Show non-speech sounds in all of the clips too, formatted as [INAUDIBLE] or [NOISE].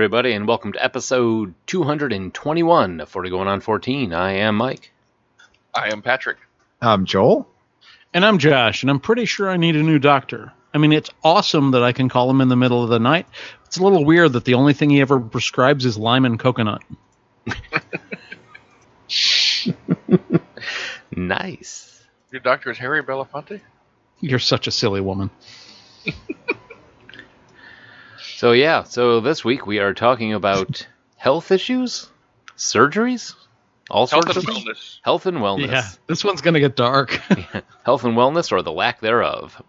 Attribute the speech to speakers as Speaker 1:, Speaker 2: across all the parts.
Speaker 1: everybody, and welcome to episode 221 of 40 Going on 14. I am Mike.
Speaker 2: I am Patrick.
Speaker 3: I'm Joel?
Speaker 4: And I'm Josh, and I'm pretty sure I need a new doctor. I mean, it's awesome that I can call him in the middle of the night. It's a little weird that the only thing he ever prescribes is lime and coconut. [LAUGHS]
Speaker 1: Nice.
Speaker 2: Your doctor is Harry Belafonte?
Speaker 4: You're such a silly woman. [LAUGHS]
Speaker 1: So, yeah, so this week we are talking about [LAUGHS] health issues, surgeries, all
Speaker 2: Health
Speaker 1: sorts
Speaker 2: and
Speaker 1: of
Speaker 2: wellness.
Speaker 1: health and wellness.
Speaker 4: Yeah, this one's gonna get dark. [LAUGHS]
Speaker 1: health and wellness or the lack thereof.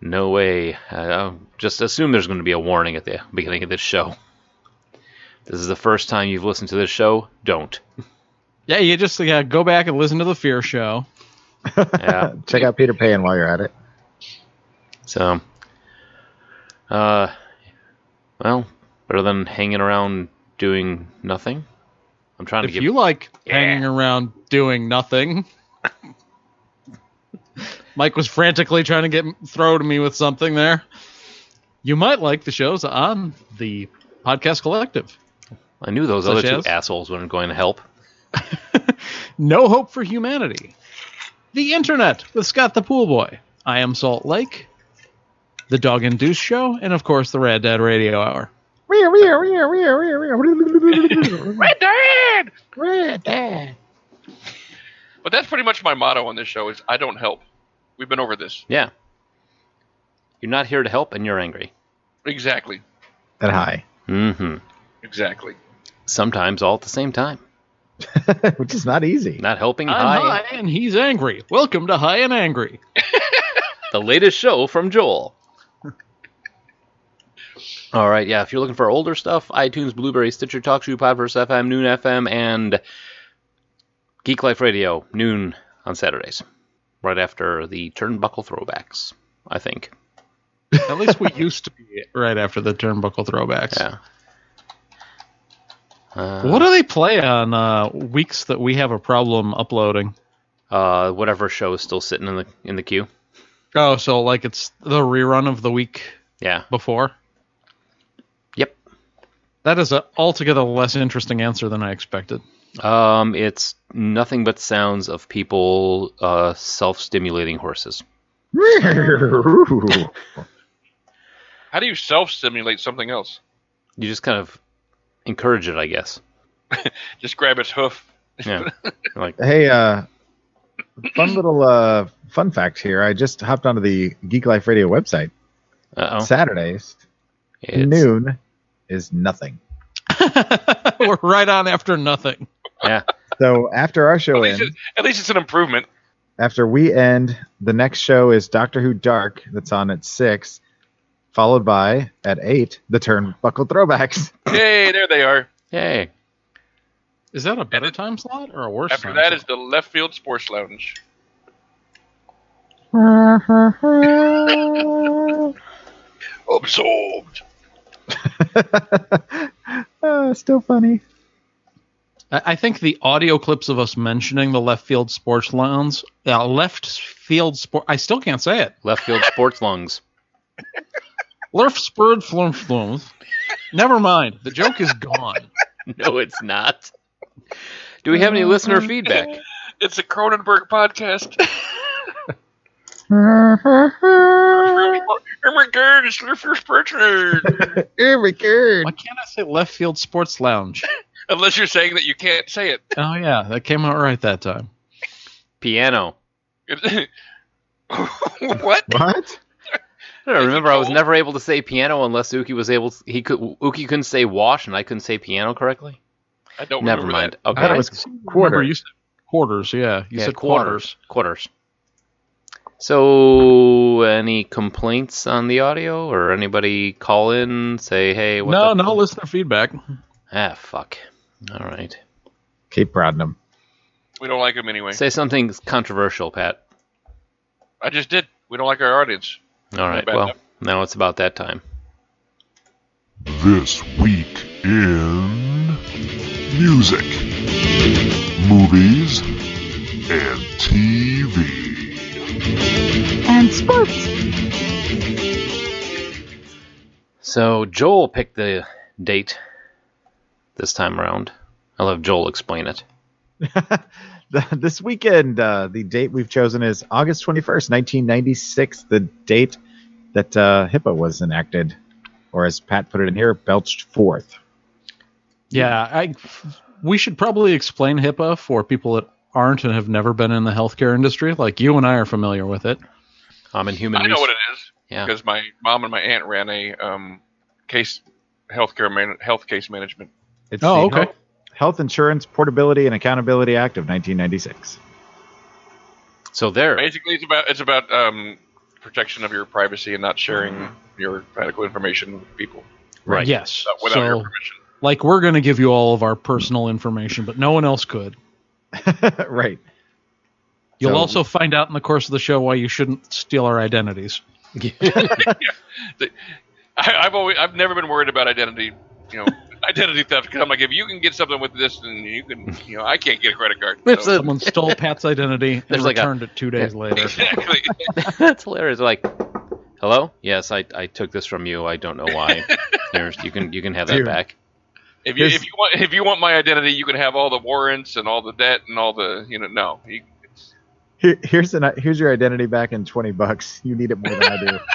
Speaker 1: No way. Uh, just assume there's going to be a warning at the beginning of this show. This is the first time you've listened to this show. Don't.
Speaker 4: yeah, you just yeah, go back and listen to the Fear Show.
Speaker 1: Yeah. [LAUGHS]
Speaker 3: Check out Peter Pan while you're at it.
Speaker 1: So, uh, well, better than hanging around doing nothing. I'm trying to
Speaker 4: If you like
Speaker 1: Yeah.
Speaker 4: hanging around doing nothing, [LAUGHS] Mike was frantically trying to get throw to me with something there. You might like the shows on the podcast collective.
Speaker 1: I knew those other two
Speaker 4: as?
Speaker 1: assholes weren't going to help. [LAUGHS]
Speaker 4: No Hope for Humanity. The Internet with Scott the Pool Boy. I Am Salt Lake. The Dog and Deuce Show. And of course, the Rad Dad Radio Hour. [LAUGHS]
Speaker 2: Red Dad!
Speaker 3: Red Dad.
Speaker 2: But that's pretty much my motto on this show is I don't help. We've been over this.
Speaker 1: Yeah. You're not here to help and you're angry.
Speaker 2: Exactly.
Speaker 3: And hi.
Speaker 1: Mm-hmm.
Speaker 2: Exactly.
Speaker 1: Sometimes all at the same time. [LAUGHS]
Speaker 3: Which is not easy.
Speaker 1: Not helping
Speaker 4: I'm
Speaker 1: high.
Speaker 4: high and he's angry. Welcome to High and Angry. [LAUGHS]
Speaker 1: the latest show from Joel. All right, yeah. If you're looking for older stuff, iTunes, Blubrry, Stitcher, TalkShoe, Podverse FM, Noon FM, and Geek Life Radio, noon on Saturdays, right after the Turnbuckle throwbacks. I think.
Speaker 4: At least we used to be right after the turnbuckle throwbacks.
Speaker 1: Yeah. Uh,
Speaker 4: What do they play on uh, weeks that we have a problem uploading?
Speaker 1: Uh, whatever show is still sitting in the in the queue.
Speaker 4: Oh, so like it's the rerun of the week
Speaker 1: Yeah.
Speaker 4: before?
Speaker 1: Yep.
Speaker 4: That is an altogether less interesting answer than I expected.
Speaker 1: Um, it's nothing but sounds of people uh, self-stimulating horses. [LAUGHS]
Speaker 2: How do you self stimulate something else?
Speaker 1: You just kind of encourage it, I guess. [LAUGHS]
Speaker 2: Just grab its hoof.
Speaker 1: Yeah. [LAUGHS] like
Speaker 3: hey, uh, fun little uh, fun fact here. I just hopped onto the Geek Life Radio website.
Speaker 1: uh oh.
Speaker 3: Saturdays, noon is nothing. [LAUGHS]
Speaker 4: We're right on after nothing.
Speaker 1: Yeah.
Speaker 3: So after our
Speaker 2: At
Speaker 3: show
Speaker 2: least,
Speaker 3: ends,
Speaker 2: it, at least it's an improvement.
Speaker 3: after we end, the next show is Doctor Who Dark. That's on at six, followed by at eight the Turnbuckle Throwbacks. [LAUGHS]
Speaker 2: Yay, there they are.
Speaker 1: Yay.
Speaker 4: Is that a better time slot or a worse
Speaker 2: After
Speaker 4: time
Speaker 2: that
Speaker 4: slot?
Speaker 2: is the left field sports lounge. [LAUGHS] Absorbed.
Speaker 3: Uh, [LAUGHS] still funny.
Speaker 4: I I think the audio clips of us mentioning the left field sports lungs, uh, left field sport. I still can't say it.
Speaker 1: Left field [LAUGHS] sports lungs.
Speaker 4: Left spurred flump flums. Never mind. The joke is gone. [LAUGHS]
Speaker 1: No, it's not. Do we have any listener feedback?
Speaker 2: It's a Cronenberg podcast. Mm-hmm. Oh my god, it's left field sports lounge.
Speaker 3: Oh my god.
Speaker 4: Why can't I say left field sports lounge? [LAUGHS]
Speaker 2: Unless you're saying that you can't say it.
Speaker 4: Oh yeah, that came out right that time.
Speaker 1: Piano. [LAUGHS]
Speaker 2: what?
Speaker 3: What?
Speaker 1: I don't remember, I was never able to say piano unless Uki was able. he could. Uki couldn't say wash, and I couldn't say piano correctly.
Speaker 2: I don't
Speaker 1: Never
Speaker 2: remember
Speaker 1: mind.
Speaker 2: that.
Speaker 1: Okay.
Speaker 3: I thought it was
Speaker 4: Remember
Speaker 3: quarter.
Speaker 4: you said quarters. Yeah, you
Speaker 1: yeah,
Speaker 4: said
Speaker 1: quarters.
Speaker 4: quarters.
Speaker 1: Quarters. So, any complaints on the audio, or anybody call in, say, "Hey, what
Speaker 4: No,
Speaker 1: the
Speaker 4: no listener feedback.
Speaker 1: Ah, fuck. All right.
Speaker 3: Keep prodding them.
Speaker 2: We don't like them anyway.
Speaker 1: Say something controversial, Pat.
Speaker 2: I just did. We don't like our audience.
Speaker 1: All right. Well,
Speaker 2: enough.
Speaker 1: now it's about that time.
Speaker 5: This week in music, movies,
Speaker 6: and TV.
Speaker 5: And sports.
Speaker 1: So Joel picked the date this time around. I'll have Joel explain it. [LAUGHS]
Speaker 3: This weekend, uh, the date we've chosen is August 21st, 1996, the date that uh, HIPAA was enacted, or as Pat put it in here, belched forth.
Speaker 4: Yeah, I. We should probably explain HIPAA for people that aren't and have never been in the healthcare industry. Like you and I are familiar with it.
Speaker 1: I'm in human
Speaker 2: I know what it is
Speaker 1: Yeah.
Speaker 2: because my mom and my aunt ran a um, case healthcare man, health case management.
Speaker 3: It's
Speaker 4: Oh,
Speaker 3: the
Speaker 4: okay.
Speaker 3: Health, Health Insurance Portability and Accountability Act of 1996.
Speaker 1: So there.
Speaker 2: Basically, it's about it's about um, protection of your privacy and not sharing your medical information with people
Speaker 1: Right.
Speaker 4: Yes.
Speaker 2: without, without your
Speaker 4: So,
Speaker 2: permission.
Speaker 4: like, we're going to give you all of our personal information, but no one else could. [LAUGHS]
Speaker 3: right.
Speaker 4: You'll
Speaker 3: So-
Speaker 4: also find out in the course of the show why you shouldn't steal our identities. [LAUGHS]
Speaker 2: I, I've always I've never been worried about identity, you know, [LAUGHS] identity theft because I'm like if you can get something with this, and you can, you know, I can't get a credit card.
Speaker 1: There's
Speaker 2: So-
Speaker 4: Someone stole Pat's identity and
Speaker 1: There's like a-
Speaker 4: returned it two days later.
Speaker 2: exactly.
Speaker 1: That's hilarious. Like, hello? Yes, I, I took this from you. I don't know why. Here's, you can you can have that
Speaker 3: Dude.
Speaker 1: back.
Speaker 2: If you if you want if you want my identity, you can have all the warrants and all the debt and all the you know no. You,
Speaker 3: Here, here's an here's your identity back in 20 bucks. You need it more than I do. [LAUGHS]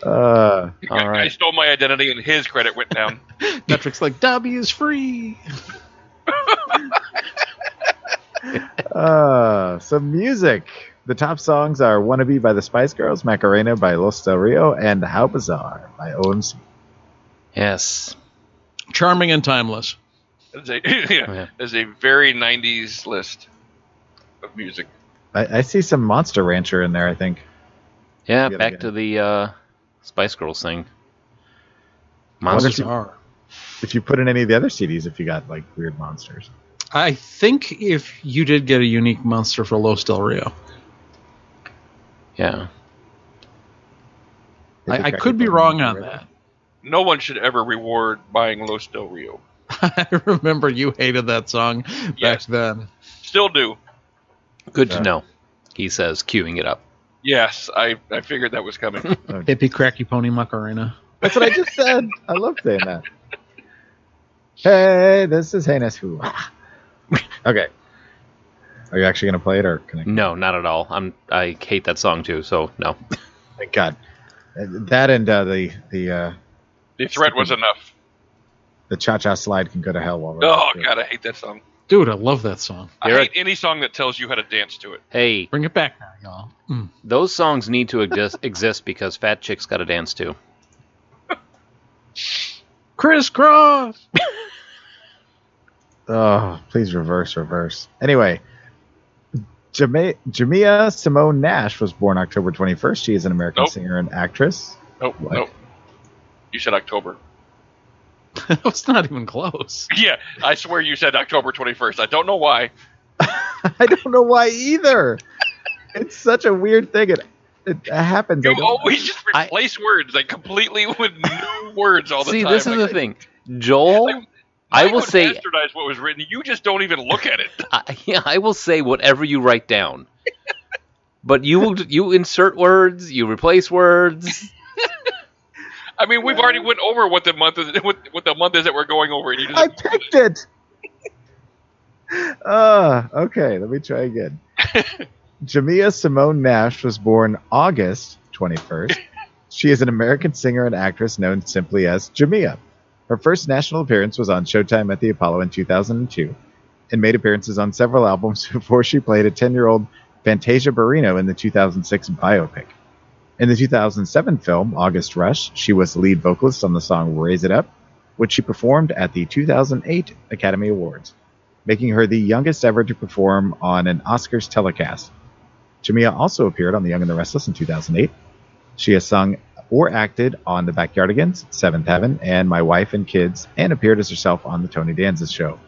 Speaker 3: Uh,
Speaker 1: All
Speaker 2: I
Speaker 1: right.
Speaker 2: stole my identity and his credit went down. [LAUGHS]
Speaker 4: Metric's like, W's free. [LAUGHS]
Speaker 3: uh, some music. The top songs are "Wannabe" by the Spice Girls, "Macarena" by Los Del Rio, and "How Bizarre" by OMC.
Speaker 1: Yes.
Speaker 4: Charming and timeless.
Speaker 2: It's a, [LAUGHS] yeah,
Speaker 1: Yeah.
Speaker 2: it's a very '90s list of music.
Speaker 3: I, I see some Monster Rancher in there. I think.
Speaker 1: Yeah,
Speaker 3: gotta
Speaker 1: back
Speaker 3: get
Speaker 1: to the uh, Spice Girls thing.
Speaker 3: Monsters
Speaker 1: Monster.
Speaker 3: if you-
Speaker 4: Bizarre.
Speaker 3: If you put in any of the other CDs, if you got like weird monsters.
Speaker 4: I think if you did get a unique monster for Los Del Rio,
Speaker 1: Yeah.
Speaker 4: I, I could be wrong on that.
Speaker 2: No one should ever reward buying Los Del Rio. [LAUGHS]
Speaker 4: I remember you hated that song back then.
Speaker 2: Still do.
Speaker 1: Good
Speaker 3: Yeah.
Speaker 1: to know. He says, queuing it up.
Speaker 2: Yes, I, I figured that was coming. [LAUGHS]
Speaker 4: Hippie Cracky Pony Macarena.
Speaker 3: That's what I just said. I love saying that. [LAUGHS] Hey, this is Heinous Who. okay. Are you actually gonna play it, or can I?
Speaker 1: No, not at all. I'm. I hate that song too. So no.
Speaker 3: Thank God. Uh, That and uh, the the uh,
Speaker 2: the threat was enough.
Speaker 3: the cha cha slide can go to hell while we're
Speaker 2: Oh
Speaker 3: through.
Speaker 2: god, I hate that song.
Speaker 4: Dude, I love that song.
Speaker 2: I
Speaker 1: Eric-
Speaker 2: hate any song that tells you how to dance to it.
Speaker 1: Hey,
Speaker 4: Bring it back now, y'all. Mm.
Speaker 1: those songs need to exist, [LAUGHS] exist because fat chicks got to dance too.
Speaker 4: Crisscross! [LAUGHS]
Speaker 3: Oh, please reverse, reverse. Anyway, Jama- Jamia Simone Nash was born October 21st. She is an American
Speaker 2: Nope.
Speaker 3: singer and actress.
Speaker 2: Nope,
Speaker 3: What?
Speaker 2: nope. You said October. [LAUGHS]
Speaker 4: That's not even close. [LAUGHS]
Speaker 2: Yeah, I swear you said October 21st. I don't know why. [LAUGHS]
Speaker 3: I don't know why either. it's such a weird thing. It it happens.
Speaker 2: You always just
Speaker 1: I-
Speaker 2: replace words like completely with new words all the
Speaker 1: See,
Speaker 2: time.
Speaker 1: See, this is
Speaker 2: Like,
Speaker 1: the thing. Joel,
Speaker 2: like,
Speaker 1: I will say,
Speaker 2: bastardize what was written. You just don't even look at it.
Speaker 1: I, yeah, I will say whatever you write down. But you you insert words, you replace words.
Speaker 2: I mean, we've already went over what the month is. [LAUGHS] What, what the month is that we're going over, and you just
Speaker 3: I picked it. Uh, [LAUGHS] okay, let me try again. [LAUGHS] Jamia Simone Nash was born August 21st. She is an American singer and actress known simply as Jamia. Her first national appearance was on Showtime at the Apollo in 2002 and made appearances on several albums before she played a 10 year old Fantasia Barrino in the 2006 biopic. In the 2007 film August Rush, she was the lead vocalist on the song Raise It Up, which she performed at the 2008 Academy Awards, making her the youngest ever to perform on an Oscars telecast. Jamia also appeared on The Young and the Restless in 2008. She has sung or acted on The Backyardigans, Seventh Heaven, and My Wife and Kids, and appeared as herself on The Tony Danza Show.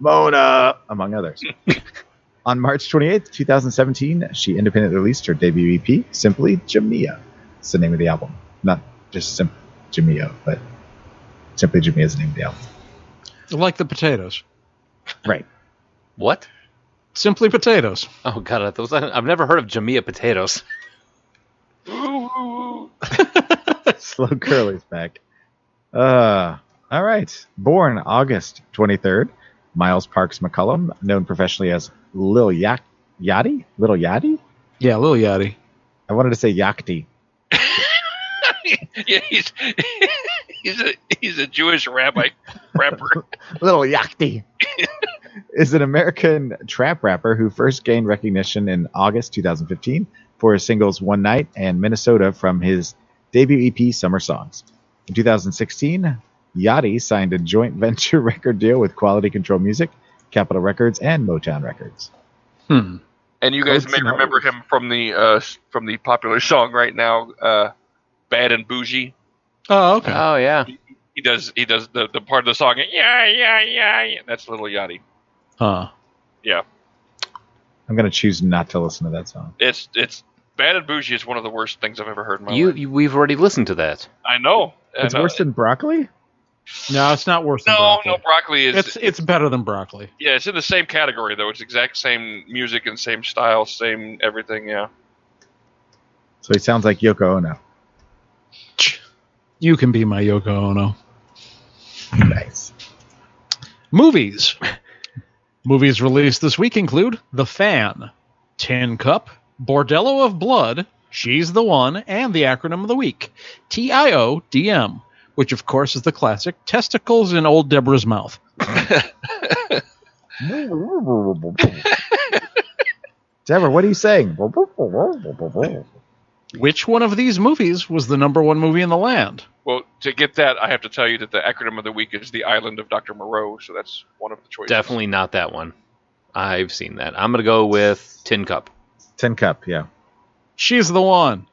Speaker 3: Mona, among others. [LAUGHS] on March 28th, 2017, she independently released her debut EP, Simply Jamia. It's the name of the album. Not just Sim- Jamia, but Simply Jamia is the name of the album.
Speaker 4: Like the potatoes.
Speaker 3: Right.
Speaker 1: What?
Speaker 4: Simply potatoes.
Speaker 1: Oh god, those I've never heard of Jamia potatoes. [LAUGHS]
Speaker 3: Slow Curly's back. Uh, all right. Born August 23rd, Miles Parks McCollum, known professionally as Lil Yak- Yachty? Little Yachty?
Speaker 4: Yeah, Lil Yachty.
Speaker 3: I wanted to say Yakty. [LAUGHS]
Speaker 2: yeah, he's [LAUGHS] he's a he's a Jewish rabbi rapper. [LAUGHS]
Speaker 3: Little Yakty is an American trap rapper who first gained recognition in August 2015 for his singles One Night and Minnesota from his debut EP Summer Songs. In 2016, Yachty signed a joint [LAUGHS] venture record deal with Quality Control Music, Capitol Records, and Motown Records.
Speaker 4: Hmm.
Speaker 2: And you guys
Speaker 3: Oats
Speaker 2: may remember him from the uh, from the popular song right now, uh, "Bad and Boujee."
Speaker 4: Oh, okay.
Speaker 1: Oh yeah.
Speaker 2: He does he does the, the part of the song. Yeah, yeah, yeah, yeah. That's Little Yachty.
Speaker 4: Huh.
Speaker 2: Yeah,
Speaker 3: I'm going to choose not to listen to that song.
Speaker 2: it's it's "Bad and Boujee" is one of the worst things I've ever heard in my
Speaker 1: You,
Speaker 2: life.
Speaker 1: you we've already listened to that.
Speaker 2: I know.
Speaker 3: It's
Speaker 2: And, uh,
Speaker 3: worse than broccoli?
Speaker 4: No, it's not worse than
Speaker 2: No,
Speaker 4: broccoli.
Speaker 2: no, broccoli is.
Speaker 4: It's it's better than broccoli.
Speaker 2: yeah, it's in the same category though. It's exact same music and same style, same everything. Yeah.
Speaker 3: So he sounds like Yoko Ono.
Speaker 4: You can be my Yoko Ono.
Speaker 3: Nice.
Speaker 4: Movies. Movies released this week include The Fan, Tin Cup, Bordello of Blood, She's the One, and the acronym of the week, TIODM, which of course is the classic testicles in old Deborah's mouth. [LAUGHS]
Speaker 3: Deborah, what are you saying?
Speaker 4: Which one of these movies was the number one movie in the land?
Speaker 2: Well, to get that, I have to tell you that the acronym of the week is the Island of Dr. Moreau. So that's one of the choices.
Speaker 1: Definitely not that one. I've seen that. I'm gonna go with Tin Cup.
Speaker 3: Tin Cup, yeah.
Speaker 4: She's the one.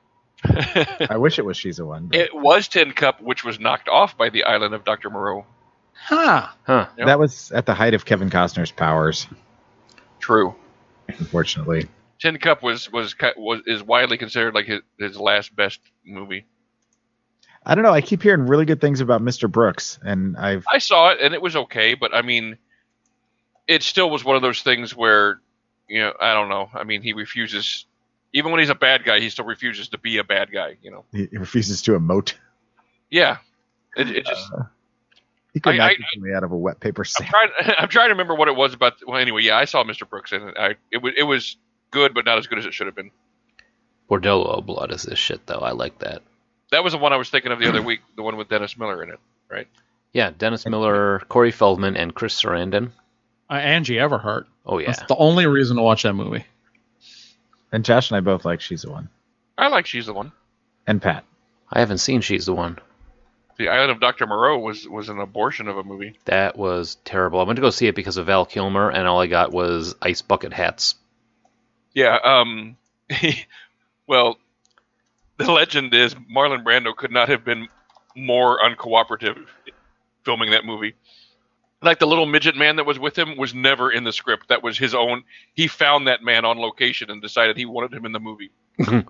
Speaker 4: [LAUGHS]
Speaker 3: I wish it was She's a One. but
Speaker 2: It was Tin Cup, which was knocked off by the Island of Dr. Moreau.
Speaker 4: Huh.
Speaker 1: Huh.
Speaker 2: Yep.
Speaker 3: That was at the height of Kevin Costner's powers,
Speaker 2: True.
Speaker 3: unfortunately.
Speaker 2: Tin Cup was was was is widely considered like his, his last best movie.
Speaker 3: I don't know. I keep hearing really good things about Mr. Brooks, and I've
Speaker 2: I saw it and it was okay, but I mean, it still was one of those things where, you know, I don't know. I mean, he refuses, even when he's a bad guy, he still refuses to be a bad guy. You know?
Speaker 3: he refuses to emote.
Speaker 2: Yeah. It, it just.
Speaker 3: He could
Speaker 2: I-
Speaker 3: knock
Speaker 2: I-
Speaker 3: you out of a wet paper
Speaker 2: I'm
Speaker 3: sack.
Speaker 2: trying. [LAUGHS] I'm trying to remember what it was about. Well, anyway, yeah, I saw Mr. Brooks and I it was it was good, but not as good as it should have been.
Speaker 1: Bordello of Blood is this shit though. I like that.
Speaker 2: That was the one I was thinking of the other week, the one with Dennis Miller in it, right?
Speaker 1: Yeah, Dennis Miller, Corey Feldman, and Chris Sarandon.
Speaker 4: Uh, Angie Everhart.
Speaker 1: Oh yeah.
Speaker 4: That's the only reason to watch that movie.
Speaker 3: And Josh and I both like She's the One.
Speaker 2: I like She's the One.
Speaker 3: And Pat.
Speaker 1: I haven't seen She's the One.
Speaker 2: The Island of Dr. Moreau was was an abortion of a movie.
Speaker 1: That was terrible. I went to go see it because of Val Kilmer, and all I got was ice bucket hats.
Speaker 2: Yeah. Um. [LAUGHS] well, the legend is Marlon Brando could not have been more uncooperative filming that movie. Like the little midget man that was with him was never in the script. That was his own. He found that man on location and decided he wanted him in the movie. [LAUGHS]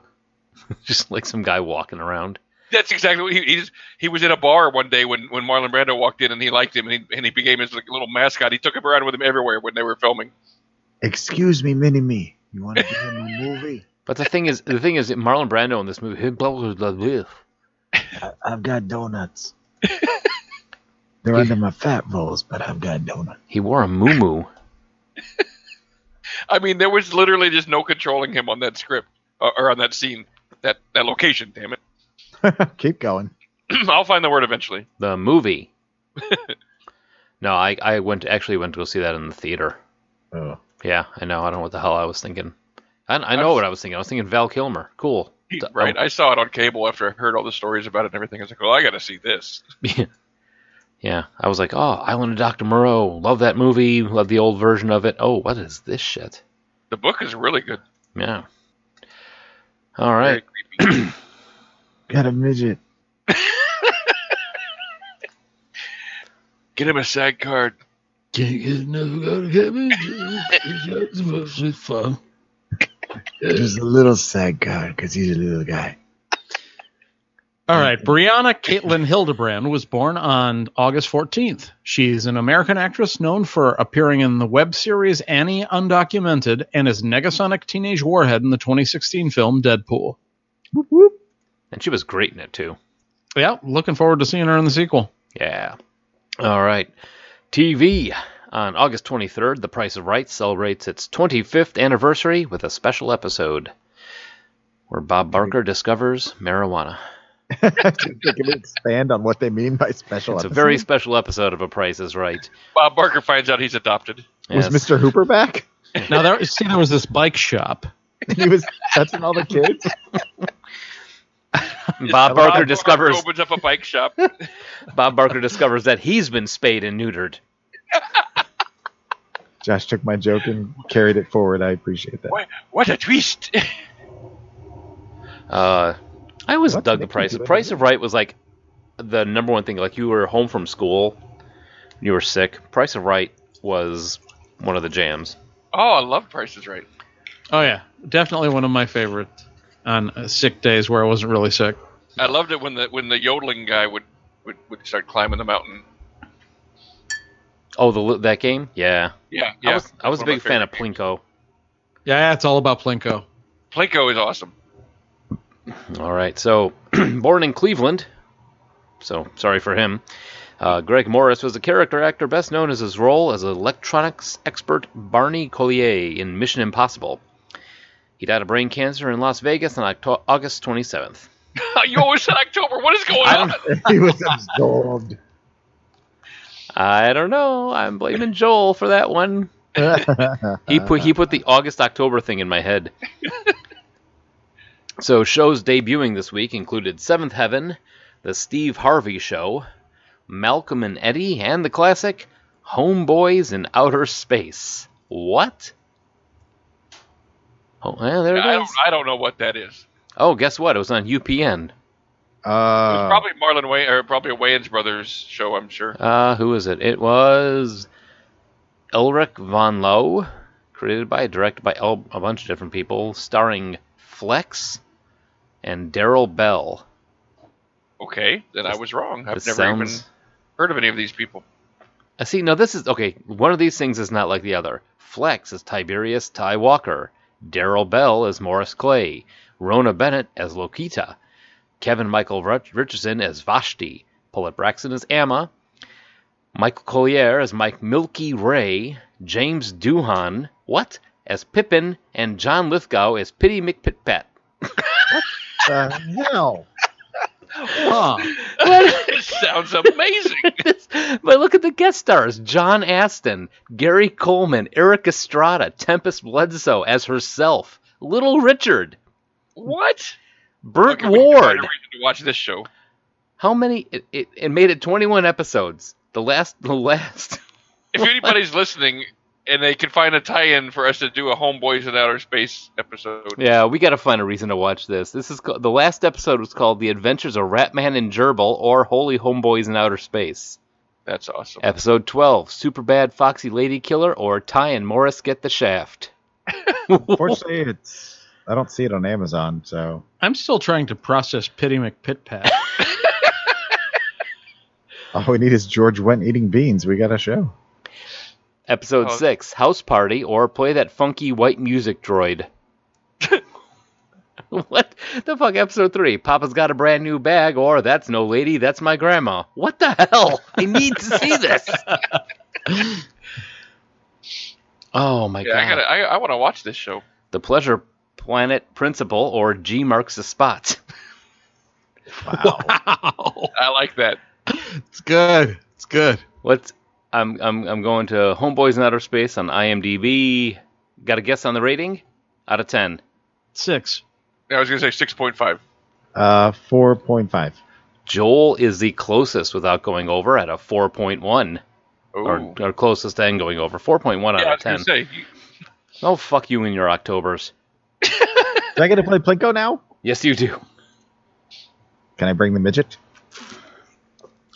Speaker 1: Just like some guy walking around.
Speaker 2: That's exactly what he he, just, he was in a bar one day when, when Marlon Brando walked in and he liked him and he, and he became his like, little mascot. He took him around with him everywhere when they were filming.
Speaker 3: Excuse me, Mini Me. You want to be in the movie? [LAUGHS]
Speaker 1: But the thing is, the thing is, Marlon Brando in this movie, he blah blah blah blah.
Speaker 3: I've got donuts. [LAUGHS] They're under my fat rolls, but I've got donuts.
Speaker 1: He wore a moo [LAUGHS]
Speaker 2: I mean, there was literally just no controlling him on that script uh, or on that scene, that that location. Damn it! [LAUGHS]
Speaker 3: Keep going. [CLEARS THROAT]
Speaker 2: I'll find the word eventually.
Speaker 1: The movie. [LAUGHS] no, I I went actually went to go see that in the theater.
Speaker 3: Oh.
Speaker 1: Yeah, I know. I don't know what the hell I was thinking. I, I know what I was thinking. I was thinking Val Kilmer. Cool.
Speaker 2: Right.
Speaker 1: oh,
Speaker 2: I saw it on cable after I heard all the stories about it and everything. I was like, well, I got to see this.
Speaker 1: Yeah, I was like, oh, Island of Dr. Moreau. Love that movie. Love the old version of it. Oh, what is this shit?
Speaker 2: The book is really good.
Speaker 1: Yeah. All right. [CLEARS THROAT]
Speaker 3: Got a midget.
Speaker 2: Get him a SAG card.
Speaker 4: Can't get enough go to Kevin. It's mostly fun.
Speaker 3: Just a little sad guy because he's a little guy.
Speaker 4: All right, Brianna Caitlin Hildebrand was born on August 14th. She's an American actress known for appearing in the web series Annie Undocumented and as Negasonic Teenage Warhead in the 2016 film Deadpool.
Speaker 3: Whoop, whoop.
Speaker 1: And she was great in it too.
Speaker 4: Yeah, looking forward to seeing her in the sequel.
Speaker 1: Yeah. All right. TV. On August 23rd, The Price of Right celebrates its 25th anniversary with a special episode where Bob Barker discovers marijuana.
Speaker 3: They [LAUGHS] can expand on what they mean by special.
Speaker 1: It's a very special episode of A Price is Right.
Speaker 2: Bob Barker finds out he's adopted.
Speaker 3: Was Mr. Hooper back? [LAUGHS]
Speaker 4: Now, there, see, there was this bike shop.
Speaker 3: he was touching all the kids. [LAUGHS]
Speaker 1: Bob Barker
Speaker 2: Bob
Speaker 1: discovers
Speaker 2: opens up a bike shop.
Speaker 1: Bob Barker discovers that he's been spayed and neutered.
Speaker 3: Josh took my joke and carried it forward. I appreciate that.
Speaker 2: what, what a twist!
Speaker 1: Uh, I always
Speaker 3: What?
Speaker 1: dug the price.
Speaker 3: can do that.
Speaker 1: Price of Right was like the number one thing. Like you were home from school, you were sick. Price of Right was one of the jams.
Speaker 2: Oh, I love Price is Right.
Speaker 4: Oh, yeah, definitely one of my favorites on uh, sick days where I wasn't really sick.
Speaker 2: I loved it when the when the yodeling guy would, would, would start climbing the mountain.
Speaker 1: Oh, the that game? Yeah,
Speaker 2: Yeah, yeah.
Speaker 1: I was I was a
Speaker 2: One of my
Speaker 1: big fan of. Plinko.
Speaker 4: Yeah, it's all about Plinko.
Speaker 2: Plinko is awesome.
Speaker 1: All right, so [CLEARS THROAT] born in Cleveland, so sorry for him. Uh, Greg Morris was a character actor best known as his role as electronics expert Barney Collier in Mission Impossible. He died of brain cancer in Las Vegas on Octo- August 27th.
Speaker 2: you always said October. What is going on? [LAUGHS]
Speaker 3: he was absorbed.
Speaker 1: I don't know. I'm blaming Joel for that one. [LAUGHS] He put he put the August October thing in my head. [LAUGHS] so shows debuting this week included Seventh Heaven, The Steve Harvey Show, Malcolm and Eddie, and the classic Homeboys in Outer Space. What? Oh, well, there it
Speaker 2: I
Speaker 1: is.
Speaker 2: don't, I don't know what that is.
Speaker 1: Oh, guess what? It was on UPN.
Speaker 2: It
Speaker 3: Uh,
Speaker 2: was probably Marlon Way or probably a Wayans Brothers show. I'm sure.
Speaker 1: Uh, who is it? It was Ulrich von Lowe, created by, directed by El- a bunch of different people, starring Flex and Darryl Bell.
Speaker 2: Okay, then I was wrong. I've
Speaker 1: This
Speaker 2: never even heard of any of these people.
Speaker 1: I see, no, this is okay. One of these things is not like the other. Flex is Tiberius Ty Walker. Darryl Bell is Morris Clay. Rhona Bennett as Lokita. Kevin Michael Richardson as Vashti. Paulette Braxton as Amma. Michael Collier as Mike Milky Ray. James Doohan, what? As Pippin. And John Lithgow as Pitty McPitpat.
Speaker 3: the hell?
Speaker 4: Huh.
Speaker 2: it sounds amazing. [LAUGHS]
Speaker 1: but look at the guest stars: John Astin, Gary Coleman, Erik Estrada, Tempest Bledsoe as herself, Little Richard,
Speaker 2: what?
Speaker 1: Burt
Speaker 2: Okay, we can find a
Speaker 1: Ward.
Speaker 2: reason to watch this show.
Speaker 1: How many? It, it, it made it 21 episodes. The last, the last.
Speaker 2: If anybody's listening and they can find a tie-in for us to do a Homeboys in Outer Space episode,
Speaker 1: yeah, we got to find a reason to watch this. This is ca- the last episode was called "The Adventures of Ratman and Gerbil" or "Holy Homeboys in Outer Space."
Speaker 2: that's awesome.
Speaker 1: Episode 12: Superbad Foxy Lady Killer or Ty and Morris get the shaft.
Speaker 3: Unfortunately, [LAUGHS] it's. I don't see it on Amazon, so
Speaker 4: I'm still trying to process Pitty McPitpat. [LAUGHS]
Speaker 3: all we need is George Wendt eating beans. We got a show.
Speaker 1: Episode
Speaker 2: Oh.
Speaker 1: 6, House Party, or play that funky white music droid. [LAUGHS] what the fuck? Episode 3, Papa's got a brand new bag, or that's no lady, that's my grandma. What the hell? I need to see this. [LAUGHS] oh my
Speaker 2: yeah, I
Speaker 1: god.
Speaker 2: gotta. I, I want to watch this show.
Speaker 1: The Pleasure Planet Principle or G marks the spot.
Speaker 3: Wow. [LAUGHS]
Speaker 4: wow.
Speaker 2: I like that.
Speaker 4: It's good. It's good.
Speaker 1: What's I'm I'm I'm going to Homeboys in Outer Space on IMDb. Got a guess on the rating? Out of 10.
Speaker 4: Six.
Speaker 2: I was gonna say six point five.
Speaker 3: Uh, four point five.
Speaker 1: Joel is the closest without going over at a 4.1.
Speaker 2: Oh,
Speaker 1: Or, or closest and going over. 4.1
Speaker 2: yeah, I
Speaker 1: out of
Speaker 2: was gonna
Speaker 1: 10.
Speaker 2: say. you-
Speaker 1: Oh, fuck you and your Octobers. [LAUGHS]
Speaker 3: Do I get to play Plinko now?
Speaker 1: Yes, you do.
Speaker 3: Can I bring the midget?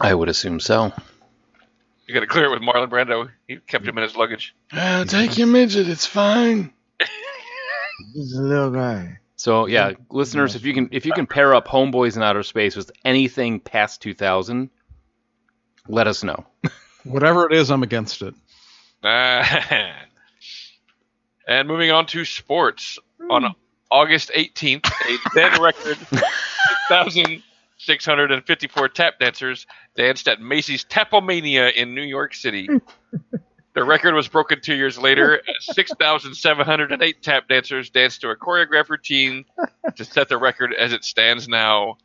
Speaker 1: I would assume so.
Speaker 2: You got to clear it with Marlon Brando. He kept him in his luggage.
Speaker 1: take your midget. It's fine. [LAUGHS]
Speaker 3: He's a little guy.
Speaker 1: So yeah, listeners, if you can if you can pair up Homeboys in Outer Space with anything past 2000, let us know. [LAUGHS]
Speaker 4: Whatever it is, I'm against it.
Speaker 2: Ah. [LAUGHS] and moving on to sports. On August 18th, a then record 6,654 tap dancers danced at Macy's Tapomania in New York City. [LAUGHS] The record was broken two years later. 6,708 tap dancers danced to a choreographed routine to set the record as it stands now.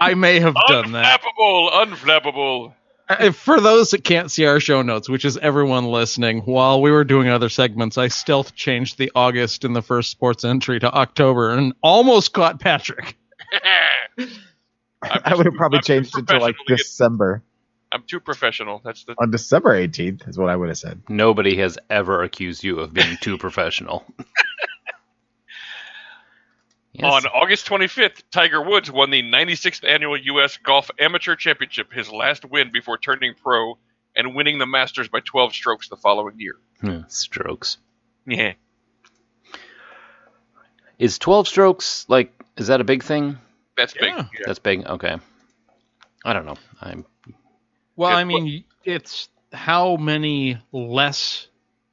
Speaker 4: I may have done that.
Speaker 2: Unflappable, unflappable.
Speaker 4: Uh, For those that can't see our show notes, which is everyone listening, while we were doing other segments, I stealth changed the August in the first sports entry to October and almost caught Patrick. [LAUGHS]
Speaker 3: I would have probably
Speaker 2: I'm
Speaker 3: changed it to like
Speaker 2: professional to get-
Speaker 3: December.
Speaker 2: I'm too professional. That's the
Speaker 3: On December 18th is what I would have said.
Speaker 1: Nobody has ever accused you of being too professional. [LAUGHS] Yes.
Speaker 2: On August 25th, Tiger Woods won the 96th annual U.S. Golf Amateur Championship, his last win before turning pro and winning the Masters by 12 strokes the following year.
Speaker 1: Hmm, strokes.
Speaker 2: Yeah.
Speaker 1: Is 12 strokes like is that a big thing?
Speaker 2: That's big.
Speaker 4: Yeah.
Speaker 2: Yeah.
Speaker 1: That's big. Okay. I don't know. I'm
Speaker 4: Well,
Speaker 2: Yeah,
Speaker 4: I mean, it's how many less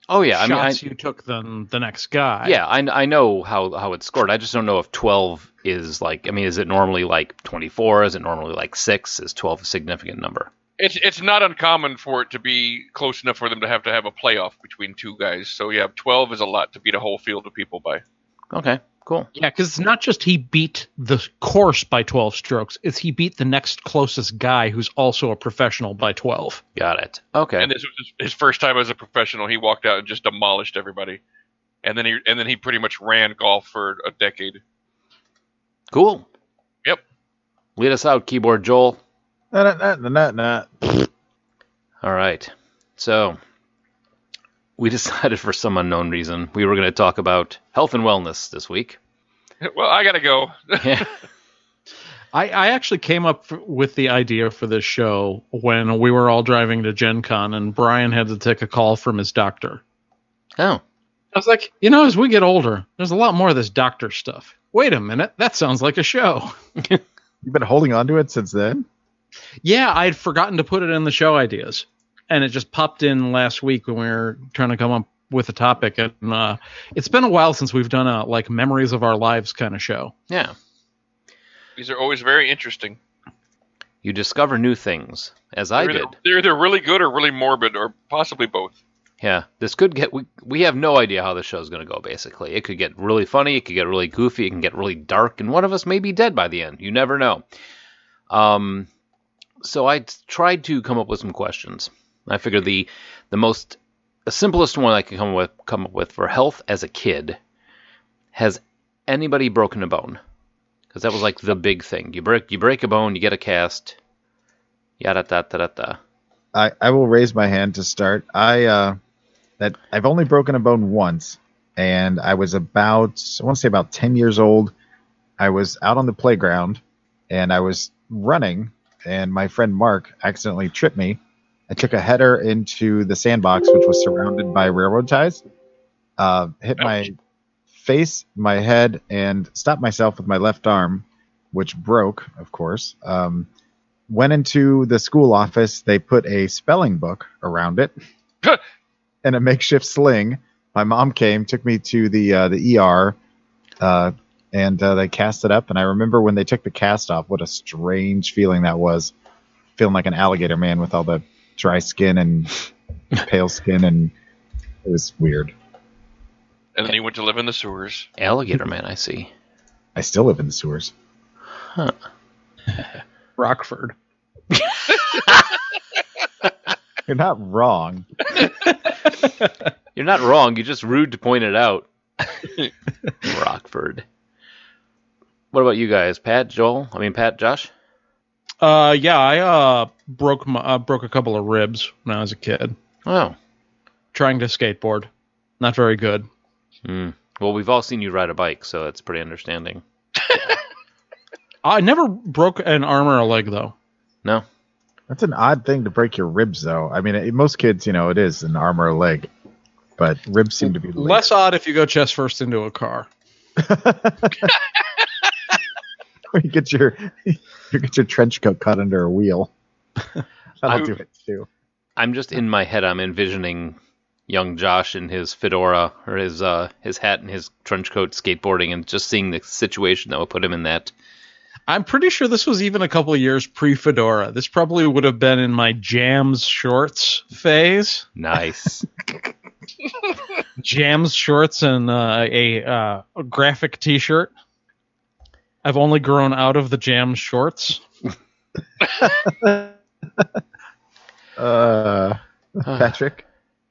Speaker 1: Oh yeah, I mean I,
Speaker 4: shots you took than the next guy.
Speaker 1: yeah, I, I know how how it's scored. I just don't know if 12 is like I mean is it normally like 24? Is it normally like 6? Is 12 a significant number?
Speaker 2: It's it's not uncommon for it to be close enough for them to have to have a playoff between two guys. So yeah, 12 is a lot to beat a whole field of people by.
Speaker 1: Okay. Cool.
Speaker 4: Yeah, because it's not just he beat the course by 12 strokes, it's he beat the next closest guy who's also a professional by 12.
Speaker 1: Got it. Okay.
Speaker 2: And this was his, his first time as a professional. He walked out and just demolished everybody. And then he and then he pretty much ran golf for a decade.
Speaker 1: Cool.
Speaker 2: Yep.
Speaker 1: Lead us out, keyboard Joel.
Speaker 3: Nah, nah, nah, nah, nah.
Speaker 1: All right. So we [LAUGHS] decided for some unknown reason we were going to talk about health and wellness this week. [LAUGHS]
Speaker 2: Well, I gotta go. [LAUGHS]
Speaker 1: Yeah.
Speaker 4: I, I actually came up with the idea for this show when we were all driving to Gen Con and Brian had to take a call from his doctor.
Speaker 1: oh.
Speaker 4: I was like, you know, as we get older, there's a lot more of this doctor stuff. Wait a minute, that sounds like a show.
Speaker 3: You've been holding on to it since then?
Speaker 4: Yeah, I'd forgotten to put it in the show ideas, and it just popped in last week when we were trying to come up with a topic. And uh, it's been a while since we've done a like memories of our lives kind of show.
Speaker 1: Yeah.
Speaker 2: These are always very interesting.
Speaker 1: You discover new things, as I
Speaker 2: they're
Speaker 1: did.
Speaker 2: Either, they're either really good or really morbid, or possibly both.
Speaker 1: Yeah. This could get. We, we have no idea how the show's going to go, basically. It could get really funny. It could get really goofy. It can get really dark. And one of us may be dead by the end. You never know. Um, so I t- tried to come up with some questions. I figure the the most the simplest one I could come with come up with for health as a kid. Has anybody broken a bone? Because that was like the big thing. You break you break a bone, you get a cast. Yada da da da da.
Speaker 3: I, I will raise my hand to start. I uh that I've only broken a bone once, and I was about I want to say about ten years old. I was out on the playground, and I was running, and my friend Mark accidentally tripped me. I took a header into the sandbox, which was surrounded by railroad ties. Uh, hit my face, my head, and stopped myself with my left arm, which broke, of course. Um, went into the school office. They put a spelling book around it [LAUGHS] and a makeshift sling. My mom came, took me to the uh, the ER, uh, and uh, they cast it up. And I remember when they took the cast off, what a strange feeling that was, feeling like an alligator man with all the dry skin and [LAUGHS] pale skin, and it was weird.
Speaker 2: And then he went to live in the sewers.
Speaker 1: Alligator man, I see.
Speaker 3: I still live in the sewers. [LAUGHS]
Speaker 4: Rockford. [LAUGHS]
Speaker 3: You're not wrong.
Speaker 1: You're not wrong. You're just rude to point it out. Rockford. What about you guys, Pat, Joel? I mean, Pat, Josh.
Speaker 4: Uh, yeah, I uh broke my uh, broke a couple of ribs when I was a kid
Speaker 1: Oh,
Speaker 4: trying to skateboard. Not very good.
Speaker 1: hmm. well, we've all seen you ride a bike, so it's pretty understanding. [LAUGHS]
Speaker 4: I never broke an arm or a leg though.
Speaker 1: No,
Speaker 3: That's an odd thing to break your ribs, though. I mean, it, most kids, you know, it is an arm or a leg, but ribs seem to be the
Speaker 4: Less odd if you go chest first into a car. [LAUGHS]
Speaker 3: Or you get your you [LAUGHS] get your trench coat caught under a wheel. [LAUGHS] That'll
Speaker 1: I-
Speaker 3: do it too.
Speaker 1: I'm just in my head. I'm envisioning young Josh in his fedora or his uh, his hat and his trench coat skateboarding, and just seeing the situation that would put him in that.
Speaker 4: I'm pretty sure this was even a couple of years pre Fedora. This probably would have been in my jams shorts phase.
Speaker 1: Nice. [LAUGHS]
Speaker 4: Jams shorts and uh, a, uh, a graphic T-shirt. I've only grown out of the jam shorts. [LAUGHS]
Speaker 3: Uh, Patrick.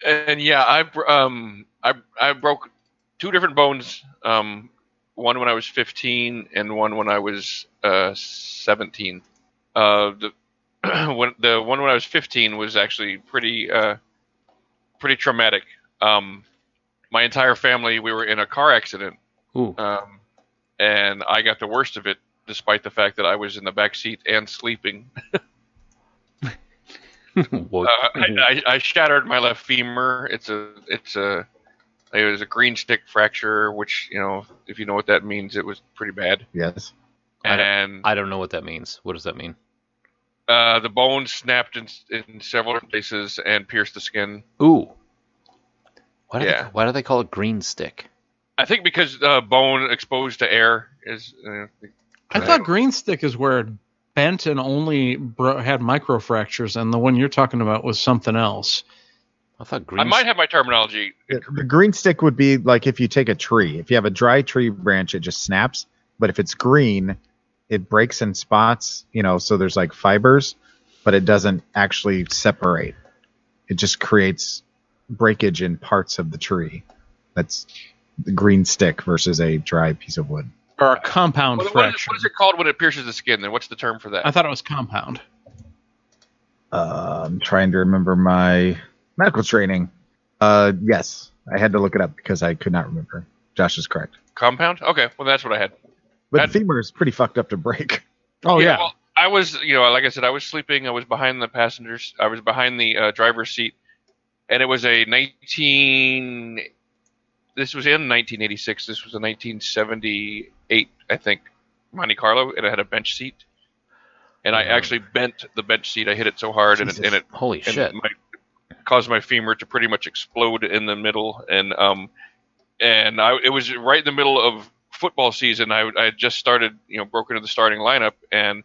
Speaker 2: And yeah, I um I I broke two different bones. Um, one when I was 15 and one when I was uh 17. Uh, the [CLEARS THROAT] when the one when I was 15 was actually pretty uh pretty traumatic. Um, my entire family we were in a car accident.
Speaker 1: Ooh.
Speaker 2: Um, and I got the worst of it, despite the fact that I was in the back seat and sleeping. [LAUGHS] Uh, I, I, I shattered my left femur. It's a it's a it was a green stick fracture, which you know if you know what that means, it was pretty bad.
Speaker 3: Yes.
Speaker 1: I don't-
Speaker 2: And
Speaker 1: I don't know what that means. What does that mean?
Speaker 2: uh, the bone snapped in, in several places and pierced the skin.
Speaker 1: Ooh. Why do,
Speaker 2: Yeah.
Speaker 1: they, why do they call it green stick?
Speaker 2: I think because uh, bone exposed to air is. Uh,
Speaker 4: I thought green stick is where it bent and only bro- had microfractures, and the one you're talking about was something else.
Speaker 1: I thought green.
Speaker 2: I might have my terminology.
Speaker 3: The the green stick would be like if you take a tree. If you have a dry tree branch, it just snaps. But if it's green, it breaks in spots, you know, so there's like fibers, but it doesn't actually separate. It just creates breakage in parts of the tree. That's the green stick versus a dry piece of wood.
Speaker 4: Or a compound
Speaker 2: What, what, is,
Speaker 4: fracture.
Speaker 2: what is it called when it pierces the skin? Then what's the term for that?
Speaker 4: I thought it was compound.
Speaker 3: Uh, I'm trying to remember my medical training. Uh, yes, I had to look it up because I could not remember. Josh is correct.
Speaker 2: Compound. Okay, well that's what I had.
Speaker 3: But
Speaker 2: That-
Speaker 3: the femur is pretty fucked up to break. [LAUGHS]
Speaker 4: Oh yeah.
Speaker 2: Well, I was, you know, like I said, I was sleeping. I was behind the passengers. I was behind the uh, driver's seat, and it was a 19. This was in 1986. This was a 1978, I think, Monte Carlo, and it had a bench seat. And I actually bent the bench seat. I hit it so hard, and it, and it
Speaker 1: holy
Speaker 2: and
Speaker 1: shit.
Speaker 2: my, caused my femur to pretty much explode in the middle. And um and I it was right in the middle of football season. I I had just started you know broke into the starting lineup. And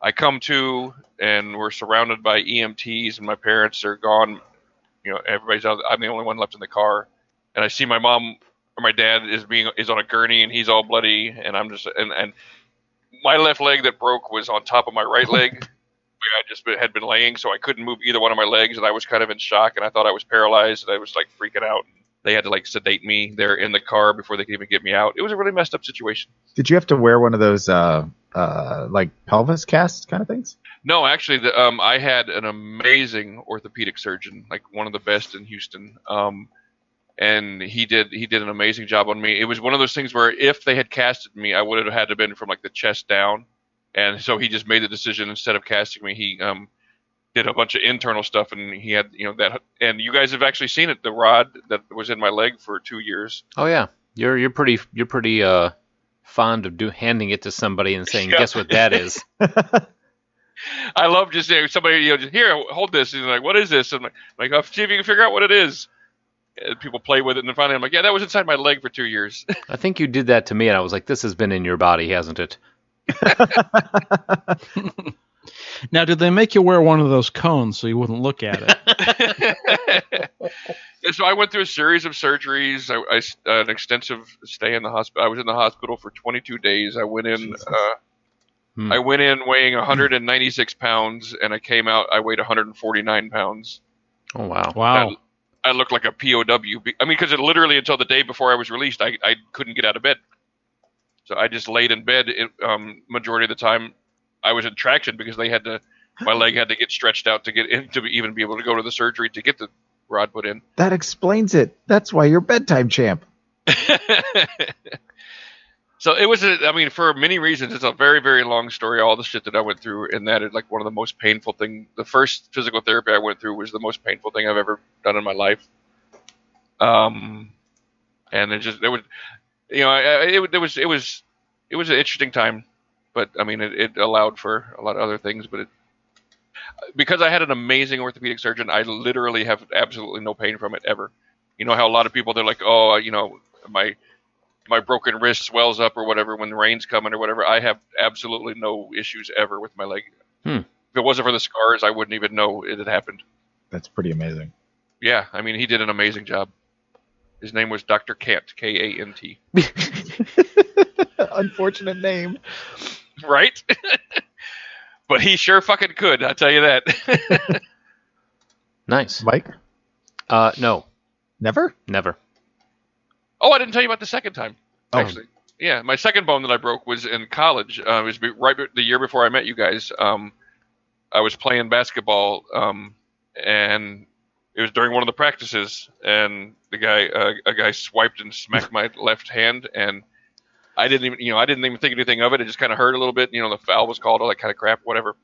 Speaker 2: I come to and we're surrounded by EMTs and my parents are gone. You know everybody's out. I'm the only one left in the car and I see my mom or my dad is being is on a gurney and he's all bloody and I'm just and and my left leg that broke was on top of my right leg [LAUGHS] where I just had been laying, so I couldn't move either one of my legs, and I was kind of in shock, and I thought I was paralyzed, and I was like freaking out. They had to like sedate me there in the car before they could even get me out. It was a really messed up situation.
Speaker 3: Did you have to wear one of those uh uh like pelvis casts kind of things?
Speaker 2: No, actually, the, um, I had an amazing orthopedic surgeon, like one of the best in Houston. Um, and he did he did an amazing job on me. It was one of those things where if they had casted me, I would have had to been from like the chest down. And so he just made the decision instead of casting me, he um, did a bunch of internal stuff, and he had you know that. And you guys have actually seen it, the rod that was in my leg for two years.
Speaker 1: Oh yeah. You're you're pretty you're pretty uh fond of do handing it to somebody and saying,
Speaker 2: Yeah.
Speaker 1: "Guess what that is?" [LAUGHS] [LAUGHS]
Speaker 2: I love just you know, somebody you know just here hold this and like what is this and I'm like oh, see if you can figure out what it is. And people play with it and then finally I'm like yeah that was inside my leg for two years. [LAUGHS]
Speaker 1: I think you did that to me, and I was like, "This has been in your body, hasn't it?" [LAUGHS]
Speaker 4: Now, did they make you wear one of those cones so you wouldn't look at it? [LAUGHS]
Speaker 2: And so I went through a series of surgeries. I uh, an extensive stay in the hospital. I was in the hospital for 22 days. I went in. Uh,
Speaker 1: Hmm.
Speaker 2: I went in weighing 196 pounds, and I came out. I weighed 149 pounds.
Speaker 1: Oh wow.
Speaker 4: Wow.
Speaker 2: I looked like a POW. I mean, because it literally until the day before I was released, I, I couldn't get out of bed. So I just laid in bed. It, um, majority of the time, I was in traction because they had to. My leg had to get stretched out to get in to even be able to go to the surgery to get the rod put in.
Speaker 3: That explains it. That's why you're bedtime champ. [LAUGHS]
Speaker 2: so it was a, I mean for many reasons it's a very very long story all the shit that I went through and that is like one of the most painful thing the first physical therapy I went through was the most painful thing I've ever done in my life um and it just it was you know, I, I, it, it was it was it was an interesting time, but I mean, it, it allowed for a lot of other things. But it, because I had an amazing orthopedic surgeon, I literally have absolutely no pain from it ever. You know how a lot of people they're like, oh, you know, my my broken wrist swells up or whatever when the rain's coming or whatever. I have absolutely no issues ever with my leg.
Speaker 1: Hmm.
Speaker 2: If it wasn't for the scars, I wouldn't even know it had happened.
Speaker 3: That's pretty amazing.
Speaker 2: Yeah, I mean, he did an amazing job. His name was Dr. Kant, K A N T. [LAUGHS]
Speaker 3: Unfortunate name.
Speaker 2: Right? [LAUGHS] but he sure fucking could, I'll tell you that. [LAUGHS]
Speaker 1: Nice.
Speaker 3: Mike?
Speaker 1: Uh, no,
Speaker 3: Never?
Speaker 1: never.
Speaker 2: Oh, I didn't tell you about the second time,
Speaker 3: Oh.
Speaker 2: actually. Yeah, my second bone that I broke was in college. Uh, it was right the year before I met you guys. Um, I was playing basketball, um, and it was during one of the practices, and the guy, uh, a guy, swiped and smacked my left hand, and I didn't even, you know, I didn't even think anything of it. It just kind of hurt a little bit. You know, the foul was called, all that kind of crap, whatever.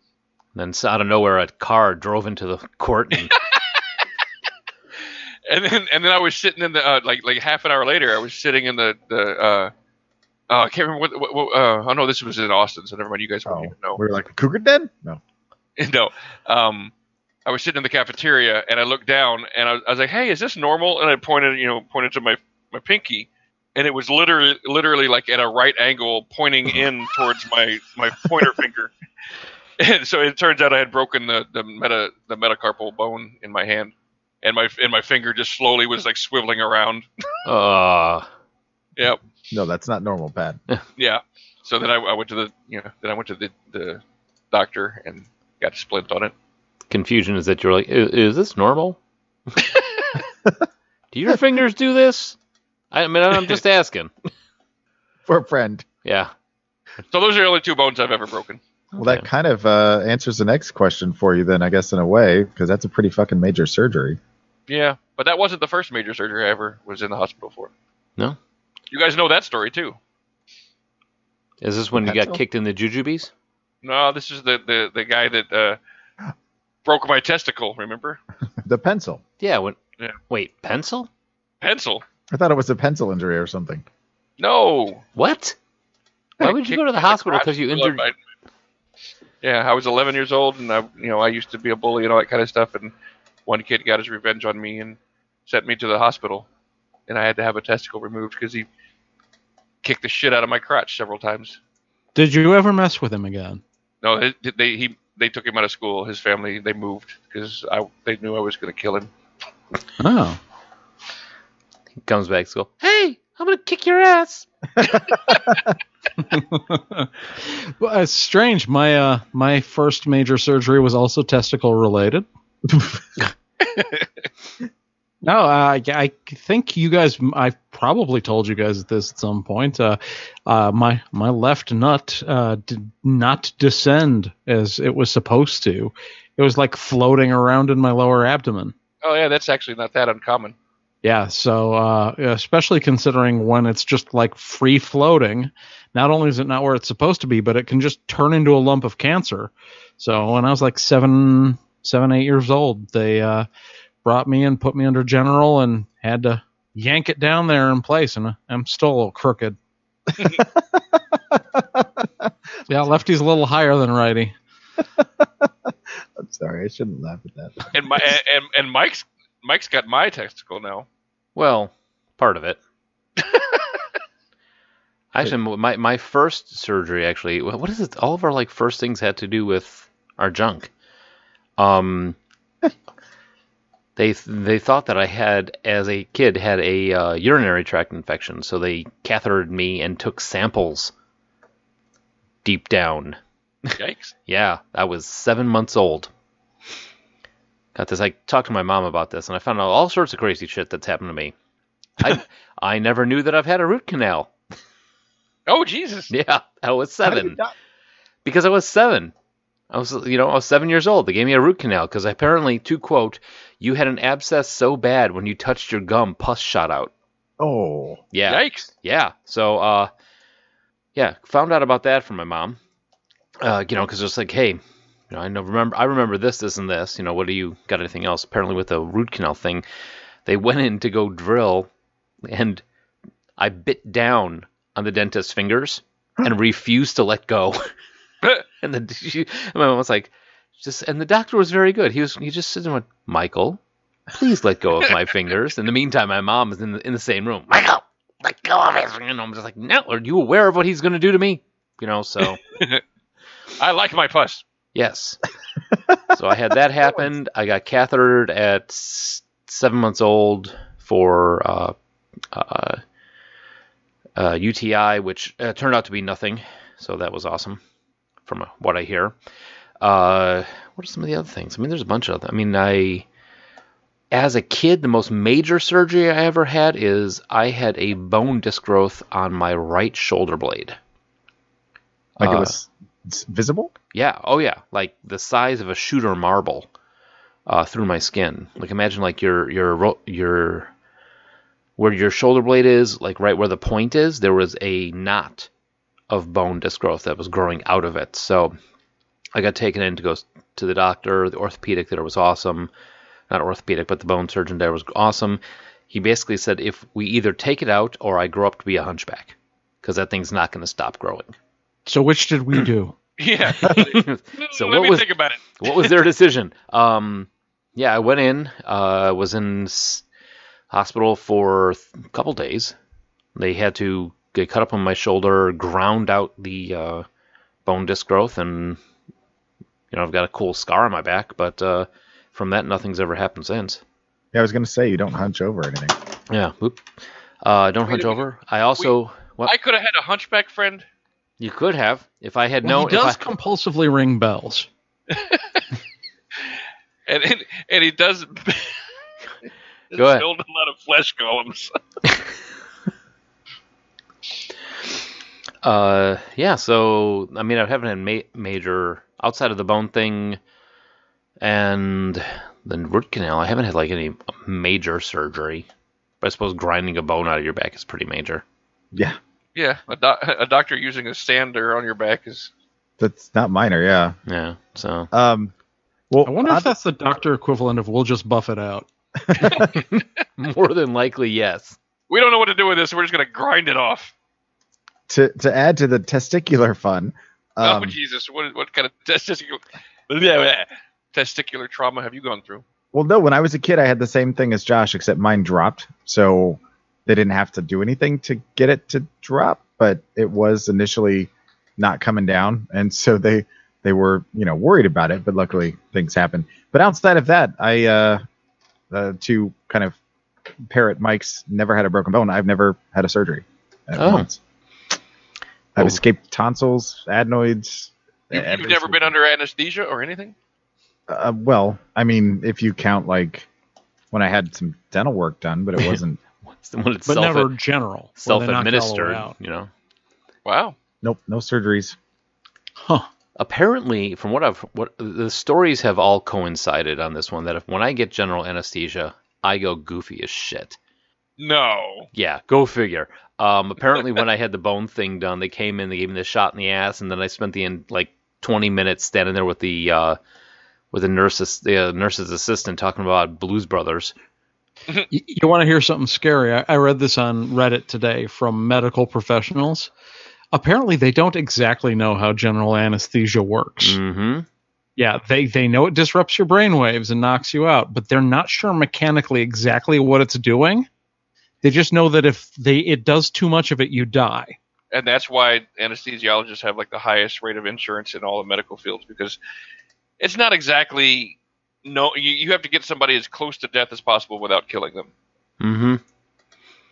Speaker 1: And Then out of nowhere, a car drove into the court. And, [LAUGHS]
Speaker 2: and then and then I was sitting in the uh, like like half an hour later, I was sitting in the the. Uh, uh, I can't remember what. what, what uh, oh no, this was in Austin, so never mind. You guys won't
Speaker 3: Oh,
Speaker 2: even know.
Speaker 3: we were like, the cougar dead? No. [LAUGHS]
Speaker 2: no. Um, I was sitting in the cafeteria and I looked down and I was, I was like, "Hey, is this normal?" And I pointed, you know, pointed to my my pinky, and it was literally literally like at a right angle, pointing [LAUGHS] in towards my my pointer finger. [LAUGHS] And so it turns out I had broken the the meta the metacarpal bone in my hand, and my and my finger just slowly was like swiveling around.
Speaker 1: uh, [LAUGHS]
Speaker 2: Yep.
Speaker 3: No, that's not normal, Pat. [LAUGHS]
Speaker 2: Yeah. So then I, I went to the you know then I went to the the doctor and got a splint on it.
Speaker 1: confusion is that you're like, is, is this normal? [LAUGHS] do your fingers do this? I mean, I'm just asking.
Speaker 3: For a friend.
Speaker 1: Yeah.
Speaker 2: So those are the only two bones I've ever broken.
Speaker 3: Well, that kind of uh, answers the next question for you, then, I guess, in a way, because that's a pretty fucking major surgery.
Speaker 2: Yeah, but that wasn't the first major surgery I ever was in the hospital for.
Speaker 1: No?
Speaker 2: You guys know that story too.
Speaker 1: Is this when you
Speaker 3: Pencil?
Speaker 1: got kicked in the jujubes?
Speaker 2: No, this is the the, the guy that uh, broke my testicle. Remember? [LAUGHS]
Speaker 3: The pencil.
Speaker 1: Yeah. When,
Speaker 2: Yeah.
Speaker 1: Wait, pencil?
Speaker 2: Pencil?
Speaker 3: I thought it was a pencil injury or something.
Speaker 2: No.
Speaker 1: What? Why would you go to the hospital because you injured?
Speaker 2: blood. Yeah, I was 11 years old, and I, you know, I used to be a bully and all that kind of stuff. And one kid got his revenge on me and sent me to the hospital, and I had to have a testicle removed because he kicked the shit out of my crotch several times.
Speaker 4: Did you ever mess with him again?
Speaker 2: No, they, they he they took him out of school. His family they moved because I they knew I was going to kill him.
Speaker 4: Oh.
Speaker 1: He comes back to school. Hey, I'm gonna kick your ass. [LAUGHS]
Speaker 4: well, it's strange. My uh, my first major surgery was also testicle related. No, I, I think you guys. I probably told you guys this at some point. Uh, uh, my my left nut uh, did not descend as it was supposed to. It was like floating around in my lower abdomen.
Speaker 2: Oh yeah, that's actually not that uncommon.
Speaker 4: Yeah, so uh, especially considering when it's just like free floating, not only is it not where it's supposed to be, but it can just turn into a lump of cancer. So when I was like seven, seven, eight years old, they uh, brought me in, put me under general, and had to yank it down there in place, and I'm still a little crooked. [LAUGHS] yeah, lefty's a little higher than righty. [LAUGHS]
Speaker 3: I'm sorry, I shouldn't laugh at that.
Speaker 2: And my and and Mike's Mike's got my testicle now.
Speaker 1: Well, part of it. [LAUGHS] actually, my my first surgery actually. What is it? All of our like first things had to do with our junk. Um, [LAUGHS] they they thought that I had, as a kid, had a uh, urinary tract infection, so they cathetered me and took samples deep down.
Speaker 2: Yikes! [LAUGHS]
Speaker 1: Yeah, I was seven months old. Got this. I talked to my mom about this, and I found out all sorts of crazy shit that's happened to me. I [LAUGHS] I never knew that I've had a root canal.
Speaker 2: Oh Jesus!
Speaker 1: Yeah, I was
Speaker 3: How did you
Speaker 1: seven because I was seven. I was, you know, I was seven years old. They gave me a root canal because apparently, to quote, you had an abscess so bad when you touched your gum, pus shot out.
Speaker 3: Oh,
Speaker 1: Yeah,
Speaker 2: Yikes!
Speaker 1: yeah. So, uh, yeah, found out about that from my mom. Uh, you know, because it's like, hey, you know, I know remember, I remember this, this, and this. You know, what do you got? Anything else? Apparently, with the root canal thing, they went in to go drill, and I bit down on the dentist's fingers and [GASPS] refused to let go. [LAUGHS] and the she, [LAUGHS] my mom was like, just and the doctor was very good. He was he just said, went, Michael, please let go of my [LAUGHS] fingers. In the meantime, my mom is in the in the same room. Michael, let go of his. Fingers. And I'm just like, no. Are you aware of what he's going to do to me? You know. So [LAUGHS]
Speaker 2: I like my pus.
Speaker 1: yes. so I had that happen. I got cathetered at seven months old for uh, uh, uh, UTI, which uh, turned out to be nothing. So that was awesome, from what I hear. Uh, what are some of the other things? I mean, there's a bunch of them. I mean, I, as a kid, the most major surgery I ever had is I had a bone disc growth on my right shoulder blade.
Speaker 3: Like it
Speaker 1: Uh,
Speaker 3: was visible.
Speaker 1: Yeah. Oh, yeah. Like the size of a shooter marble uh, through my skin. Like imagine like your your your where your shoulder blade is, like right where the point is. There was a knot of bone disc growth that was growing out of it. So I got taken in to go to the doctor. The orthopedic there was awesome. Not orthopedic, but the bone surgeon there was awesome. He basically said if we either take it out or I grow up to be a hunchback because that thing's not going to stop growing.
Speaker 4: So which did we do? [CLEARS THROAT]
Speaker 2: Yeah. [LAUGHS]
Speaker 1: so [LAUGHS]
Speaker 2: Let
Speaker 1: what
Speaker 2: me
Speaker 1: was
Speaker 2: think about it. [LAUGHS]
Speaker 1: what was their decision? Um, yeah, I went in. Uh, was in s- hospital for th- a couple days. They had to get cut up on my shoulder, ground out the uh, bone disc growth, and you know I've got a cool scar on my back. But uh, from that, nothing's ever happened since.
Speaker 3: Yeah, I was gonna say you don't hunch over or anything.
Speaker 1: Yeah, whoop. Uh, don't
Speaker 2: Wait
Speaker 1: hunch
Speaker 2: a
Speaker 1: over. I also what
Speaker 2: I could have had a hunchback friend.
Speaker 1: you could have if I had
Speaker 4: Well,
Speaker 1: known.
Speaker 4: he does
Speaker 1: I,
Speaker 4: compulsively ring bells. [LAUGHS] [LAUGHS]
Speaker 2: and and, and he does [LAUGHS]
Speaker 1: Go ahead.
Speaker 2: build a lot of flesh columns.
Speaker 1: Uh, yeah. So I mean, I haven't had ma- major outside of the bone thing and the root canal. I haven't had like any major surgery. But I suppose grinding a bone out of your back is pretty major.
Speaker 3: Yeah,
Speaker 2: yeah, a, doc a doctor using a sander on your back is.
Speaker 3: that's not minor. Yeah.
Speaker 1: Yeah. So
Speaker 3: Um. Well,
Speaker 4: I wonder
Speaker 3: odd-
Speaker 4: if that's the doctor equivalent of we'll just buff it out. [LAUGHS] [LAUGHS]
Speaker 1: more than likely, yes.
Speaker 2: We don't know what to do with this. So we're just gonna grind it off.
Speaker 3: To to add to the testicular fun. Um,
Speaker 2: oh Jesus! What what kind of [LAUGHS] testicular testicular trauma have you gone through?
Speaker 3: Well, no, when I was a kid, I had the same thing as Josh, except mine dropped. So they didn't have to do anything to get it to drop, but it was initially not coming down, [LAUGHS] and so they they were you know worried about it. But luckily, things happened. But outside of that, I uh, uh to kind of parrot Mike's never had a broken bone. I've never had a surgery. At
Speaker 1: Oh.
Speaker 3: once. I've
Speaker 1: Oh.
Speaker 3: escaped tonsils, adenoids.
Speaker 2: You, you've
Speaker 3: every
Speaker 2: never been under anesthesia or anything?
Speaker 3: Uh, well, I mean, if you count like when I had some dental work done, but it [LAUGHS] wasn't.
Speaker 1: When it's
Speaker 4: But
Speaker 1: self
Speaker 4: never general. where they knock you all the way
Speaker 1: self-administered, you know.
Speaker 2: Wow.
Speaker 3: nope, no surgeries.
Speaker 4: Huh.
Speaker 1: apparently from what i've what the stories have all coincided on this one that if when i get general anesthesia i go goofy as shit
Speaker 2: No.
Speaker 1: yeah go figure um apparently when [LAUGHS] i had the bone thing done they came in they gave me the shot in the ass and then i spent the in like 20 minutes standing there with the uh with the nurse's the uh, nurse's assistant talking about blues brothers [LAUGHS]
Speaker 4: Y- You want to hear something scary? I, I read this on Reddit today from medical professionals. Apparently, they don't exactly know how general anesthesia works.
Speaker 1: mm-hmm
Speaker 4: Yeah, they, they know it disrupts your brain waves and knocks you out, but they're not sure mechanically exactly what it's doing. They just know that if they it does too much of it, you die.
Speaker 2: And that's why anesthesiologists have like the highest rate of insurance in all the medical fields because it's not exactly no you, you have to get somebody as close to death as possible without killing them.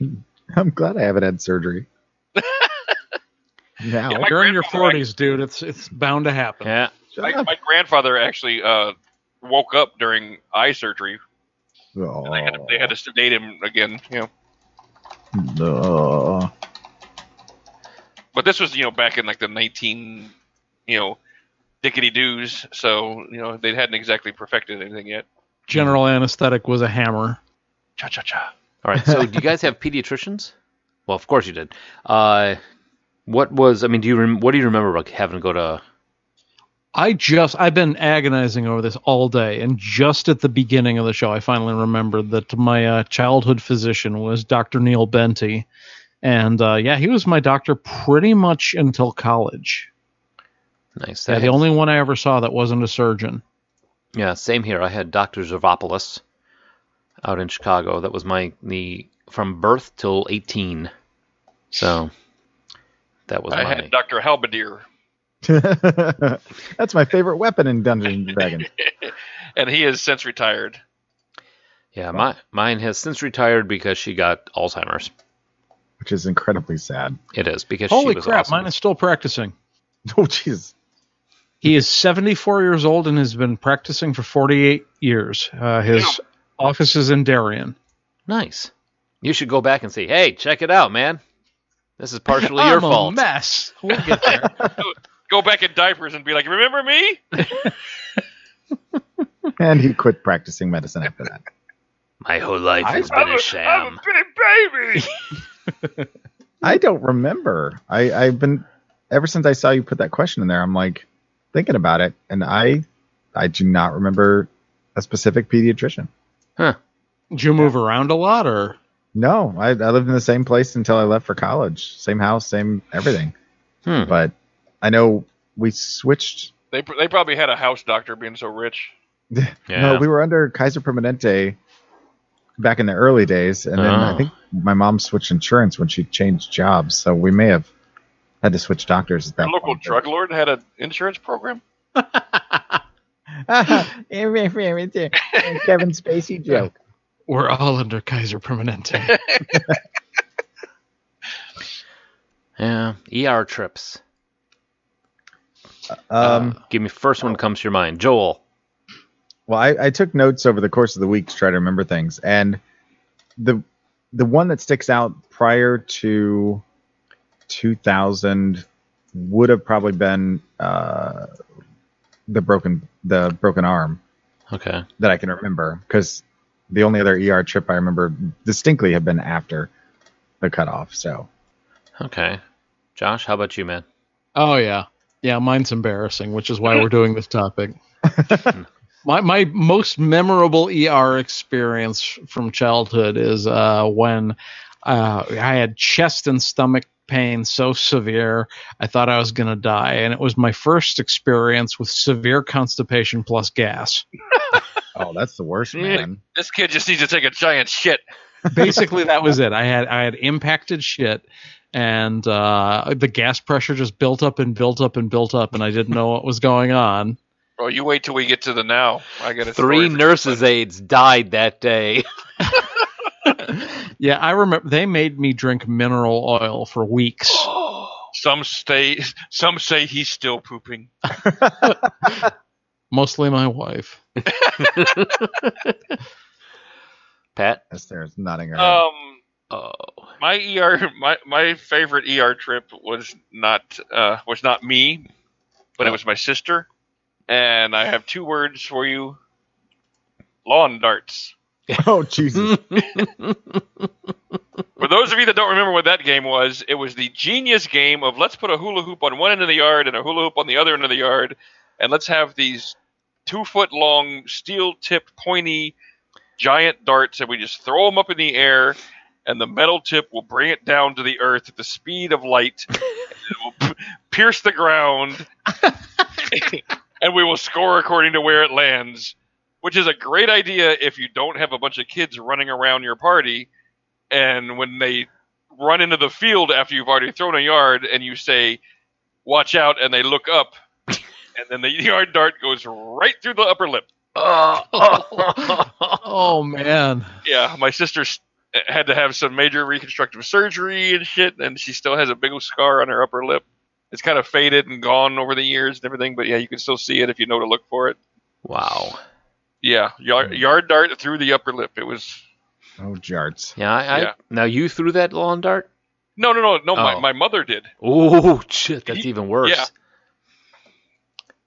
Speaker 1: mm-hmm
Speaker 3: I'm glad I haven't had surgery. [LAUGHS] now,
Speaker 2: Yeah, my
Speaker 4: You're in your
Speaker 2: grandfather-
Speaker 4: forties, dude. It's it's bound to happen.
Speaker 1: yeah
Speaker 2: My, my grandfather actually uh, woke up during eye surgery.
Speaker 3: Oh,
Speaker 2: They had, to, they had to sedate him again. You know,
Speaker 3: no. Uh, uh, uh.
Speaker 2: but this was you know back in like the nineteen you know dickety doos, so you know they hadn't exactly perfected anything yet.
Speaker 4: General anesthetic was a hammer.
Speaker 2: Cha cha cha.
Speaker 1: all right so do you guys have pediatricians well of course you did uh what was i mean do you rem- what do you remember about having to go to
Speaker 4: I just I've been agonizing over this all day, and just at the beginning of the show, I finally remembered that my uh, childhood physician was Dr. Neil Benty, And uh, yeah, he was my doctor pretty much until college.
Speaker 1: Nice.
Speaker 4: Yeah, the only one I ever saw that wasn't a surgeon.
Speaker 1: Yeah, same here. I had Dr. Zervopoulos out in Chicago. That was my the from birth till 18. So that was
Speaker 2: I
Speaker 1: my
Speaker 2: had Dr. Halberdier, [LAUGHS]
Speaker 3: That's my favorite weapon in Dungeons and Dragons. [LAUGHS]
Speaker 2: and he has since retired.
Speaker 1: yeah. My mine has since retired because she got Alzheimer's.
Speaker 3: which is incredibly sad.
Speaker 1: It is because
Speaker 4: Holy
Speaker 1: she was
Speaker 4: crap,
Speaker 1: awesome.
Speaker 4: mine is still practicing. [LAUGHS]
Speaker 3: Oh, jeez.
Speaker 4: He is 74 years old and has been practicing for 48 years. Uh, his office is in Darien.
Speaker 1: nice. You should go back and say, "Hey, check it out, man. This is partially your
Speaker 4: I'm a
Speaker 1: fault."
Speaker 4: mess. We'll get there.
Speaker 2: Go back in diapers and be like, "Remember me?" [LAUGHS]
Speaker 3: And he quit practicing medicine after that.
Speaker 1: My whole life
Speaker 3: I-
Speaker 1: has been a sham.
Speaker 2: big baby. [LAUGHS]
Speaker 3: I don't remember. I, I've been ever since I saw you put that question in there. I'm like thinking about it, and I I do not remember a specific pediatrician. Huh?
Speaker 4: Did you move around a lot, or
Speaker 3: No, I, I lived in the same place until I left for college. Same house, same everything.
Speaker 1: Hmm.
Speaker 3: But I know we switched.
Speaker 2: They they probably had a house doctor being so rich. [LAUGHS]
Speaker 1: Yeah.
Speaker 3: No, we were under Kaiser Permanente back in the early days, and then I
Speaker 1: Oh.
Speaker 3: think my mom switched insurance when she changed jobs, so we may have had to switch doctors at that
Speaker 2: Your local
Speaker 3: point.
Speaker 2: drug lord had an insurance program. [LAUGHS]
Speaker 3: Kevin Spacey [LAUGHS] joke.
Speaker 4: we're all under Kaiser Permanente?
Speaker 1: yeah. ER trips.
Speaker 3: Um,
Speaker 1: Uh, give me first one comes to your mind, Joel.
Speaker 3: well, I, I took notes over the course of the week to try to remember things, and the the one that sticks out prior to 2000 would have probably been uh, the broken the broken arm
Speaker 1: Okay.
Speaker 3: that I can remember because the only other ER trip I remember distinctly have been after the cutoff. So
Speaker 1: Okay. Josh, how about you, man?
Speaker 4: oh yeah, yeah. Mine's embarrassing, which is why [LAUGHS] we're doing this topic. [LAUGHS] my my most memorable ER experience from childhood is uh, when uh, I had chest and stomach pain so severe I thought I was gonna die, and it was my first experience with severe constipation plus gas. [LAUGHS]
Speaker 3: oh, that's the worst, man.
Speaker 2: This kid just needs to take a giant shit.
Speaker 4: basically that was it. I had I had impacted shit, and uh, the gas pressure just built up and built up and built up, and I didn't know what was going on.
Speaker 2: Bro, you wait till we get to the now. I got a
Speaker 1: Three
Speaker 2: story for
Speaker 1: nurses' aides died that day. [LAUGHS]
Speaker 4: Yeah, I remember they made me drink mineral oil for weeks. [GASPS]
Speaker 2: Some stay. Some say he's still pooping. [LAUGHS]
Speaker 4: Mostly my wife. [LAUGHS]
Speaker 1: Pat.
Speaker 3: Esther's nodding her head.
Speaker 2: Um,
Speaker 1: Oh.
Speaker 2: my ER, my my favorite ER trip was not uh was not me, but it was my sister. And I have two words for you: lawn darts. [LAUGHS]
Speaker 3: oh, Jesus. [LAUGHS]
Speaker 2: For those of you that don't remember what that game was, it was the genius game of let's put a hula hoop on one end of the yard and a hula hoop on the other end of the yard, and let's have these two foot long, steel tipped, pointy, giant darts, and we just throw them up in the air, and the metal tip will bring it down to the earth at the speed of light. and it will p- pierce the ground, [LAUGHS] and we will score according to where it lands. Which is a great idea if you don't have a bunch of kids running around your party and when they run into the field after you've already thrown a yard and you say watch out and they look up and then the [LAUGHS] yard dart goes right through the upper lip
Speaker 4: Oh [LAUGHS] oh man.
Speaker 2: yeah my sister s- had to have some major reconstructive surgery and shit and she still has a big old scar on her upper lip it's kind of faded and gone over the years and everything but yeah you can still see it if you know to look for it
Speaker 1: Wow.
Speaker 2: yeah yard, hmm. yard dart through the upper lip it was
Speaker 3: Oh, jarts.
Speaker 1: Yeah, I, I now you threw that lawn dart?
Speaker 2: no no no no my,
Speaker 1: Oh.
Speaker 2: my mother did
Speaker 1: Oh shit, that's
Speaker 2: Ye-
Speaker 1: even worse.
Speaker 2: yeah.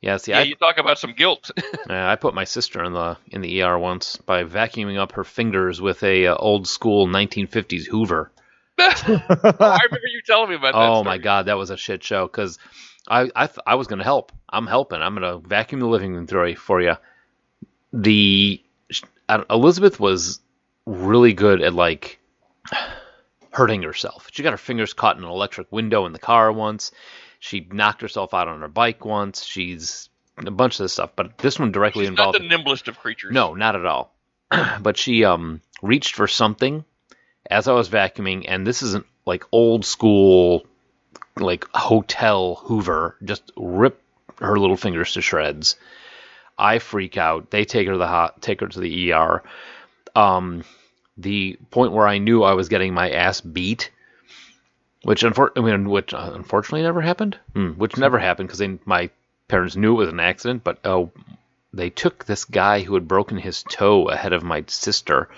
Speaker 1: Yeah, see,
Speaker 2: yeah
Speaker 1: I,
Speaker 2: you talk about some guilt [LAUGHS]
Speaker 1: yeah, I put my sister in the in the ER once by vacuuming up her fingers with a uh, old school 1950s Hoover. [LAUGHS]
Speaker 2: I remember you telling me about that.
Speaker 1: Oh my god, that was a shit show because I I, th- I was gonna help. I'm helping. I'm gonna vacuum the living room for you. For you. The Elizabeth was really good at like hurting herself. She got her fingers caught in an electric window in the car once. She knocked herself out on her bike once. She's a bunch of this stuff, but this one directly
Speaker 2: She's not
Speaker 1: involved.
Speaker 2: the nimblest of creatures.
Speaker 1: No, not at all. [CLEARS THROAT] but she um reached for something as I was vacuuming, and this isn't like old school like hotel Hoover. Just rip her little fingers to shreds. I freak out. They take her to the hot, take her to the ER. Um, the point where I knew I was getting my ass beat, which unfor- I mean, which uh, unfortunately never happened. Hmm, which never happened because my parents knew it was an accident, but oh, they took this guy who had broken his toe ahead of my sister.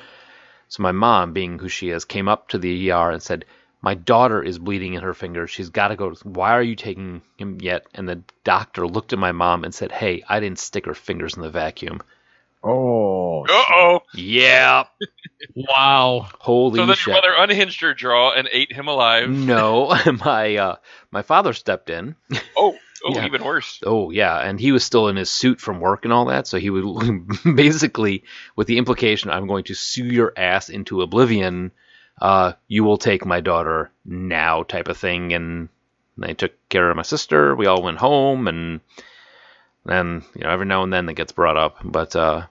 Speaker 1: So my mom, being who she is, came up to the ER and said, "My daughter is bleeding in her finger. She's got to go. Why are you taking him yet?" And the doctor looked at my mom and said, "Hey, I didn't stick her fingers in the vacuum."
Speaker 3: Oh,
Speaker 2: Uh oh.
Speaker 1: Yeah,
Speaker 4: Wow.
Speaker 1: holy
Speaker 2: So then
Speaker 1: shit!
Speaker 2: your mother unhinged her jaw and ate him alive.
Speaker 1: no, [LAUGHS] my uh, my father stepped in.
Speaker 2: Oh, oh,
Speaker 1: Yeah.
Speaker 2: even worse.
Speaker 1: Oh yeah, and he was still in his suit from work and all that, so he would [LAUGHS] basically, with the implication, "I'm going to sue your ass into oblivion. Uh, you will take my daughter now," type of thing. And they took care of my sister. We all went home, and then you know every now and then that gets brought up, but uh,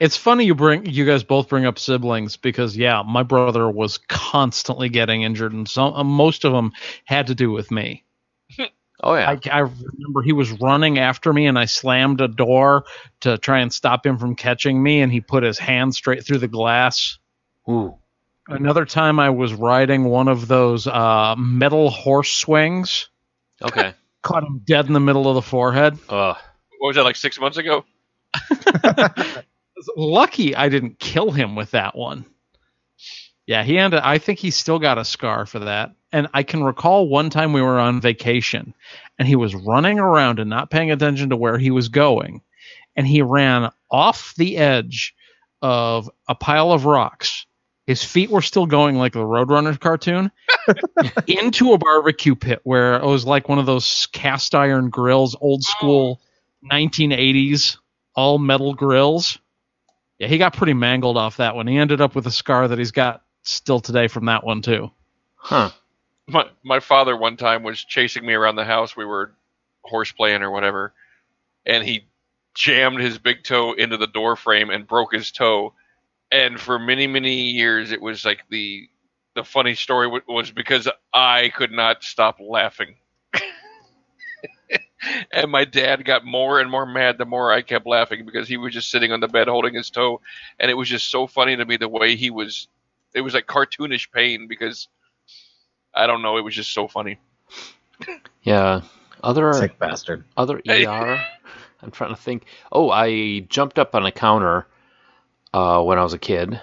Speaker 4: It's funny you bring you guys both bring up siblings because yeah, my brother was constantly getting injured, and some uh, most of them had to do with me. [LAUGHS]
Speaker 1: oh yeah,
Speaker 4: I, I remember he was running after me, and I slammed a door to try and stop him from catching me, and he put his hand straight through the glass.
Speaker 1: ooh,
Speaker 4: Another time, I was riding one of those uh, metal horse swings,
Speaker 1: okay,
Speaker 4: caught him dead in the middle of the forehead.
Speaker 1: uh,
Speaker 2: What was that, like six months ago? [LAUGHS]
Speaker 4: Lucky I didn't kill him with that one. Yeah, he ended. I think he still got a scar for that. And I can recall one time we were on vacation, and he was running around and not paying attention to where he was going, and he ran off the edge of a pile of rocks. His feet were still going like the Roadrunner cartoon [LAUGHS] into a barbecue pit where it was like one of those cast iron grills, old school 1980s all metal grills. Yeah, he got pretty mangled off that one. He ended up with a scar that he's got still today from that one too.
Speaker 1: huh,
Speaker 2: My my father one time was chasing me around the house. We were horse playing or whatever, and he jammed his big toe into the door frame and broke his toe. And for many many years, it was like the the funny story w- was because I could not stop laughing. [LAUGHS] and my dad got more and more mad the more I kept laughing because he was just sitting on the bed holding his toe, and it was just so funny to me the way he was. It was like cartoonish pain because I don't know. It was just so funny. [LAUGHS]
Speaker 1: yeah. Other
Speaker 3: sick bastard.
Speaker 1: other ER. I'm trying to think. Oh, I jumped up on a counter uh, when I was a kid,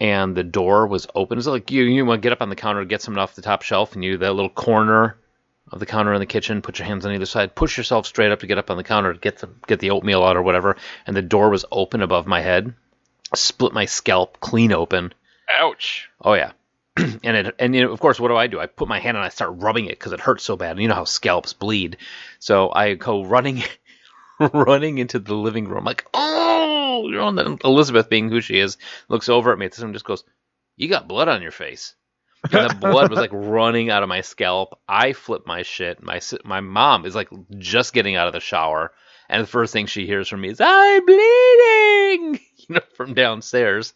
Speaker 1: and the door was open. It's like you you want to get up on the counter, get something off the top shelf, and you that little corner of the counter in the kitchen. Put your hands on either side. Push yourself straight up to get up on the counter to get the get the oatmeal out or whatever. And the door was open above my head. Split my scalp clean open.
Speaker 2: Ouch.
Speaker 1: Oh yeah. [CLEARS THROAT] and it and you know, of course what do I do? I put my hand and I start rubbing it because it hurts so bad. And you know how scalps bleed. So I go running [LAUGHS] running into the living room like oh you know and then Elizabeth being who she is looks over at me and just goes you got blood on your face. And the blood was like [LAUGHS] running out of my scalp. I flip my shit. My my mom is like just getting out of the shower, and the first thing she hears from me is "I'm bleeding," [LAUGHS] you know, from downstairs.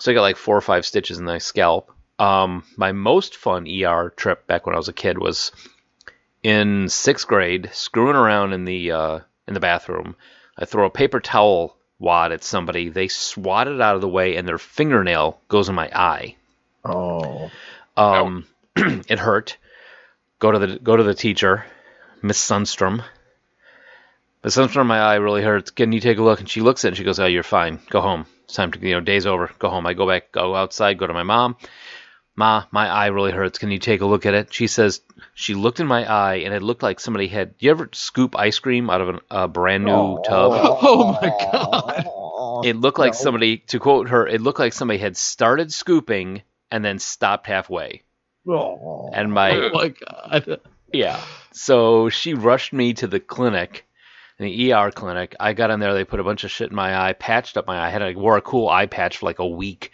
Speaker 1: So I got like four or five stitches in my scalp. Um, my most fun ER trip back when I was a kid was in sixth grade, screwing around in the uh, in the bathroom. I throw a paper towel wad at somebody. They swat it out of the way, and their fingernail goes in my eye.
Speaker 3: Oh,
Speaker 1: Um, [CLEARS THROAT] it hurt. Go to the go to the teacher, Miss Sunstrom. Miss Sunstrom, my eye really hurts. Can you take a look? And she looks at it and she goes, "Oh, you're fine. Go home. It's time to you know, day's over. Go home." I go back, go outside, go to my mom. Ma, my eye really hurts. Can you take a look at it? She says she looked in my eye and it looked like somebody had. You ever scoop ice cream out of an- a brand new tub? [LAUGHS]
Speaker 4: Oh my god. [LAUGHS]
Speaker 1: It looked like
Speaker 3: No.
Speaker 1: somebody, to quote her, it looked like somebody had started scooping and then stopped halfway.
Speaker 3: Oh.
Speaker 1: And my
Speaker 4: Oh my god.
Speaker 1: Yeah. So she rushed me to the clinic, the ER clinic. I got in there. They put a bunch of shit in my eye, patched up my eye. I had I wore a cool eye patch for like a week,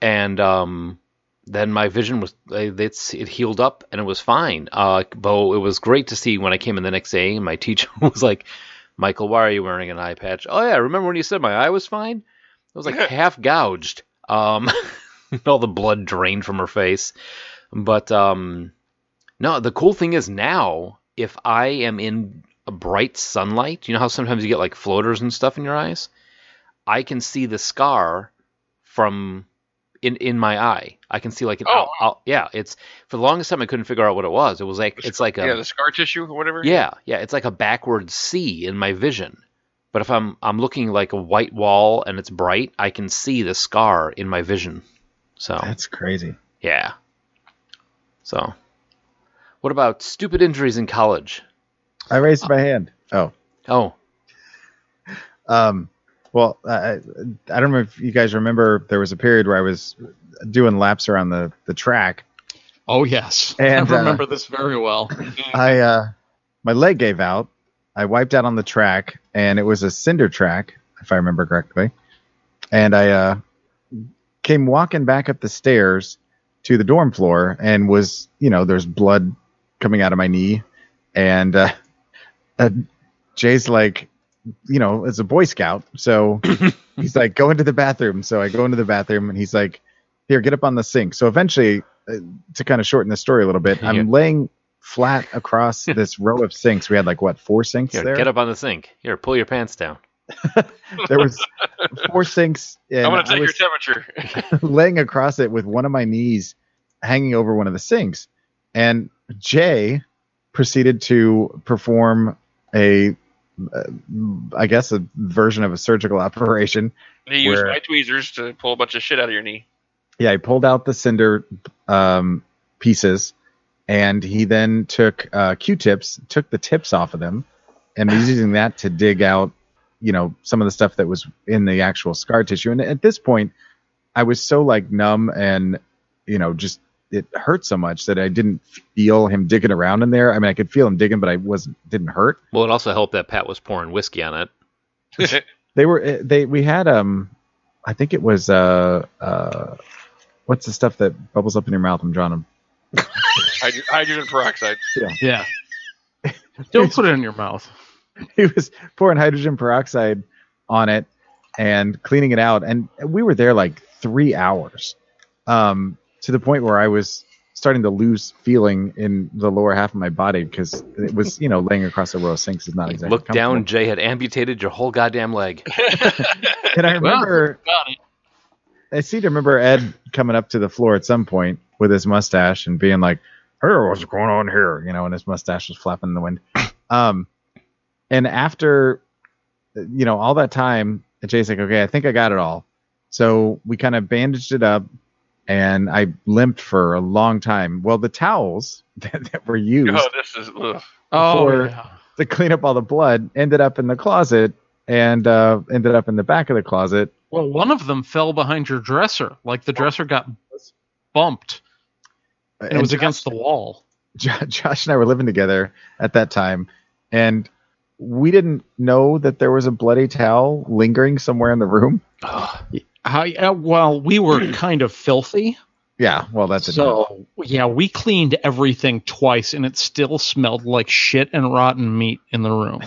Speaker 1: and um, then my vision was it's it healed up and it was fine. Uh, but it was great to see when I came in the next day. and My [LAUGHS] teacher was like, "Michael, why are you wearing an eye patch?" Oh yeah, remember when you said my eye was fine? It was like half gouged. Um, [LAUGHS] all the blood drained from her face. But um, no, the cool thing is now, if I am in a bright sunlight, you know how sometimes you get like floaters and stuff in your eyes? I can see the scar from in in my eye. I can see like an
Speaker 2: Oh,
Speaker 1: out, out- yeah. It's for the longest time I couldn't figure out what it was. It was like
Speaker 2: The
Speaker 1: it's
Speaker 2: scar-
Speaker 1: like a
Speaker 2: yeah, the scar tissue or whatever.
Speaker 1: yeah, yeah, it's like a backward C in my vision. But if I'm I'm looking like a white wall and it's bright, I can see the scar in my vision. So
Speaker 3: That's crazy.
Speaker 1: yeah. So what about stupid injuries in college?
Speaker 3: I raised my hand. Oh,
Speaker 1: Oh,
Speaker 3: um, well, I, I don't know if you guys remember. There was a period where I was doing laps around the the track.
Speaker 4: Oh yes, [LAUGHS]
Speaker 3: And,
Speaker 4: I
Speaker 3: uh,
Speaker 4: remember this very well. [LAUGHS]
Speaker 3: I uh, my leg gave out. I wiped out on the track, and it was a cinder track, if I remember correctly. And I uh, came walking back up the stairs to the dorm floor, and was you know there's blood coming out of my knee, and uh, [LAUGHS] uh, Jay's like, you know, it's a Boy Scout, so [LAUGHS] he's like, go into the bathroom. So I go into the bathroom, and he's like, here, get up on the sink. So eventually, uh, to kind of shorten the story a little bit, I'm laying flat across [LAUGHS] this row of sinks. We had like what four sinks
Speaker 1: here,
Speaker 3: there.
Speaker 1: get up on the sink. Here, pull your pants down. [LAUGHS]
Speaker 3: There was four sinks, and
Speaker 2: I'm gonna take your temperature.
Speaker 3: laying across it with one of my knees hanging over one of the sinks. And Jay proceeded to perform a, I guess, a version of a surgical operation.
Speaker 2: he used
Speaker 3: Where-
Speaker 2: my tweezers to pull a bunch of shit out of your knee.
Speaker 3: Yeah, he pulled out the cinder um, pieces, and he then took uh, Q-tips, took the tips off of them, and was using that to dig out, you know, some of the stuff that was in the actual scar tissue. And at this point, I was so like numb and, you know, just it hurt so much that I didn't feel him digging around in there. I mean, I could feel him digging, but I wasn't didn't hurt.
Speaker 1: Well, it also helped that Pat was pouring whiskey on it. [LAUGHS]
Speaker 3: They were eh, they we had um, I think it was uh uh, what's the stuff that bubbles up in your mouth? I'm drawing them.
Speaker 2: Hydro- hydrogen peroxide.
Speaker 4: Yeah. Yeah, [LAUGHS] don't put it in your mouth.
Speaker 3: he was pouring hydrogen peroxide on it and cleaning it out and we were there like three hours um, to the point where i was starting to lose feeling in the lower half of my body because it was you know laying across a row of sinks is not exactly
Speaker 1: Look down. Jay had amputated your whole goddamn leg. [LAUGHS]
Speaker 3: and i remember
Speaker 4: Got it.
Speaker 3: i seem to remember ed coming up to the floor at some point with his mustache and being like hey what's going on here you know and his mustache was flapping in the wind [COUGHS] um and after you know all that time jay's like okay i think i got it all so we kind of bandaged it up and i limped for a long time well the towels [LAUGHS] that, that were used
Speaker 2: oh, this is. Ugh.
Speaker 4: Oh, yeah.
Speaker 3: to clean up all the blood ended up in the closet and uh, ended up in the back of the closet
Speaker 4: Well, one of them fell behind your dresser. Like the dresser got bumped, and it was
Speaker 3: Josh-
Speaker 4: against the wall.
Speaker 3: Josh and I were living together at that time, and we didn't know that there was a bloody towel lingering somewhere in the room.
Speaker 4: How, yeah, well, we were [CLEARS THROAT] kind of filthy,
Speaker 3: Yeah, well, that's
Speaker 4: so yeah, we cleaned everything twice, and it still smelled like shit and rotten meat in the room.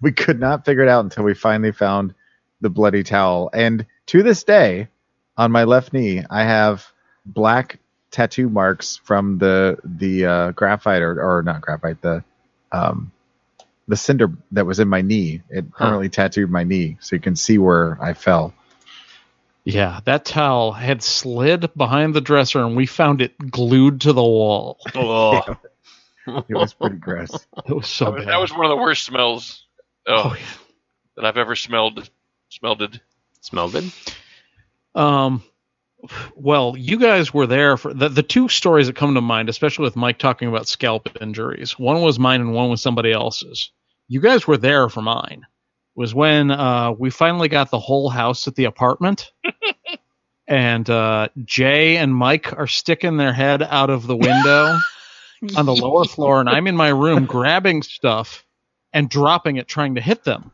Speaker 3: We could not figure it out until we finally found the bloody towel. And to this day, on my left knee, I have black tattoo marks from the the uh, graphite or, or not graphite the um, the cinder that was in my knee. It
Speaker 1: Huh.
Speaker 3: permanently tattooed my knee, so you can see where I fell.
Speaker 4: Yeah, that towel had slid behind the dresser, and we found it glued to the wall.
Speaker 1: Ugh. [LAUGHS]
Speaker 3: It was pretty gross. [LAUGHS]
Speaker 4: It was so
Speaker 2: that, was,
Speaker 4: bad.
Speaker 2: that was one of the worst smells
Speaker 4: oh,
Speaker 2: oh, that I've ever smelled. Smelled it.
Speaker 1: Smelled good.
Speaker 4: Um, well, you guys were there for the, the two stories that come to mind, especially with Mike talking about scalp injuries. One was mine and one was somebody else's. You guys were there for mine. Was when uh, we finally got the whole house at the apartment, [LAUGHS] and uh, Jay and Mike are sticking their head out of the window [LAUGHS] on the lower floor, and I'm in my room [LAUGHS] grabbing stuff and dropping it, trying to hit them.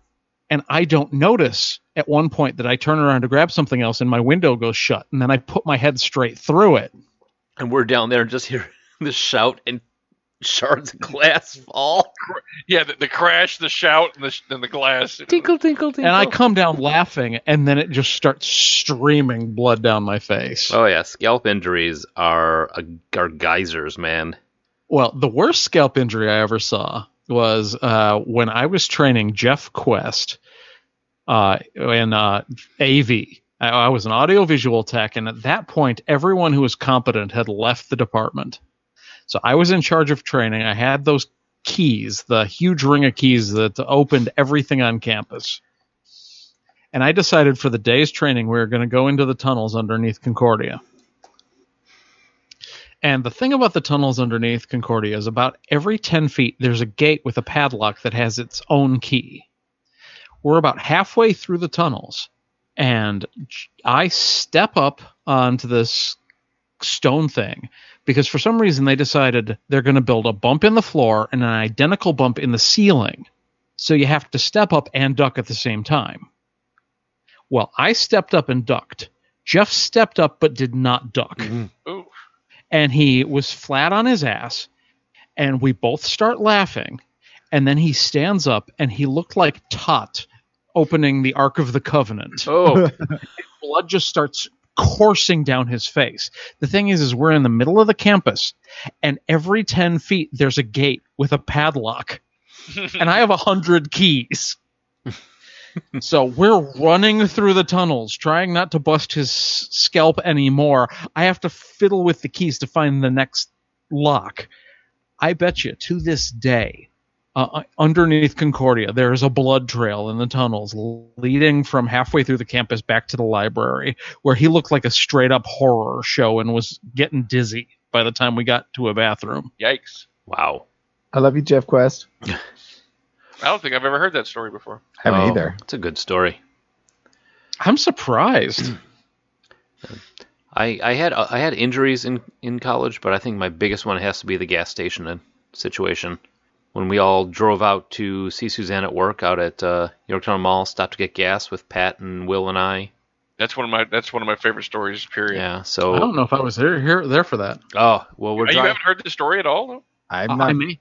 Speaker 4: And I don't notice at one point that I turn around to grab something else and my window goes shut. And then I put my head straight through it.
Speaker 1: and we're down there and just hear the shout and shards of glass fall.
Speaker 2: Yeah, the, the crash, the shout, and the sh- and the glass.
Speaker 1: Tinkle, tinkle, tinkle.
Speaker 4: And I come down laughing, and then it just starts streaming blood down my face.
Speaker 1: Oh yeah, scalp injuries are are geysers, man.
Speaker 4: Well, the worst scalp injury I ever saw was uh, when I was training Jeff Quest uh, in uh, AV. I, I was an audiovisual tech, and at that point, everyone who was competent had left the department. So I was in charge of training. I had those keys, the huge ring of keys that opened everything on campus. And I decided for the day's training, we were going to go into the tunnels underneath Concordia. And the thing about the tunnels underneath Concordia is about every 10 feet, there's a gate with a padlock that has its own key. We're about halfway through the tunnels, and I step up onto this stone thing because for some reason they decided they're going to build a bump in the floor and an identical bump in the ceiling. So you have to step up and duck at the same time. Well, I stepped up and ducked. Jeff stepped up but did not duck mm-hmm.
Speaker 2: Ooh.
Speaker 4: and he was flat on his ass and we both start laughing and then he stands up and he looked like Toht opening the ark of the covenant
Speaker 1: Oh, [LAUGHS]
Speaker 4: blood just starts coursing down his face. The thing is is we're in the middle of the campus and every 10 feet there's a gate with a padlock. [LAUGHS] And i have a hundred keys. So we're running through the tunnels trying not to bust his scalp anymore. I have to fiddle with the keys to find the next lock. I bet you to this day uh, underneath concordia there is a blood trail in the tunnels leading from halfway through the campus back to the library where he looked like a straight up horror show and was getting dizzy by the time we got to a bathroom
Speaker 2: Yikes!
Speaker 1: wow.
Speaker 3: I love you, Jeff Quest. [LAUGHS]
Speaker 2: I don't think I've ever heard that story before.
Speaker 3: I haven't
Speaker 1: Oh,
Speaker 3: either.
Speaker 1: It's a good story.
Speaker 4: i'm surprised [CLEARS THROAT]
Speaker 1: I, I had I had injuries in, in college, but I think my biggest one has to be the gas station situation. When we all drove out to see Suzanne at work out at uh, Yorktown Mall, stopped to get gas with Pat and Will and I.
Speaker 2: That's one of my that's one of my favorite stories. Period.
Speaker 1: Yeah. So i
Speaker 4: don't know if i was there here there for that
Speaker 1: oh well, we're
Speaker 2: you
Speaker 1: driving.
Speaker 2: haven't heard the story at all, though.
Speaker 3: I'm
Speaker 4: I
Speaker 3: not.
Speaker 4: may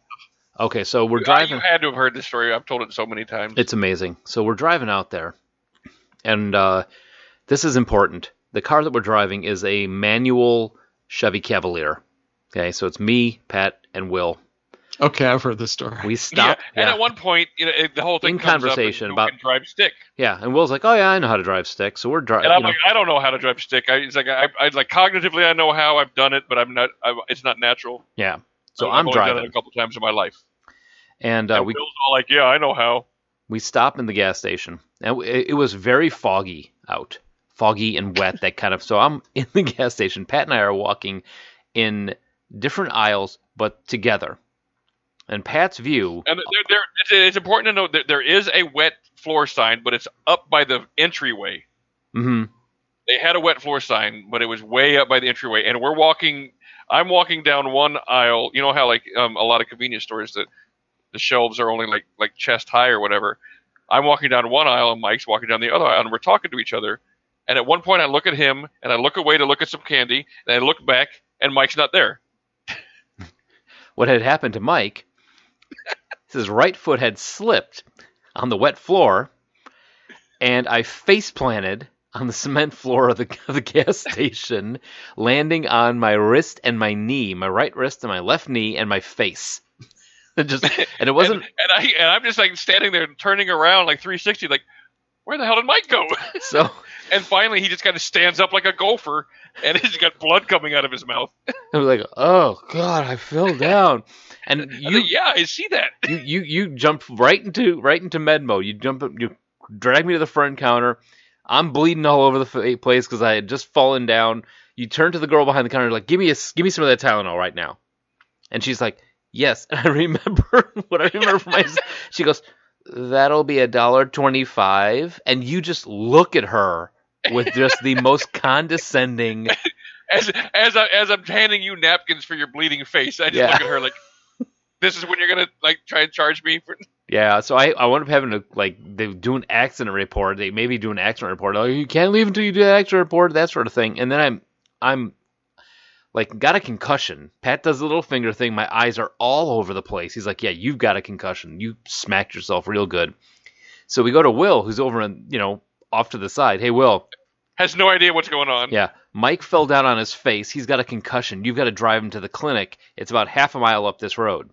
Speaker 1: Okay, so we're
Speaker 2: You-
Speaker 1: driving.
Speaker 2: You had to have heard this story. I've told it so many times.
Speaker 1: It's amazing. So we're driving out there, and uh, this is important. The car that we're driving is a manual Chevy Cavalier. Okay, so it's me, Pat, and Will.
Speaker 4: Okay i've heard this story
Speaker 1: We
Speaker 2: yeah.
Speaker 1: stop.
Speaker 2: And at one point, you know, it, the whole thing
Speaker 1: In
Speaker 2: comes up
Speaker 1: conversation
Speaker 2: and
Speaker 1: about-
Speaker 2: can drive stick.
Speaker 1: Yeah, and Will's like, "Oh yeah, I know how to drive stick." So we're driving.
Speaker 2: And I'm like, I don't know how to drive stick. I, it's like I, I like cognitively, I know how I've done it, but I'm not. I, it's not natural.
Speaker 1: yeah. So
Speaker 2: I've
Speaker 1: I'm
Speaker 2: only done
Speaker 1: driving,
Speaker 2: it a couple times in my life.
Speaker 1: and uh,
Speaker 2: and
Speaker 1: we
Speaker 2: Bill's all like, "Yeah, I know how."
Speaker 1: we stop in the gas station, and it, it was very foggy out, foggy and wet. That kind of. So I'm in the [LAUGHS] gas station. Pat and I are walking in different aisles, but together. And Pat's view.
Speaker 2: And there, there, it's, important to note that there is a wet floor sign, but it's up by the entryway.
Speaker 1: Mm-hmm.
Speaker 2: They had a wet floor sign, but it was way up by the entryway. And we're walking. I'm walking down one aisle. You know how like um, a lot of convenience stores that the shelves are only like like chest high or whatever. I'm walking down one aisle, and Mike's walking down the other aisle, and we're talking to each other. And at one point, I look at him, and I look away to look at some candy, and I look back, and Mike's not there. [LAUGHS]
Speaker 1: What had happened to Mike? His right foot had slipped on the wet floor, and I face planted on the cement floor of the, of the gas [LAUGHS] station, landing on my wrist and my knee, my right wrist and my left knee, and my face. [LAUGHS] It just and it [LAUGHS] wasn't
Speaker 2: And, and I and I'm just like standing there, turning around like 360, like, where the hell did Mike go? [LAUGHS]
Speaker 1: so.
Speaker 2: and finally, he just kind of stands up like a gopher, and he's got blood coming out of his mouth. [LAUGHS] [LAUGHS]
Speaker 1: I was like, "Oh God, I fell down," and
Speaker 2: I
Speaker 1: you
Speaker 2: like, yeah, I see that.
Speaker 1: you you you jumped right into right into med mode. You jump you drag me to the front counter. I'm bleeding all over the place because I had just fallen down. You turn to the girl behind the counter, like, "Give me a give me some of that Tylenol right now," and she's like, "Yes." And I remember what I remember from my. She goes, "That'll be a dollar twenty-five," and you just look at her with just the most [LAUGHS] condescending.
Speaker 2: As as I, as I'm handing you napkins for your bleeding face, I just
Speaker 1: Yeah.
Speaker 2: look at her like, this is when you're gonna like try and charge me for. [LAUGHS]
Speaker 1: Yeah, so I, I wound up having to like they do an accident report. They maybe do an accident report. Oh, you can't leave until you do an accident report, that sort of thing. And then I'm I'm like got a concussion. Pat does the little finger thing. My eyes are all over the place. He's like, "Yeah, you've got a concussion. You smacked yourself real good." So we go to Will, who's over on you know off to the side. Hey, Will.
Speaker 2: Has no idea what's going on.
Speaker 1: Yeah, Mike fell down on his face. He's got a concussion. You've got to drive him to the clinic. It's about half a mile up this road.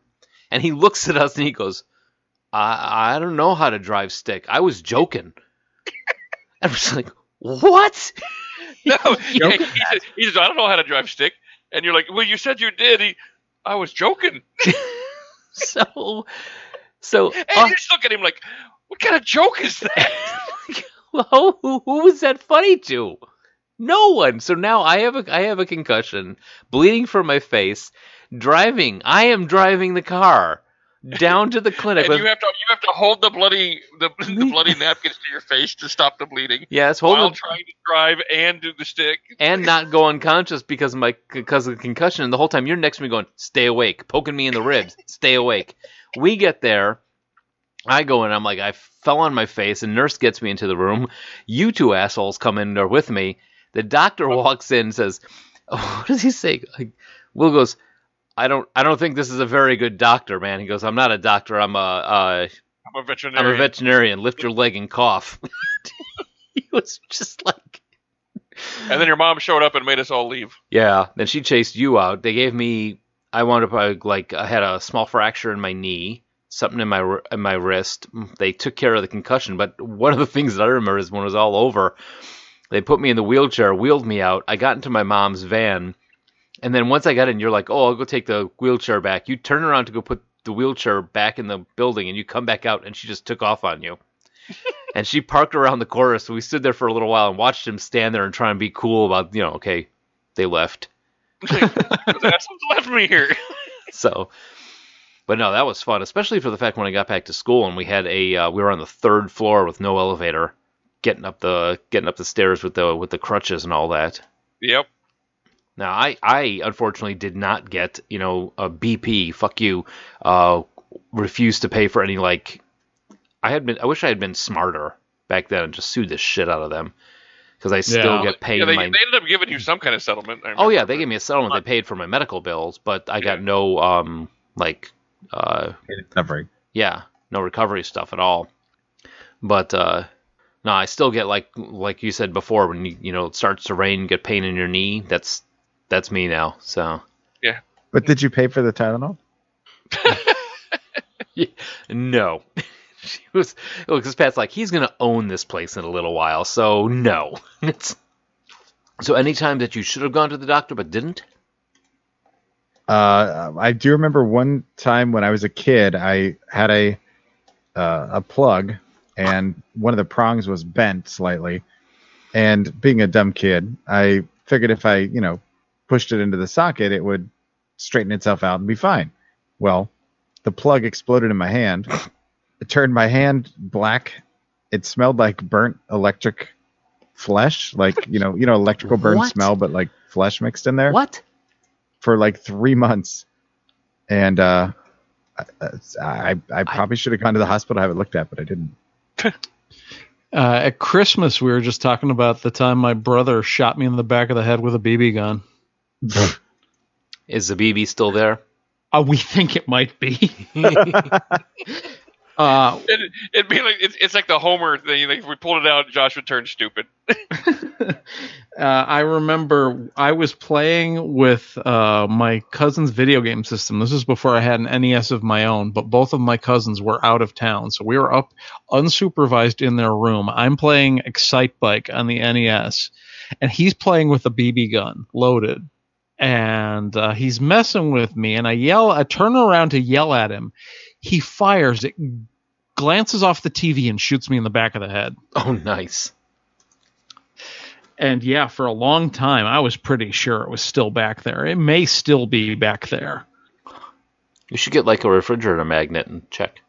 Speaker 1: And he [LAUGHS] looks at us and he goes, I, I don't know how to drive stick. I was joking. [LAUGHS] and we're just like, what? [LAUGHS]
Speaker 2: No, he,
Speaker 3: joking
Speaker 2: he, said, he says, I don't know how to drive stick. And you're like, well, you said you did. He, I was joking. [LAUGHS]
Speaker 1: so, so,
Speaker 2: And
Speaker 1: uh,
Speaker 2: you just look at him like, what kind of joke is that? [LAUGHS]
Speaker 1: well, who, who was that funny to? No one. So now I have a I have a concussion, bleeding from my face, driving. I am driving the car down to the clinic.
Speaker 2: and you have to you have to hold the bloody the, [LAUGHS] the bloody napkins to your face to stop the bleeding
Speaker 1: yes, hold while
Speaker 2: trying to drive and do the stick.
Speaker 1: and not go unconscious because of my because of the concussion. And the whole time you're next to me going, "Stay awake," poking me in the ribs. Stay awake. We get there. I go in. I'm like, I fell on my face, and nurse gets me into the room. You two assholes come in there with me. The doctor oh. walks in and says, oh, "What does he say?" Like, Will goes, "I don't, I don't think this is a very good doctor, man." He goes, "I'm not a doctor. I'm a, uh,
Speaker 2: I'm a veterinarian.
Speaker 1: I'm a veterinarian. Lift your leg and cough." [LAUGHS] he was just like.
Speaker 2: And then your mom showed up and made us all leave.
Speaker 1: Yeah, then she chased you out. They gave me. I wound up uh, like I had a small fracture in my knee, something in my in my wrist. They took care of the concussion, but one of the things that I remember is when it was all over, they put me in the wheelchair, wheeled me out. I got into my mom's van, and then once I got in, you're like, "Oh, I'll go take the wheelchair back." You turn around to go put the wheelchair back in the building, and you come back out, and she just took off on you. [LAUGHS] and she parked around the corner, so we stood there for a little while and watched him stand there and try and be cool about, you know, okay, they left.
Speaker 2: Those left me here. [LAUGHS]
Speaker 1: So, but no, that was fun, especially for the fact when I got back to school and we had a uh, we were on the third floor with no elevator, getting up the getting up the stairs with the with the crutches and all that.
Speaker 2: Yep.
Speaker 1: Now, I I unfortunately did not get you know a BP. Fuck you. Uh, refused to pay for any like. I had been. I wish I had been smarter back then and just sued the shit out of them because I still
Speaker 4: Yeah.
Speaker 1: get paid
Speaker 2: Yeah, they,
Speaker 1: my.
Speaker 2: they ended up giving you some kind of settlement. I
Speaker 1: Oh yeah, they gave me a settlement. They paid for my medical bills, but I got
Speaker 2: Yeah.
Speaker 1: no um like uh
Speaker 3: Recovery.
Speaker 1: yeah, no recovery stuff at all. But uh no, I still get like like you said before when you you know it starts to rain, get pain in your knee. That's that's me now. So yeah.
Speaker 3: But did you pay for the Tylenol? [LAUGHS] [LAUGHS]
Speaker 1: no. [LAUGHS] she was because Pat's like he's gonna own this place in a little while, so no. It's so anytime that you should have gone to the doctor but didn't.
Speaker 3: Uh, I do remember one time when I was a kid, I had a uh, a plug, and one of the prongs was bent slightly. And being a dumb kid, I figured if I, you know, pushed it into the socket, it would straighten itself out and be fine. Well, the plug exploded in my hand. It turned my hand black. It smelled like burnt electric flesh, like you know, you know, electrical burn
Speaker 1: What?
Speaker 3: smell, but like flesh mixed in there
Speaker 1: What?
Speaker 3: for like three months, and uh, I I probably should have gone to the hospital to have it looked at, but I didn't. [LAUGHS]
Speaker 4: Uh, at Christmas, we were just talking about the time my brother shot me in the back of the head with a BB gun. [LAUGHS]
Speaker 1: Is the BB still there?
Speaker 4: Uh, we think it might be. [LAUGHS] uh,
Speaker 2: It, it'd be like it's, it's like the Homer thing. Like if we pulled it out, Josh would turn stupid. [LAUGHS]
Speaker 4: uh, I remember I was playing with uh, my cousin's video game system. This was before I had an NES of my own, but both of my cousins were out of town, so we were up unsupervised in their room. I'm playing Excitebike on the NES, and he's playing with a BB gun loaded. And uh, he's messing with me, and I yell. I turn around to yell at him. He fires it, glances off the TV, and shoots me in the back of the head.
Speaker 1: Oh, nice.
Speaker 4: And yeah, for a long time, I was pretty sure it was still back there. It may still be back there.
Speaker 1: You should get like a refrigerator magnet and check.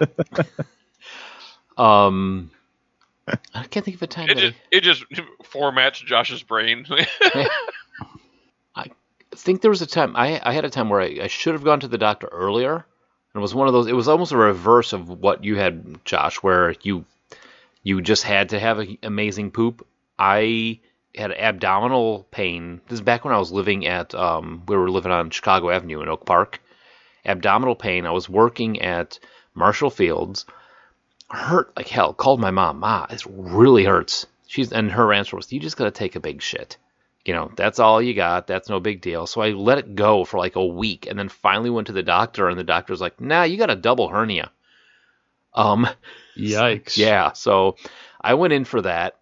Speaker 1: [LAUGHS] um, I can't think of a time.
Speaker 2: It just it just formats Josh's brain. [LAUGHS]
Speaker 1: I, think there was a time I I had a time where I, I should have gone to the doctor earlier. And it was one of those. It was almost a reverse of what you had, Josh, where you you just had to have an amazing poop. I had abdominal pain. This is back when I was living at um, we were living on Chicago Avenue in Oak Park. Abdominal pain. I was working at Marshall Field's. Hurt like hell. Called my mom. Ma, this really hurts. She's and her answer was, "You just gotta take a big shit." You know, that's all you got. That's no big deal. So I let it go for like a week, and then finally went to the doctor, and the doctor's like, "Nah, you got a double hernia." Um,
Speaker 4: Yikes.
Speaker 1: yeah, so I went in for that.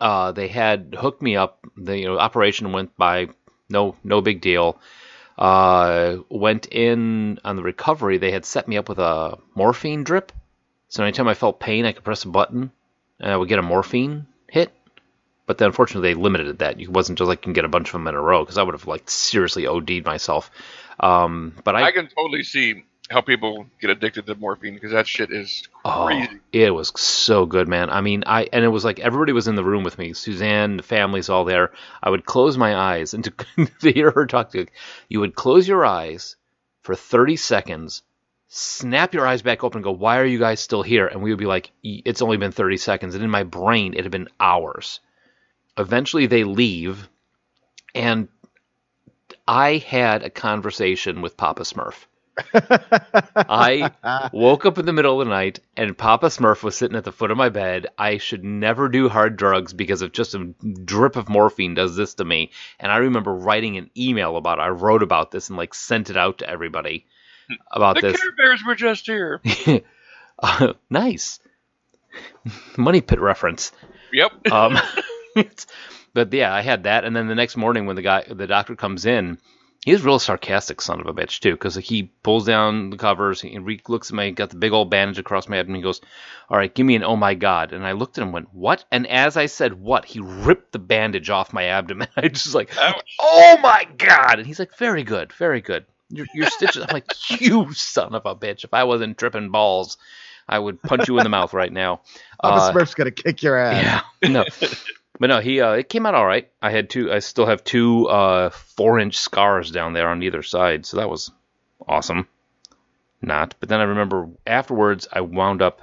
Speaker 1: Uh, they had hooked me up. The you know, operation went by no no big deal. Uh, went in on the recovery. They had set me up with a morphine drip. So anytime I felt pain, I could press a button and I would get a morphine hit. But then unfortunately they limited that. It wasn't just like you can get a bunch of them in a row because I would have like seriously OD'd myself. Um, but I,
Speaker 2: I can totally see how people get addicted to morphine because that shit is
Speaker 1: Oh,
Speaker 2: crazy.
Speaker 1: it was so good, man. I mean, I and it was like everybody was in the room with me. Suzanne, the family's all there. I would close my eyes and to, to [LAUGHS] hear her talk to you would close your eyes for 30 seconds, snap your eyes back open and go, "Why are you guys still here?" And we would be like, "It's only been 30 seconds." And in my brain, it had been hours. Eventually they leave and I had a conversation with Papa Smurf. [LAUGHS] I woke up in the middle of the night and Papa Smurf was sitting at the foot of my bed. I should never do hard drugs because of just a drip of morphine does this to me. And I remember writing an email about it. I wrote about this and like sent it out to everybody [LAUGHS] about
Speaker 2: The
Speaker 1: this.
Speaker 2: Care Bears were just here. [LAUGHS]
Speaker 1: Uh, nice. Money pit reference.
Speaker 2: Yep. [LAUGHS]
Speaker 1: Um, but yeah, I had that, and then the next morning when the guy, the doctor comes in, he's a real sarcastic son of a bitch too, because he pulls down the covers, he re- looks at me, got the big old bandage across my head, and he goes, "All right, give me an oh my god." And I looked at him, and went, "What?" And as I said, "What?" he ripped the bandage off my abdomen. I just like,
Speaker 2: Ouch.
Speaker 1: "Oh my god!" And he's like, "Very good, very good. Your, your stitches." I'm like, [LAUGHS] "You son of a bitch! If I wasn't tripping balls." I would punch you in the mouth right now.
Speaker 3: Papa
Speaker 1: Uh,
Speaker 3: Smurf's gonna kick your ass.
Speaker 1: yeah, no, [LAUGHS] but no, he uh, it came out all right. I had two. I still have two uh, four inch scars down there on either side, so that was awesome. Not, but then I remember afterwards I wound up.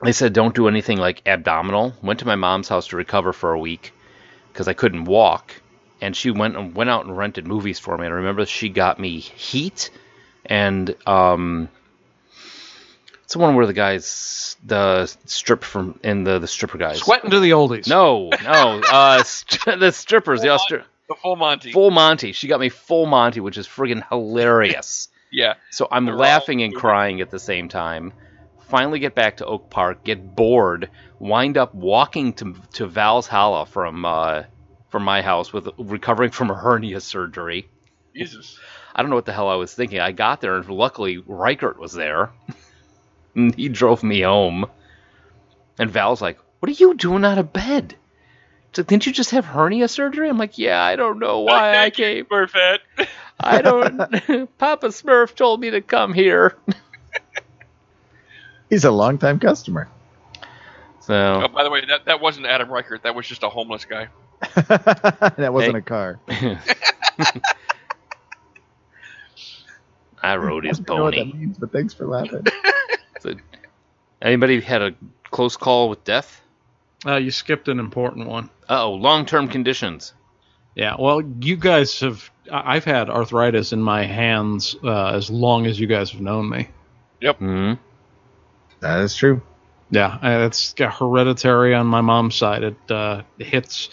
Speaker 1: They said don't do anything like abdominal. Went to my mom's house to recover for a week because I couldn't walk, and she went and went out and rented movies for me. And I remember she got me Heat and um. It's the one where the guys the strip from in the the stripper guys.
Speaker 4: Sweating to the oldies.
Speaker 1: No, no. Uh, st- [LAUGHS] the strippers, the Austri-
Speaker 2: The full Monty.
Speaker 1: full Monty. She got me full Monty, which is friggin' hilarious. [LAUGHS]
Speaker 2: yeah.
Speaker 1: So I'm
Speaker 2: They're
Speaker 1: laughing and crying at the same time. Finally, get back to Oak Park, get bored, wind up walking to to Val's Hollow from uh, from my house with recovering from a hernia surgery.
Speaker 2: Jesus.
Speaker 1: I don't know what the hell I was thinking. I got there, and luckily Reichert was there. and [LAUGHS] he drove me home. And Val's like, "What are you doing out of bed? She's like, Didn't you just have hernia surgery?" I'm like, "Yeah, I don't know why [LAUGHS] I
Speaker 2: Thank you,
Speaker 1: came.
Speaker 2: Smurfette. [LAUGHS]
Speaker 1: I don't. Papa Smurf told me to come here."
Speaker 3: He's a longtime customer.
Speaker 1: So
Speaker 2: Oh, by the way, that, that wasn't Adam Reichert. That was just a homeless guy. [LAUGHS]
Speaker 3: that wasn't
Speaker 1: Hey.
Speaker 3: a car. [LAUGHS]
Speaker 1: I rode his
Speaker 3: I don't know what that
Speaker 1: pony.
Speaker 3: means, but thanks for laughing. [LAUGHS]
Speaker 1: So, anybody had a close call with death?
Speaker 4: Uh, you skipped an important one.
Speaker 1: Uh oh, long-term conditions.
Speaker 4: Yeah, well, you guys have. I- I've had arthritis in my hands uh, as long as you guys have known me.
Speaker 1: hmm
Speaker 3: that is true.
Speaker 4: Yeah, uh, it's got hereditary on my mom's side. It uh, hits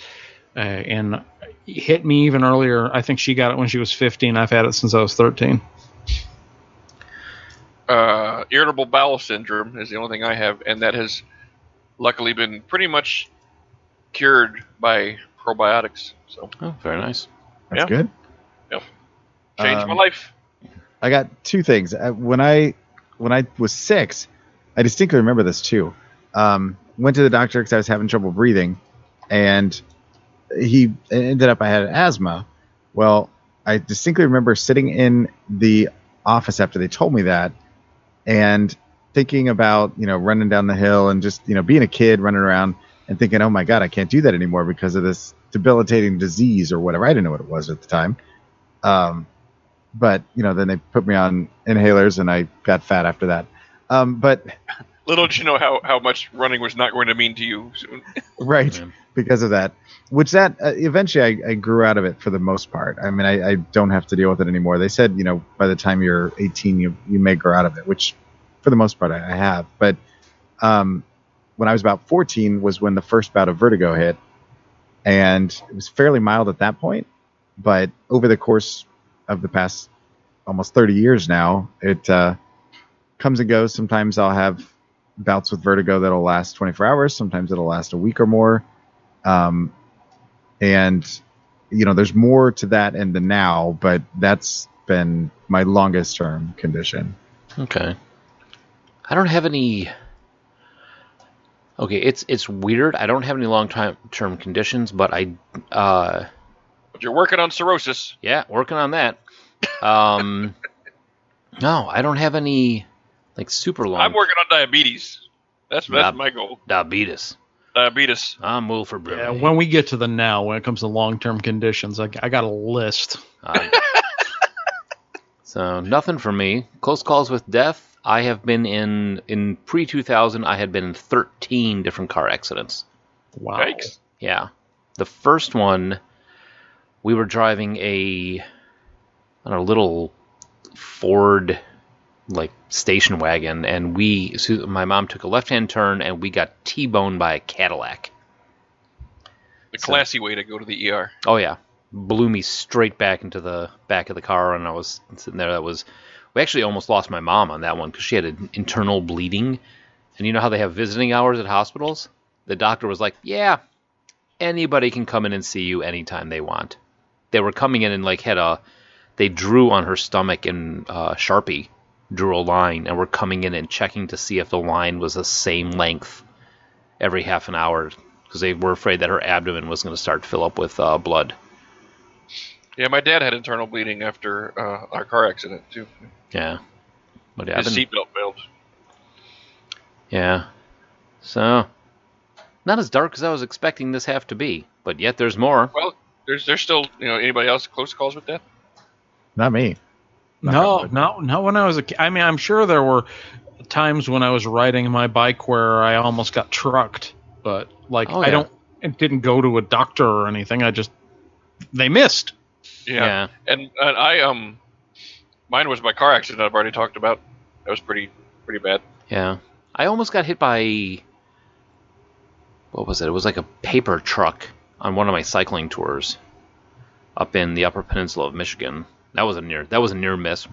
Speaker 4: uh, and hit me even earlier. I think she got it when she was 15. I've had it since I was 13.
Speaker 2: Uh, irritable bowel syndrome is the only thing I have, and that has luckily been pretty much cured by probiotics. So
Speaker 1: Oh, very nice.
Speaker 3: That's
Speaker 2: Yeah.
Speaker 3: good.
Speaker 2: changed my
Speaker 3: Um,
Speaker 2: life.
Speaker 3: I got two things. Uh, When I when I was six, I distinctly remember this too. Um, went to the doctor because I was having trouble breathing, and he ended up I had asthma. Well, I distinctly remember sitting in the office after they told me that, and thinking about you know running down the hill and just you know being a kid running around and thinking, oh my god, I can't do that anymore because of this debilitating disease or whatever. I didn't know what it was at the time. Um, but you know, then they put me on inhalers and I got fat after that. Um, but
Speaker 2: Little did you know how, how much running was not going to mean to you soon. [LAUGHS]
Speaker 3: right.
Speaker 1: Yeah.
Speaker 3: because of that. Which that uh, eventually I, I grew out of it for the most part. I mean I, I don't have to deal with it anymore. They said you know by the time you're 18 you, you may grow out of it which for the most part i, I have. But um, when i was about 14 was when the first bout of vertigo hit. And it was fairly mild at that point. But over the course of the past almost 30 years now it uh, comes and goes. Sometimes i'll have bouts with vertigo that'll last 24 hours sometimes it'll last a week or more um, and you know there's more to that in the now but that's been my longest term condition
Speaker 1: Okay. I don't have any. Okay, it's it's weird. I don't have any long time term conditions, but I, uh,
Speaker 2: But you're working on cirrhosis.
Speaker 1: yeah, working on that. Um, [LAUGHS] no, I don't have any like super long
Speaker 2: I'm working on diabetes. That's that's
Speaker 1: Dab-
Speaker 2: my goal.
Speaker 1: diabetes.
Speaker 2: Diabetes.
Speaker 1: I'm Wilford Brimley.
Speaker 4: Yeah, when we get to the now, when it comes to long term conditions, I, I got a list. [LAUGHS]
Speaker 1: So nothing for me. Close calls with death. I have been in in pre 2000. I had been in 13 different car accidents.
Speaker 4: Wow.
Speaker 2: Yikes.
Speaker 1: Yeah, the first one, we were driving a, don't little Ford like station wagon, and we, so my mom took a left hand turn, and we got T-boned by a Cadillac.
Speaker 2: The
Speaker 1: So-
Speaker 2: classy way to go to the ER.
Speaker 1: Oh yeah, blew me straight back into the back of the car, and I was sitting there. That was we actually almost lost my mom on that one because she had an internal bleeding, and you know how they have visiting hours at hospitals. The doctor was like, "Yeah, anybody can come in and see you anytime they want." They were coming in and like had a, they drew on her stomach in uh, Sharpie, drew a line, and were coming in and checking to see if the line was the same length every half an hour because they were afraid that her abdomen was going to start to fill up with uh, blood.
Speaker 2: Yeah, my dad had internal bleeding after uh, our car accident too.
Speaker 1: Yeah. But yeah,
Speaker 2: His
Speaker 1: been-
Speaker 2: seatbelt failed.
Speaker 1: yeah. So, not as dark as I was expecting this have to be, but yet there's more.
Speaker 2: Well, there's there's still you know anybody else close calls with death?
Speaker 3: not me
Speaker 4: No,
Speaker 3: Knock
Speaker 4: no, not when I was a kid. I mean, I'm sure there were times when I was riding my bike where I almost got trucked, but like
Speaker 1: Oh,
Speaker 4: I
Speaker 1: yeah.
Speaker 4: don't, it didn't go to a doctor or anything. I just they missed.
Speaker 2: Yeah. And, and I um, mine was my car accident. I've already talked about. That was pretty pretty bad.
Speaker 1: Yeah. I almost got hit by what was it? It was like a paper truck on one of my cycling tours up in the Upper Peninsula of Michigan. That was a near that was a near miss.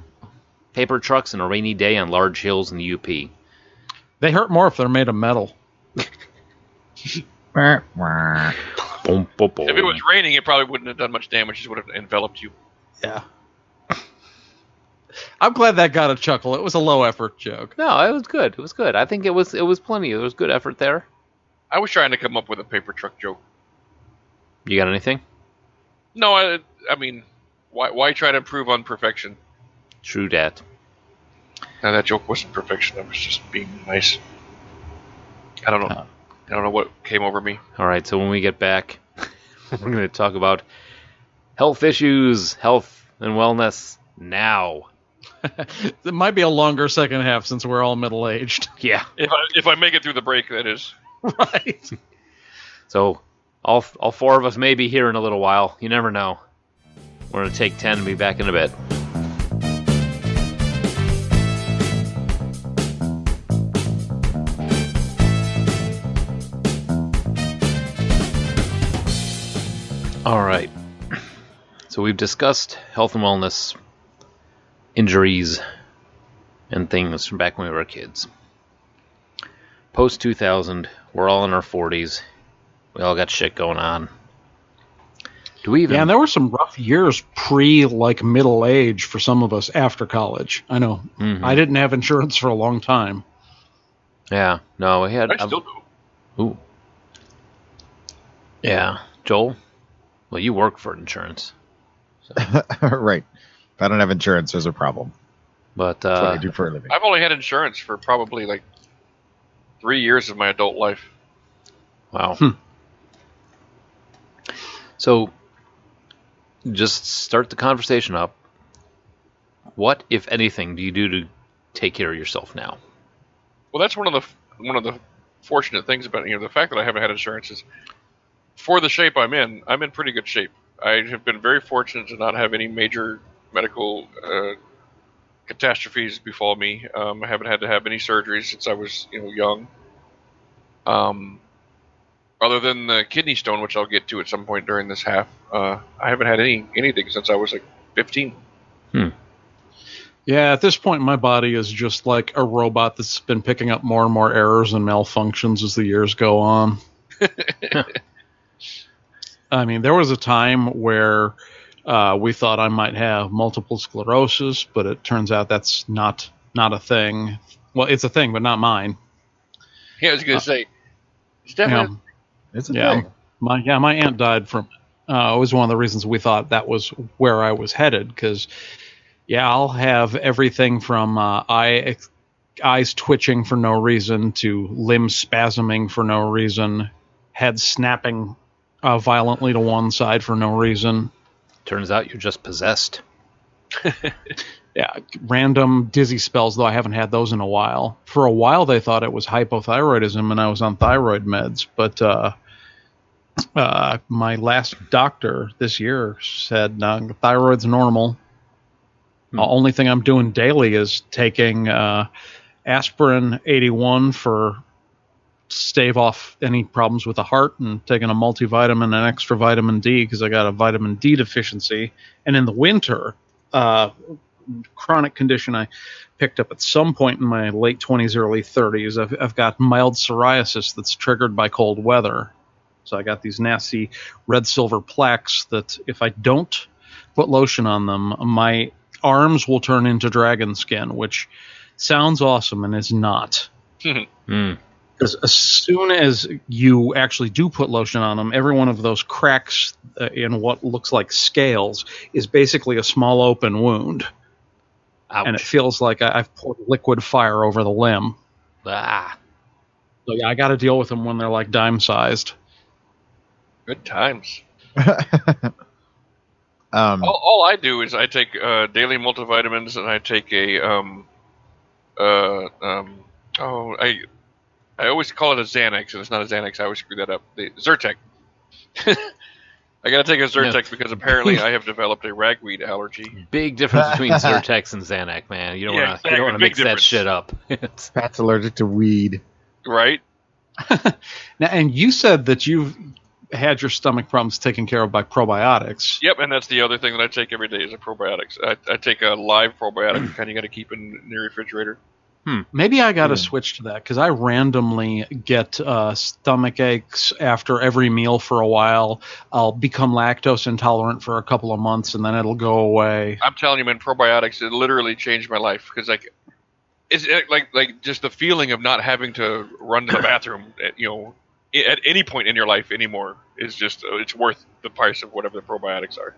Speaker 1: Paper trucks and a rainy day on large hills in the UP.
Speaker 4: They hurt more if they're made of metal. [LAUGHS]
Speaker 3: Wah, wah.
Speaker 1: Boom, boom, boom.
Speaker 2: If it was raining, it probably wouldn't have done much damage. It just would have enveloped you.
Speaker 4: Yeah. [LAUGHS] I'm glad that got a chuckle. It was a low effort joke.
Speaker 1: No, it was good. It was good. I think it was it was plenty. There was good effort there.
Speaker 2: I was trying to come up with a paper truck joke.
Speaker 1: You got anything?
Speaker 2: No, I I mean, why why try to improve on perfection?
Speaker 1: True dat.
Speaker 2: Now that joke wasn't perfection. I was just being nice. I don't know. Uh, I don't know what came over me.
Speaker 1: All right, so when we get back, [LAUGHS] we're going to talk about health issues, health and wellness now. [LAUGHS]
Speaker 4: it might be a longer second half since we're all middle aged. [LAUGHS]
Speaker 1: Yeah.
Speaker 2: If I if I make it through the break, that is.
Speaker 4: right.
Speaker 1: So all all four of us may be here in a little while. You never know. We're going to take 10 and be back in a bit. All right. So we've discussed health and wellness, injuries, and things from back when we were kids. Post 2000, we're all in our 40s. We all got shit going on. Do we even?
Speaker 4: Yeah, and there were some rough years pre like middle age for some of us after college. I know.
Speaker 1: Mhm.
Speaker 4: I didn't have insurance for a long time.
Speaker 1: yeah. No, we had.
Speaker 2: I still do.
Speaker 1: Ooh. Yeah, Joel. Well, you work for insurance, [LAUGHS]
Speaker 3: right if i don't have insurance there's a problem
Speaker 1: but
Speaker 3: that's what
Speaker 1: uh,
Speaker 3: i do for a living
Speaker 2: I've only had insurance for probably like three years of my adult life.
Speaker 1: wow.
Speaker 4: Hmm.
Speaker 1: So, just start the conversation up. What, if anything, do you do to take care of yourself now?
Speaker 2: Well, that's one of the one of the fortunate things about you know the fact that I haven't had insurance is for the shape I'm in, I'm in pretty good shape. I have been very fortunate to not have any major medical uh, catastrophes befall me. Um, I haven't had to have any surgeries since I was you know young. Um, other than the kidney stone, which I'll get to at some point during this half, uh, I haven't had any anything since I was like 15.
Speaker 4: Yeah, at this point, my body is just like a robot that's been picking up more and more errors and malfunctions as the years go on. [LAUGHS] I mean, there was a time where uh, we thought I might have multiple sclerosis, but it turns out that's not not a thing. Well, it's a thing, but not mine.
Speaker 2: Yeah, I was gonna say, it's
Speaker 4: You
Speaker 2: definitely
Speaker 4: know,
Speaker 3: It's a
Speaker 4: yeah,
Speaker 3: thing.
Speaker 4: my yeah, my aunt died from. Uh, it was one of the reasons we thought that was where I was headed because, yeah, I'll have everything from uh, eye eyes twitching for no reason to limbs spasming for no reason, head snapping uh, violently to one side for no reason.
Speaker 1: Turns out you're just possessed. [LAUGHS]
Speaker 4: Yeah, random dizzy spells though I haven't had those in a while. For a while they thought it was hypothyroidism and I was on thyroid meds, but uh, uh, my last doctor this year said no, thyroid's normal.
Speaker 1: Hmm.
Speaker 4: The only thing I'm doing daily is taking uh, aspirin 81 for stave off any problems with the heart and taking a multivitamin and extra vitamin D because I got a vitamin D deficiency. And in the winter, uh, chronic condition I picked up at some point in my late 20s, early 30s. I've, I've got mild psoriasis that's triggered by cold weather. So I got these nasty red silver plaques that if I don't put lotion on them, my arms will turn into dragon skin, which sounds awesome and is not.
Speaker 1: Hmm.
Speaker 4: Because as soon as you actually do put lotion on them, every one of those cracks uh, in what looks like scales is basically a small open wound
Speaker 1: Ouch.
Speaker 4: and it feels like I, I've poured liquid fire over the limb.
Speaker 1: ah.
Speaker 4: So yeah, I got to deal with them when they're like dime sized.
Speaker 2: Good times. [LAUGHS]
Speaker 3: um,
Speaker 2: All, all I do is I take uh, daily multivitamins and I take a um, uh, um, oh I I always call it a Xanax and it's not a Xanax. I always screw that up. The Zyrtec. [LAUGHS] I gotta take a Zyrtec because apparently [LAUGHS] I have developed a ragweed allergy.
Speaker 1: Big difference between Zyrtex and Xanax, man. You don't
Speaker 2: Yeah,
Speaker 1: want to
Speaker 2: exactly.
Speaker 1: you don't want to
Speaker 2: Big
Speaker 1: mix that shit up.
Speaker 3: Pat's allergic to weed.
Speaker 2: Right?
Speaker 4: Now, and you said that you've had your stomach problems taken care of by probiotics.
Speaker 2: Yep, and that's the other thing that I take every day is a probiotics. I, I take a live probiotic, kind of got to keep in, in the refrigerator. Hmm.
Speaker 4: Maybe I got to
Speaker 3: Yeah.
Speaker 4: switch to that because I randomly get uh, stomach aches after every meal for a while. I'll become lactose intolerant for a couple of months and then it'll go away.
Speaker 2: I'm telling you, man, probiotics it literally changed my life because like it's like like just the feeling of not having to run to the bathroom, at, you know, at any point in your life anymore is just uh, it's worth the price of whatever the probiotics are.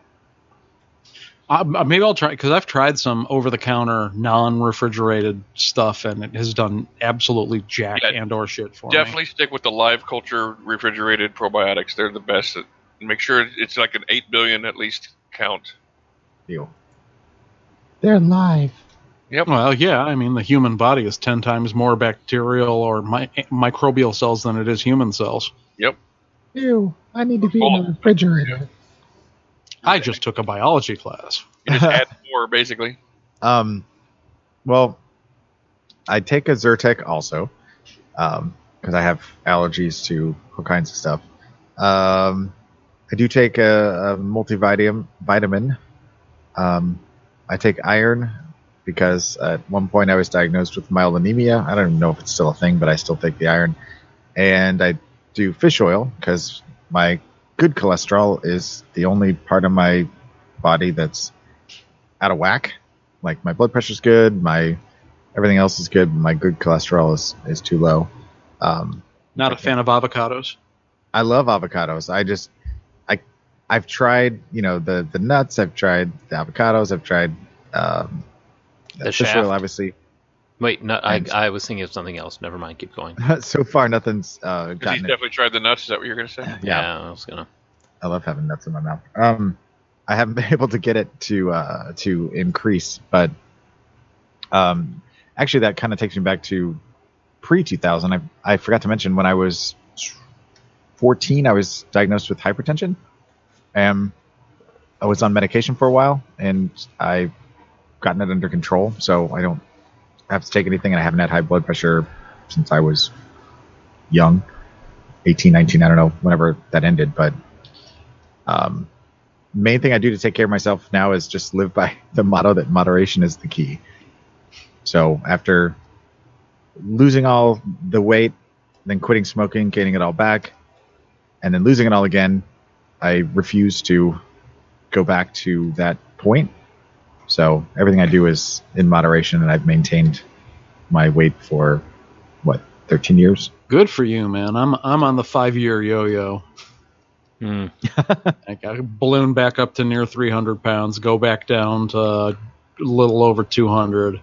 Speaker 4: Uh, maybe I'll try because I've tried some over-the-counter, non-refrigerated stuff, and it has done absolutely jack
Speaker 2: Yeah,
Speaker 4: and or shit for me.
Speaker 2: Definitely stick with the live culture refrigerated probiotics. They're the best. Make sure it's like an eight billion at least count.
Speaker 3: Deal. They're live.
Speaker 4: Well, yeah, I mean the human body is ten times more bacterial or mi- microbial cells than it is human cells.
Speaker 2: Yep.
Speaker 3: Ew, I need to be
Speaker 2: in
Speaker 3: the refrigerator.
Speaker 4: I just took a biology class.
Speaker 2: You just add [LAUGHS] more basically.
Speaker 3: Um, well, I take a Zyrtec also, um, because I have allergies to all kinds of stuff. Um, I do take a, a multivitamin. Vitamin. Um, I take iron because at one point I was diagnosed with mild anemia. I don't even know if it's still a thing, but I still take the iron. And I do fish oil because my good cholesterol is the only part of my body that's out of whack. Like my blood pressure's good, my everything else is good, but my good cholesterol is, is too low. Um,
Speaker 4: Not a fan of avocados.
Speaker 3: I love avocados. I just I I've tried, you know, the the nuts, I've tried the avocados, I've tried um
Speaker 1: The
Speaker 3: fish
Speaker 1: shaft.
Speaker 3: oil obviously.
Speaker 1: Wait, no, I, I was thinking of something else. Never mind. Keep going. [LAUGHS]
Speaker 3: so far nothing's uh
Speaker 2: 'Cause he's
Speaker 3: gotten it.
Speaker 2: definitely tried the nuts. Is that what you're gonna say?
Speaker 1: Yeah, I was gonna.
Speaker 3: I love having nuts in my mouth. Um, I haven't [LAUGHS] been able to get it to uh, to increase, but um, actually, that kind of takes me back to pre 2000. I, I forgot to mention when I was 14, I was diagnosed with hypertension. Um, I was on medication for a while, and I've gotten it under control, so I don't have to take anything, and I haven't had high blood pressure since I was young, 18, 19, I don't know, whenever that ended. But um, main thing I do to take care of myself now is just live by [LAUGHS] the motto that moderation is the key. So after losing all the weight, then quitting smoking, gaining it all back, and then losing it all again, I refuse to go back to that point. So everything I do is in moderation, and I've maintained my weight for what 13 years.
Speaker 4: Good for you, man. I'm I'm on the five year yo yo.
Speaker 1: Hmm. [LAUGHS]
Speaker 4: I got balloon back up to near 300 pounds, go back down to a little over 200. It-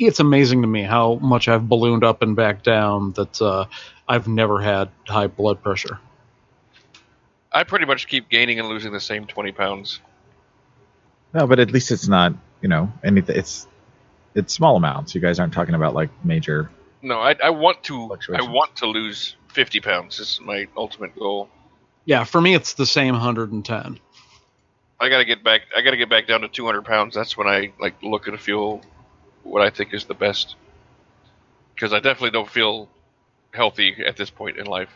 Speaker 4: It's amazing to me how much I've ballooned up and back down that uh, I've never had high blood pressure.
Speaker 2: I pretty much keep gaining and losing the same 20 pounds.
Speaker 3: No, but at least it's not, you know, anything. It's it's small amounts. You guys aren't talking about like major.
Speaker 2: No, I, I want to. I want to lose 50 pounds. This is my ultimate goal.
Speaker 4: Yeah, for me it's the same 110.
Speaker 2: I gotta get back. I gotta get back down to 200 pounds. That's when I like look and feel what I think is the best. Because I definitely don't feel healthy at this point in life.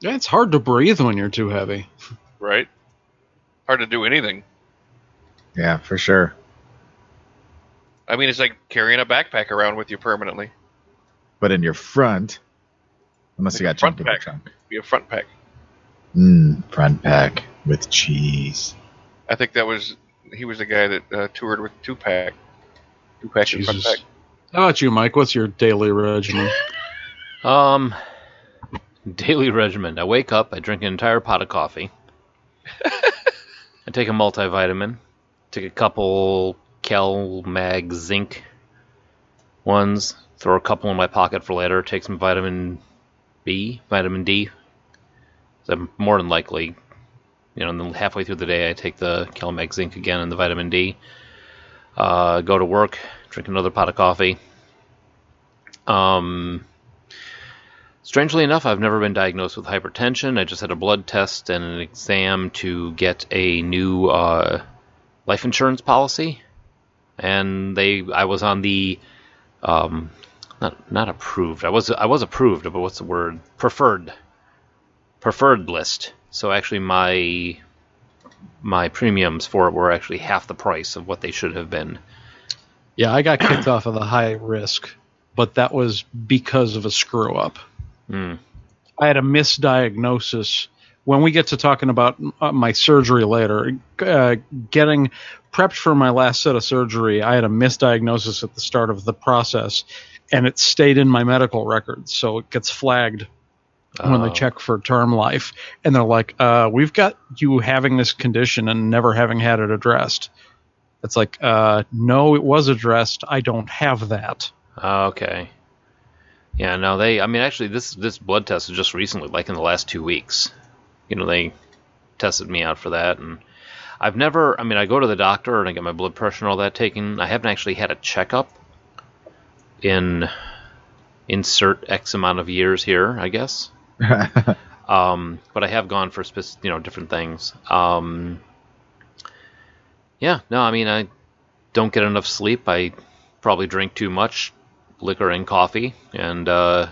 Speaker 4: Yeah, it's hard to breathe when you're too heavy.
Speaker 2: Right? Hard to do anything.
Speaker 3: Yeah, for sure.
Speaker 2: I mean, it's like carrying a backpack around with you permanently.
Speaker 3: But in your front, unless you got
Speaker 2: a front
Speaker 3: junk
Speaker 2: pack.
Speaker 3: trunk.
Speaker 2: Be a front pack.
Speaker 3: Mmm, front pack with cheese.
Speaker 2: I think that was he was the guy that uh, toured with Tupac. Tupac and front pack.
Speaker 4: How about you, Mike? What's your daily regimen? [LAUGHS]
Speaker 1: Um, daily regimen. I wake up, I drink an entire pot of coffee. [LAUGHS] I take a multivitamin. Take a couple Cal Mag Zinc ones. Throw a couple in my pocket for later. Take some vitamin B, vitamin D. So I'm more than likely, you know, and then halfway through the day, I take the Cal Mag Zinc again and the vitamin D. Uh, go to work, drink another pot of coffee. Um, Strangely enough, I've never been diagnosed with hypertension. I just had a blood test and an exam to get a new uh, life insurance policy, and they I was on the um, not not approved. I was I was approved, but what's the word? Preferred preferred list. So actually, my my premiums for it were actually half the price of what they should have been.
Speaker 4: yeah, I got kicked off of the high risk, but that was because of a screw up.
Speaker 1: Hmm.
Speaker 4: I had a misdiagnosis. When we get to talking about uh, my surgery later, uh, getting prepped for my last set of surgery, I had a misdiagnosis at the start of the process, and it stayed in my medical records, so it gets flagged when they
Speaker 1: Oh.
Speaker 4: check for term life, and they're like, uh, "We've got you having this condition and never having had it addressed." It's like, uh, no, it was addressed. I don't have that.
Speaker 1: Oh, Okay. Yeah, no, they. I mean, actually, this this blood test is just recently, like in the last two weeks. You know, they tested me out for that, and I've never. I mean, I go to the doctor and I get my blood pressure and all that taken. I haven't actually had a checkup in insert X amount of years here, I guess. [LAUGHS] Um, but I have gone for spec- you know different things. Um, yeah, no, I mean I don't get enough sleep. I probably drink too much liquor and coffee, and uh,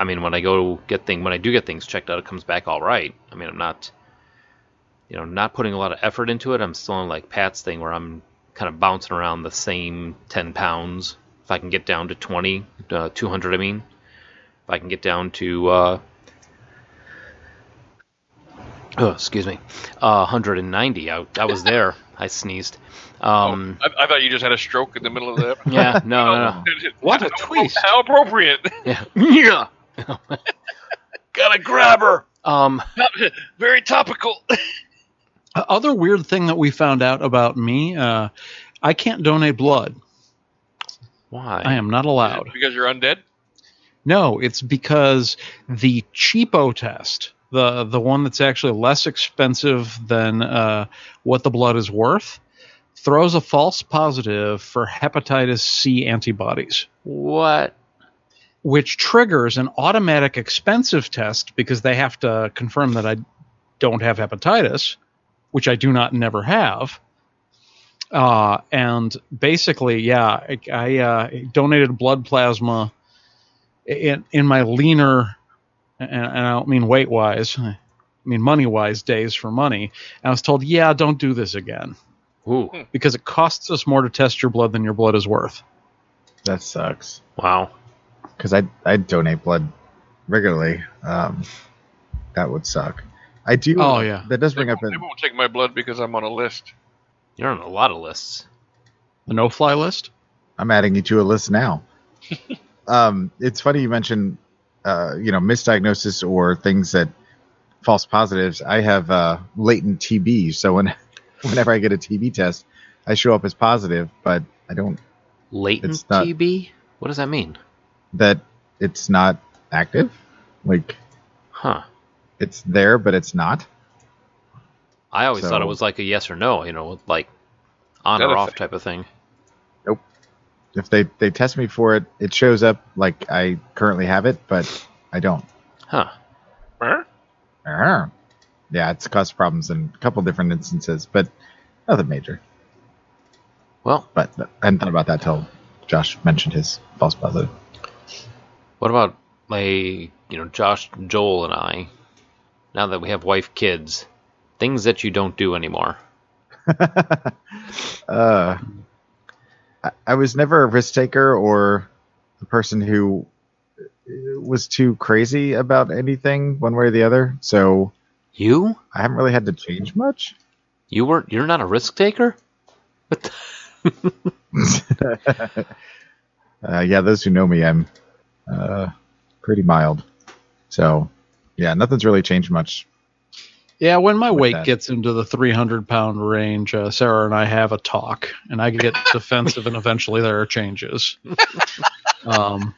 Speaker 1: I mean when I go get thing when I do get things checked out, it comes back all right. I mean I'm not you know not putting a lot of effort into it. I'm still on like Pat's thing where I'm kind of bouncing around the same 10 pounds. If I can get down to 20, uh, 200, I mean, if I can get down to uh, oh, excuse me, uh, 190. I, I was there. I sneezed. Um,
Speaker 2: I, I thought you just had a stroke in the middle of the [LAUGHS]
Speaker 1: yeah, no, no, no. [LAUGHS]
Speaker 4: What a twist.
Speaker 2: How appropriate.
Speaker 1: Yeah, [LAUGHS] yeah. [LAUGHS]
Speaker 2: Gotta grab her.
Speaker 1: Um,
Speaker 2: Very topical. [LAUGHS]
Speaker 4: Other weird thing that we found out about me, uh, I can't donate blood.
Speaker 1: why?
Speaker 4: I am not allowed.
Speaker 2: because you're undead?
Speaker 4: No, it's because the cheapo test, the the one that's actually less expensive than uh, what the blood is worth, throws a false positive for hepatitis C antibodies.
Speaker 1: What?
Speaker 4: Which triggers an automatic expensive test because they have to confirm that I don't have hepatitis, which I do not never have. Uh, and basically, yeah, I, I uh, donated blood plasma in in my leaner, and, and I don't mean weight wise, I mean money wise days for money. And I was told, yeah, don't do this again
Speaker 1: Ooh,
Speaker 4: because it costs us more to test your blood than your blood is worth.
Speaker 3: That sucks.
Speaker 1: wow.
Speaker 3: Because I I donate blood regularly. Um, that would suck. I do.
Speaker 4: Oh, yeah.
Speaker 3: That does
Speaker 2: They
Speaker 3: bring up.
Speaker 2: won't, they won't take my blood because I'm on a list.
Speaker 1: You're on a lot of lists.
Speaker 4: The no fly list.
Speaker 3: I'm adding you to a list now. [LAUGHS] um, it's funny you mentioned, uh, you know, misdiagnosis or things that false positives. I have uh, latent TB, so when [LAUGHS] whenever I get a TB test, I show up as positive, but I don't.
Speaker 1: Latent
Speaker 3: not-
Speaker 1: TB? What does that mean?
Speaker 3: That it's not active. Like
Speaker 1: Huh.
Speaker 3: it's there, but it's not.
Speaker 1: I always thought it was like a yes or no, you know, like on or off
Speaker 2: thing?
Speaker 1: type of thing. Nope.
Speaker 3: If they they test me for it, it shows up like I currently have it, but I don't.
Speaker 1: Huh.
Speaker 2: Huh?
Speaker 3: Ah. Yeah, it's caused problems in a couple different instances, but nothing major.
Speaker 1: Well,
Speaker 3: But I hadn't thought about that till Josh mentioned his false positive.
Speaker 1: What about like you know Josh, Joel, and I? Now that we have wife, kids, things that you don't do anymore. [LAUGHS]
Speaker 3: uh, I, I was never a risk taker or a person who was too crazy about anything one way or the other, so
Speaker 1: You?
Speaker 3: I haven't really had to change much.
Speaker 1: You weren't? You're not a risk taker? [LAUGHS]
Speaker 3: Uh, yeah, those who know me, I'm uh, pretty mild. So, yeah, nothing's really changed much.
Speaker 4: Yeah, when my weight
Speaker 3: that.
Speaker 4: gets into the 300 pound range, uh, Sarah and I have a talk, and I get [LAUGHS] defensive, and eventually there are changes. [LAUGHS] Um,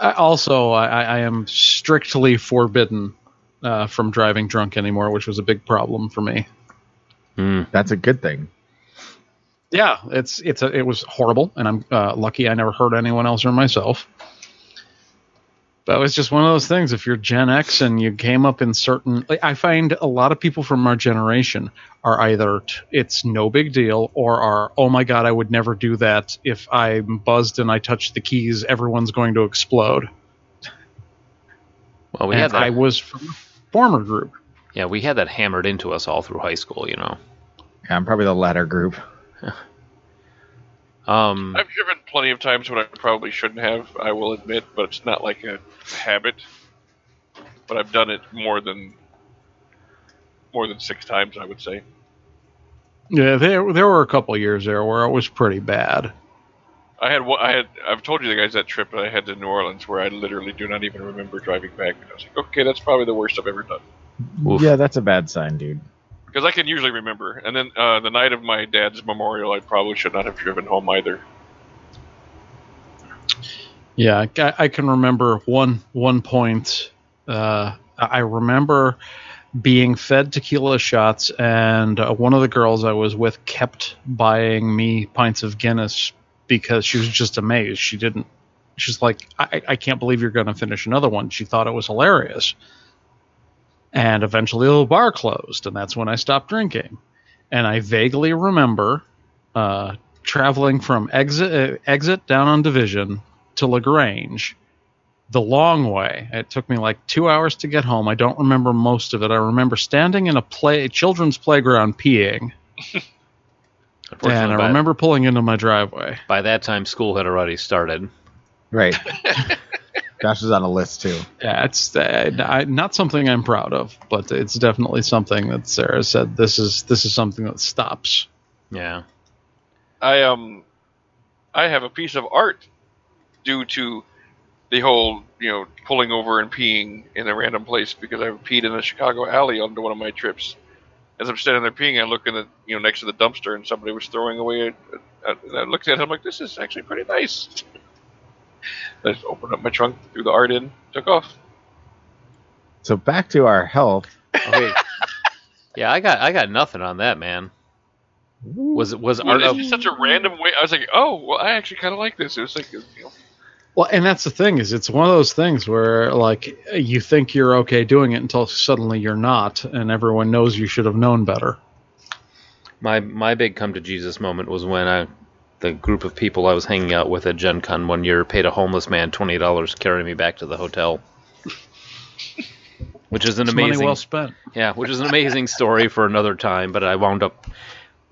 Speaker 4: I, also, I, I am strictly forbidden uh, from driving drunk anymore, which was a big problem for me.
Speaker 1: Hmm.
Speaker 3: That's a good thing.
Speaker 4: Yeah, it's it's a, it was horrible, and I'm uh, lucky I never hurt anyone else or myself. But it was just one of those things. If you're Gen X and you came up in certain, like, I find a lot of people from our generation are either t- it's no big deal or are oh my god I would never do that. If I'm buzzed and I touch the keys, everyone's going to explode.
Speaker 1: Well, we
Speaker 4: and
Speaker 1: had that.
Speaker 4: I was from a former group.
Speaker 1: yeah, we had that hammered into us all through high school. You know.
Speaker 3: Yeah, I'm probably the latter group. [LAUGHS]
Speaker 1: Um.
Speaker 2: I've driven plenty of times when I probably shouldn't have, I will admit, but it's not like a habit. But I've done it more than more than six times, I would say.
Speaker 4: Yeah, there there were a couple years there where it was pretty bad.
Speaker 2: I had one- I had I've told you the guys that trip that I had to New Orleans where I literally do not even remember driving back. And I was like, okay, that's probably the worst I've ever done
Speaker 1: Oof.
Speaker 3: Yeah, that's a bad sign, dude.
Speaker 2: Because I can usually remember. And then uh, the night of my dad's memorial, I probably should not have driven home either.
Speaker 4: Yeah, I, can remember one one point. Uh, I remember being fed tequila shots, and uh, one of the girls I was with kept buying me pints of Guinness because she was just amazed. She didn't. She's like, I, I can't believe you're going to finish another one. She thought it was hilarious. And eventually, the bar closed, and that's when I stopped drinking. And I vaguely remember uh, traveling from exit uh, exit down on Division to La Grange the long way. It took me like two hours to get home. I don't remember most of it. I remember standing in a play children's playground peeing,
Speaker 1: unfortunately,
Speaker 4: and I remember pulling into my driveway.
Speaker 1: by that time school had already started.
Speaker 3: Right. [LAUGHS] Josh is on a list too.
Speaker 4: Yeah, it's uh, I, not something I'm proud of, but it's definitely something that Sarah said. This is this is something that stops.
Speaker 1: Yeah.
Speaker 2: I um, I have a piece of art due to the whole you know pulling over and peeing in a random place because I peed in a Chicago alley on one of my trips. As I'm standing there peeing, I look in the you know next to the dumpster and somebody was throwing away. A, a, and I looked at it. I'm like, this is actually pretty nice. I just opened up my trunk, threw the art in, took off.
Speaker 3: So back to our health.
Speaker 1: Okay. yeah, I got I got nothing on that, man. Was it was
Speaker 2: Well,
Speaker 1: art
Speaker 2: it's
Speaker 1: of
Speaker 2: just such a random way. I was like, oh, well, I actually kind of like this. It was like, you know,
Speaker 4: Well, and that's the thing is, it's one of those things where like you think you're okay doing it until suddenly you're not, and everyone knows you should have known better.
Speaker 1: My my big come to Jesus moment was when I, the group of people I was hanging out with at Gen Con one year paid a homeless man twenty dollars to carry me back to the hotel. [LAUGHS] Which is an
Speaker 4: It's
Speaker 1: amazing
Speaker 4: money well spent.
Speaker 1: Yeah, which is an amazing [LAUGHS] story for another time, but I wound up.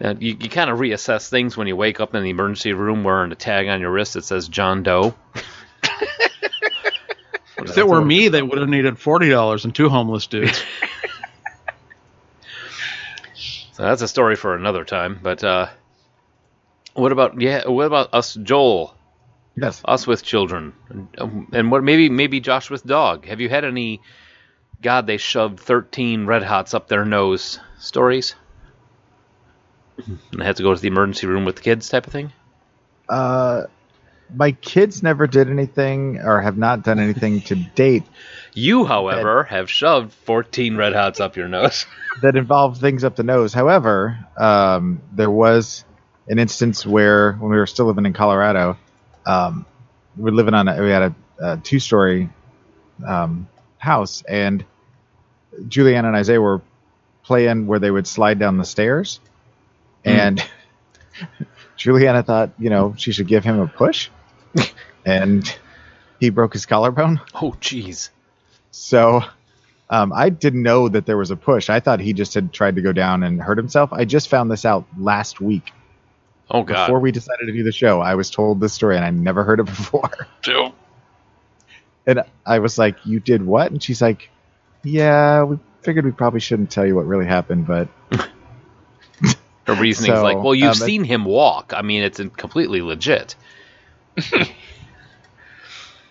Speaker 1: Uh, you you kind of reassess things when you wake up in the emergency room wearing a tag on your wrist that says John Doe. [LAUGHS]
Speaker 4: If it were me, they would have needed forty dollars and two homeless dudes.
Speaker 1: So that's a story for another time. But uh, what about yeah? What about us, Joel?
Speaker 3: Yes.
Speaker 1: Us with children, and, what maybe maybe Josh with dog. Have you had any? God, they shoved thirteen red hots up their nose stories. And they had to go to the emergency room with the kids, type of thing.
Speaker 3: Uh, my kids never did anything or have not done anything to date
Speaker 1: You, however, have shoved 14 red hots up your nose.
Speaker 3: that involved things up the nose. However, um, there was an instance where when we were still living in Colorado, um, we were living on a, we had a, a two story um, house, and Julianne and Isaiah were playing where they would slide down the stairs, and [LAUGHS] Juliana thought you know she should give him a push, [LAUGHS] and he broke his collarbone.
Speaker 1: Oh, jeez.
Speaker 3: So um, I didn't know that there was a push. I thought he just had tried to go down and hurt himself. I just found this out last week
Speaker 1: Oh, God.
Speaker 3: before we decided to do the show. I was told this story and I never heard it [LAUGHS] before.
Speaker 2: So,
Speaker 3: And I was like, "You did what?" And she's like, "Yeah, we figured we probably shouldn't tell you what really happened, but [LAUGHS]
Speaker 1: Her reasoning
Speaker 3: So,
Speaker 1: like, well, you've
Speaker 3: um,
Speaker 1: seen him walk. I mean, it's completely legit. [LAUGHS]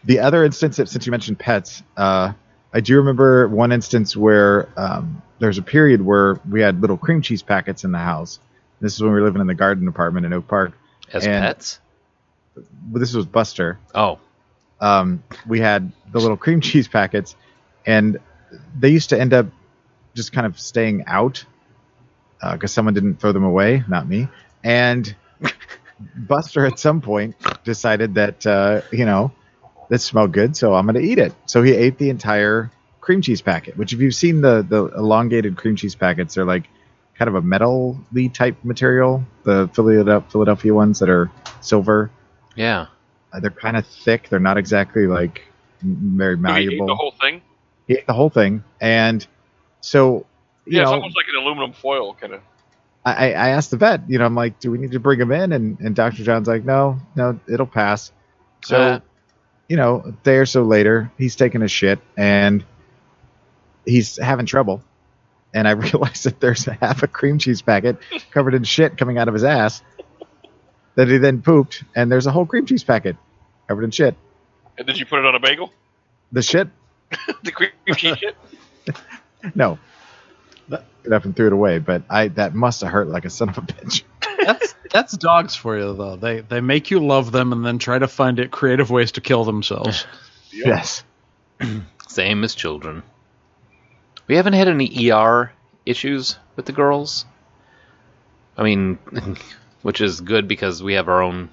Speaker 3: the other instance, since you mentioned pets, uh, I do remember one instance where um, there's a period where we had little cream cheese packets in the house. This is when we were living in the garden apartment in Oak Park.
Speaker 1: As
Speaker 3: And-
Speaker 1: pets?
Speaker 3: This was Buster.
Speaker 1: Oh,
Speaker 3: um, we had the little cream cheese packets, and they used to end up just kind of staying out because someone didn't throw them away, not me. And [LAUGHS] Buster at some point decided that uh, you know this smelled good, so I'm going to eat it. So he ate the entire cream cheese packet. Which, if you've seen the the elongated cream cheese packets, they're like kind of a metal-y type material. The Philadelphia, Philadelphia ones that are silver.
Speaker 1: yeah.
Speaker 3: Uh, they're kind of thick. They're not exactly like m- very
Speaker 2: you
Speaker 3: malleable.
Speaker 2: the whole thing?
Speaker 3: He ate the whole thing, and so you
Speaker 2: Yeah, it's almost like an aluminum foil kind of.
Speaker 3: I, I asked the vet. You know, I'm like, do we need to bring him in? And and Doctor John's like, no, no, it'll pass. So
Speaker 1: Uh.
Speaker 3: you know, a day or so later, he's taking a shit and he's having trouble. And I [LAUGHS] realized that there's a half a cream cheese packet covered in shit coming out of his ass that he then pooped, and there's a whole cream cheese packet covered in shit.
Speaker 2: And did you put it on a bagel?
Speaker 3: The shit [LAUGHS]
Speaker 2: The cream cheese shit? [LAUGHS]
Speaker 3: No. It up and threw it away, but I that must have hurt like a son of a bitch.
Speaker 4: That's that's dogs for you though. They they make you love them and then try to find it creative ways to kill themselves.
Speaker 3: Yes.
Speaker 1: Same as children. We haven't had any ER issues with the girls. I mean, [LAUGHS] which is good because we have our own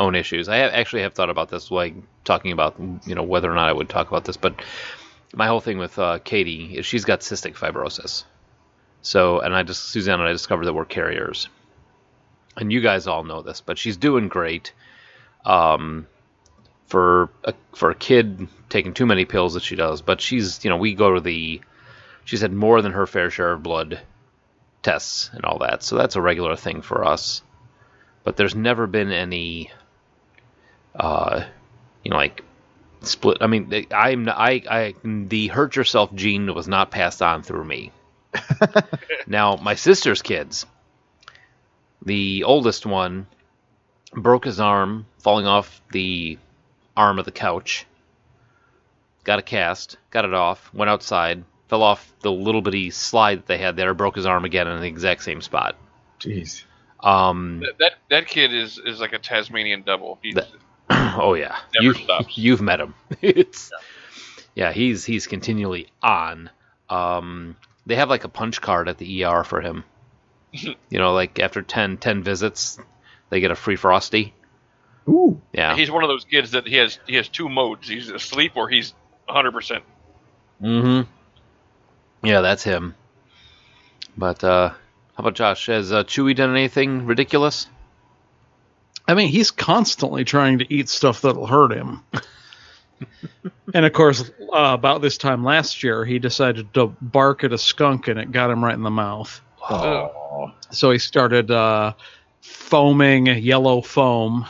Speaker 1: own issues. I have, actually have thought about this, like talking about you know whether or not I would talk about this, but my whole thing with uh, Katie is she's got cystic fibrosis. So, and I just Suzanne and I discovered that we're carriers, and you guys all know this, but she's doing great. Um, for a for a kid taking too many pills that she does, but she's you know we go to the she's had more than her fair share of blood tests and all that, so that's a regular thing for us. But there's never been any, uh, you know, like split. I mean, I'm I I the hurt yourself gene was not passed on through me. [LAUGHS] now my sister's kids, the oldest one, broke his arm falling off the arm of the couch. Got a cast, got it off, went outside, fell off the little bitty slide that they had there, broke his arm again in the exact same spot.
Speaker 3: Jeez.
Speaker 1: Um,
Speaker 2: That, that that kid is is like a Tasmanian devil.
Speaker 1: That- [CLEARS THROAT] oh yeah,
Speaker 2: Never
Speaker 1: you,
Speaker 2: stops. [LAUGHS]
Speaker 1: You've met him. [LAUGHS] it's yeah, he's he's continually on. Um, they have like a punch card at the ER for him. [LAUGHS] you know, like after 10, 10 visits, they get a free frosty.
Speaker 3: Ooh,
Speaker 1: Yeah.
Speaker 2: He's one of those kids that he has he has two modes. He's asleep or he's 100. percent
Speaker 1: Mm-hmm. Yeah, that's him. But uh, how about Josh? Has uh, Chewie done anything ridiculous?
Speaker 4: I mean, he's constantly trying to eat stuff that'll hurt him. [LAUGHS] and of course, uh, about this time last year, he decided to bark at a skunk and it got him right in the mouth.
Speaker 3: oh,
Speaker 4: So he started uh, foaming yellow foam.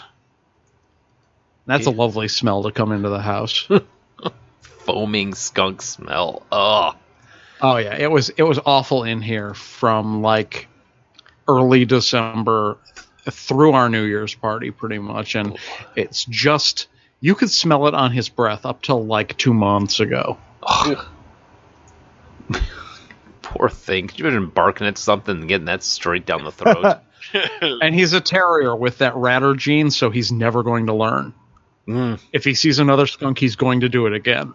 Speaker 4: That's a lovely smell to come into the house. [LAUGHS]
Speaker 1: Foaming skunk smell. Ugh.
Speaker 4: oh yeah, it was it was awful in here from like early December through our New Year's party, pretty much, and it's just you could smell it on his breath up till like two months ago. [LAUGHS]
Speaker 1: Poor thing. Could you imagine barking at something and getting that straight down the throat? [LAUGHS]
Speaker 4: And he's a terrier with that ratter gene, so he's never going to learn.
Speaker 1: Mm,
Speaker 4: If he sees another skunk, he's going to do it again.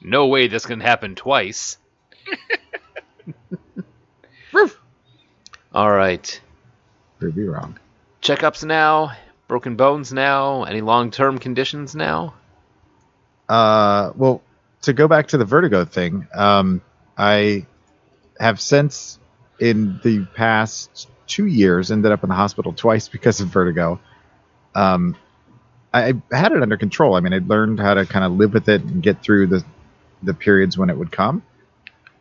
Speaker 1: no way this can happen twice. All right.
Speaker 3: could be wrong.
Speaker 1: Checkups now. Broken bones now. Any long-term conditions now?
Speaker 3: Uh, well, to go back to the vertigo thing, um, I have since in the past two years ended up in the hospital twice because of vertigo. Um, I, I had it under control. I mean, I learned how to kind of live with it and get through the the periods when it would come.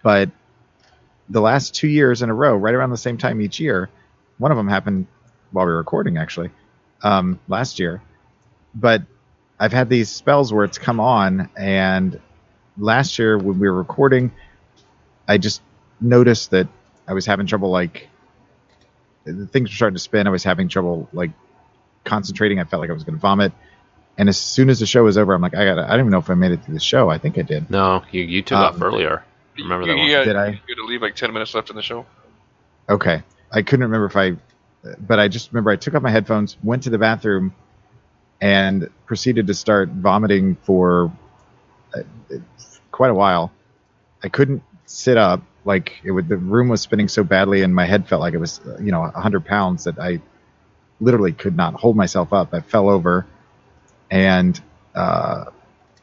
Speaker 3: But the last two years in a row, right around the same time each year, one of them happened while we were recording actually um, last year. But I've had these spells where it's come on, and last year when we were recording, I just noticed that I was having trouble like things were starting to spin. I was having trouble like concentrating. I felt like I was going to vomit. And as soon as the show was over, I'm like, I got. I don't even know if I made it through the show. I think I did.
Speaker 1: No, you, you took
Speaker 3: Um,
Speaker 1: off earlier. Remember that
Speaker 2: you,
Speaker 1: one?
Speaker 2: you,
Speaker 3: Did I?
Speaker 2: You had to leave like 10 minutes left in the show.
Speaker 3: Okay. I couldn't remember if I, but I just remember I took off my headphones, went to the bathroom, and proceeded to start vomiting for uh, quite a while. I couldn't sit up. Like it would, the room was spinning so badly, and my head felt like it was, you know, 100 pounds that I literally could not hold myself up. I fell over, and uh,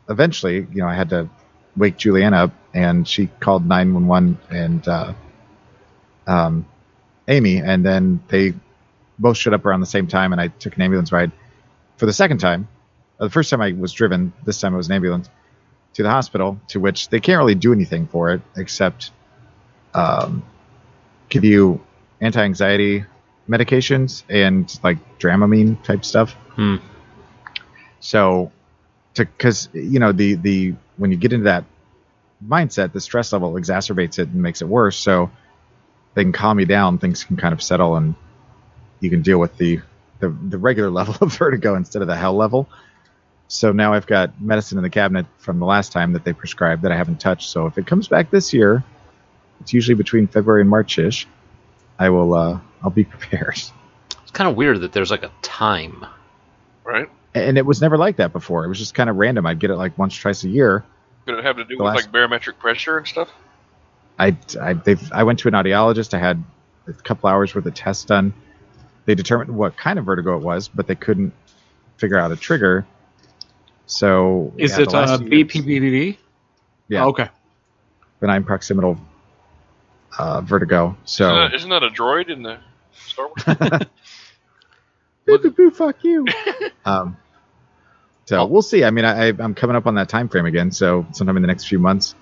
Speaker 3: eventually, you know, I had to wake Juliana up, and she called 911, and uh, um, Amy, and then they both showed up around the same time, and I took an ambulance ride for the second time. Uh, the first time I was driven, this time it was an ambulance to the hospital, to which they can't really do anything for it except um, give you anti-anxiety medications and like Dramamine type stuff.
Speaker 1: Hmm.
Speaker 3: So, to because you know the the when you get into that mindset, the stress level exacerbates it and makes it worse. So they can calm you down, things can kind of settle, and you can deal with the the, the regular [LAUGHS] level of vertigo instead of the hell level. So now I've got medicine in the cabinet from the last time that they prescribed that I haven't touched. So if it comes back this year, it's usually between February and March-ish. I will uh, I'll be [LAUGHS] prepared.
Speaker 1: It's kind of weird that there's like a time.
Speaker 2: Right?
Speaker 3: And it was never like that before. It was just kind of random. I'd get it like once, twice a year.
Speaker 2: Could it have to do
Speaker 3: The
Speaker 2: with
Speaker 3: last-
Speaker 2: like barometric pressure and stuff?
Speaker 3: I I they've, I went to an audiologist. I had a couple hours worth of tests done. They determined what kind of vertigo it was, but they couldn't figure out a trigger. So
Speaker 4: Is
Speaker 3: yeah,
Speaker 4: it
Speaker 3: the last
Speaker 4: uh,
Speaker 3: few years-
Speaker 4: BPPV?
Speaker 3: Yeah,
Speaker 4: Okay.
Speaker 3: benign proximal uh, vertigo. So
Speaker 2: Isn't, that, isn't that a droid in the Star Wars? [LAUGHS]
Speaker 3: boo, fuck you. [LAUGHS] um, so we'll see. I mean, I, I'm coming up on that time frame again, so sometime in the next few months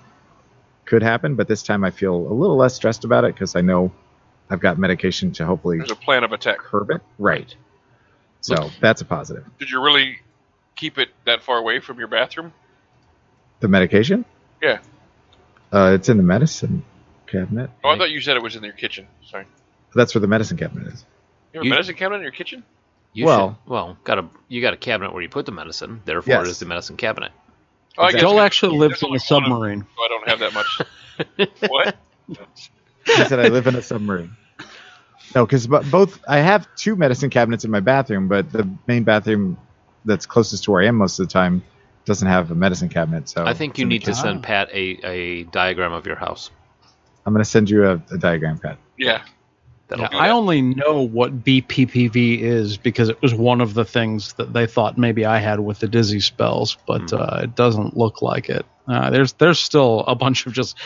Speaker 3: could happen. But this time, I feel a little less stressed about it because I know I've got medication to hopefully
Speaker 2: There's a plan of attack.
Speaker 3: curb it. Right. So that's a positive.
Speaker 2: Did you really keep it that far away from your bathroom?
Speaker 3: The medication?
Speaker 2: Yeah.
Speaker 3: Uh, it's in the medicine cabinet.
Speaker 2: Oh, I thought you said it was in your kitchen. Sorry.
Speaker 3: That's where the medicine cabinet is.
Speaker 2: You have a
Speaker 1: You-
Speaker 2: medicine cabinet in your kitchen?
Speaker 1: You
Speaker 3: Well-
Speaker 1: should, well, got a you got a cabinet where you put the medicine. Therefore, it
Speaker 3: Yes.
Speaker 1: is the medicine cabinet.
Speaker 2: Oh, I guess
Speaker 4: Joel
Speaker 2: you-
Speaker 4: actually lives
Speaker 2: there's
Speaker 4: in
Speaker 2: only
Speaker 4: a
Speaker 2: one of-
Speaker 4: submarine.
Speaker 2: so I don't have that much. [LAUGHS] what?
Speaker 3: He said I live in a submarine. No, because both I have two medicine cabinets in my bathroom, but the main bathroom that's closest to where I am most of the time doesn't have a medicine cabinet. So
Speaker 1: I think you need to send Pat a, a diagram of your house.
Speaker 3: I'm going to send you a, a diagram, Pat.
Speaker 2: Yeah.
Speaker 1: That'll
Speaker 4: Yeah, I
Speaker 1: that.
Speaker 4: only know what BPPV is because it was one of the things that they thought maybe I had with the dizzy spells, but
Speaker 1: Mhm.
Speaker 4: uh, it doesn't look like it. Uh, there's there's still a bunch of just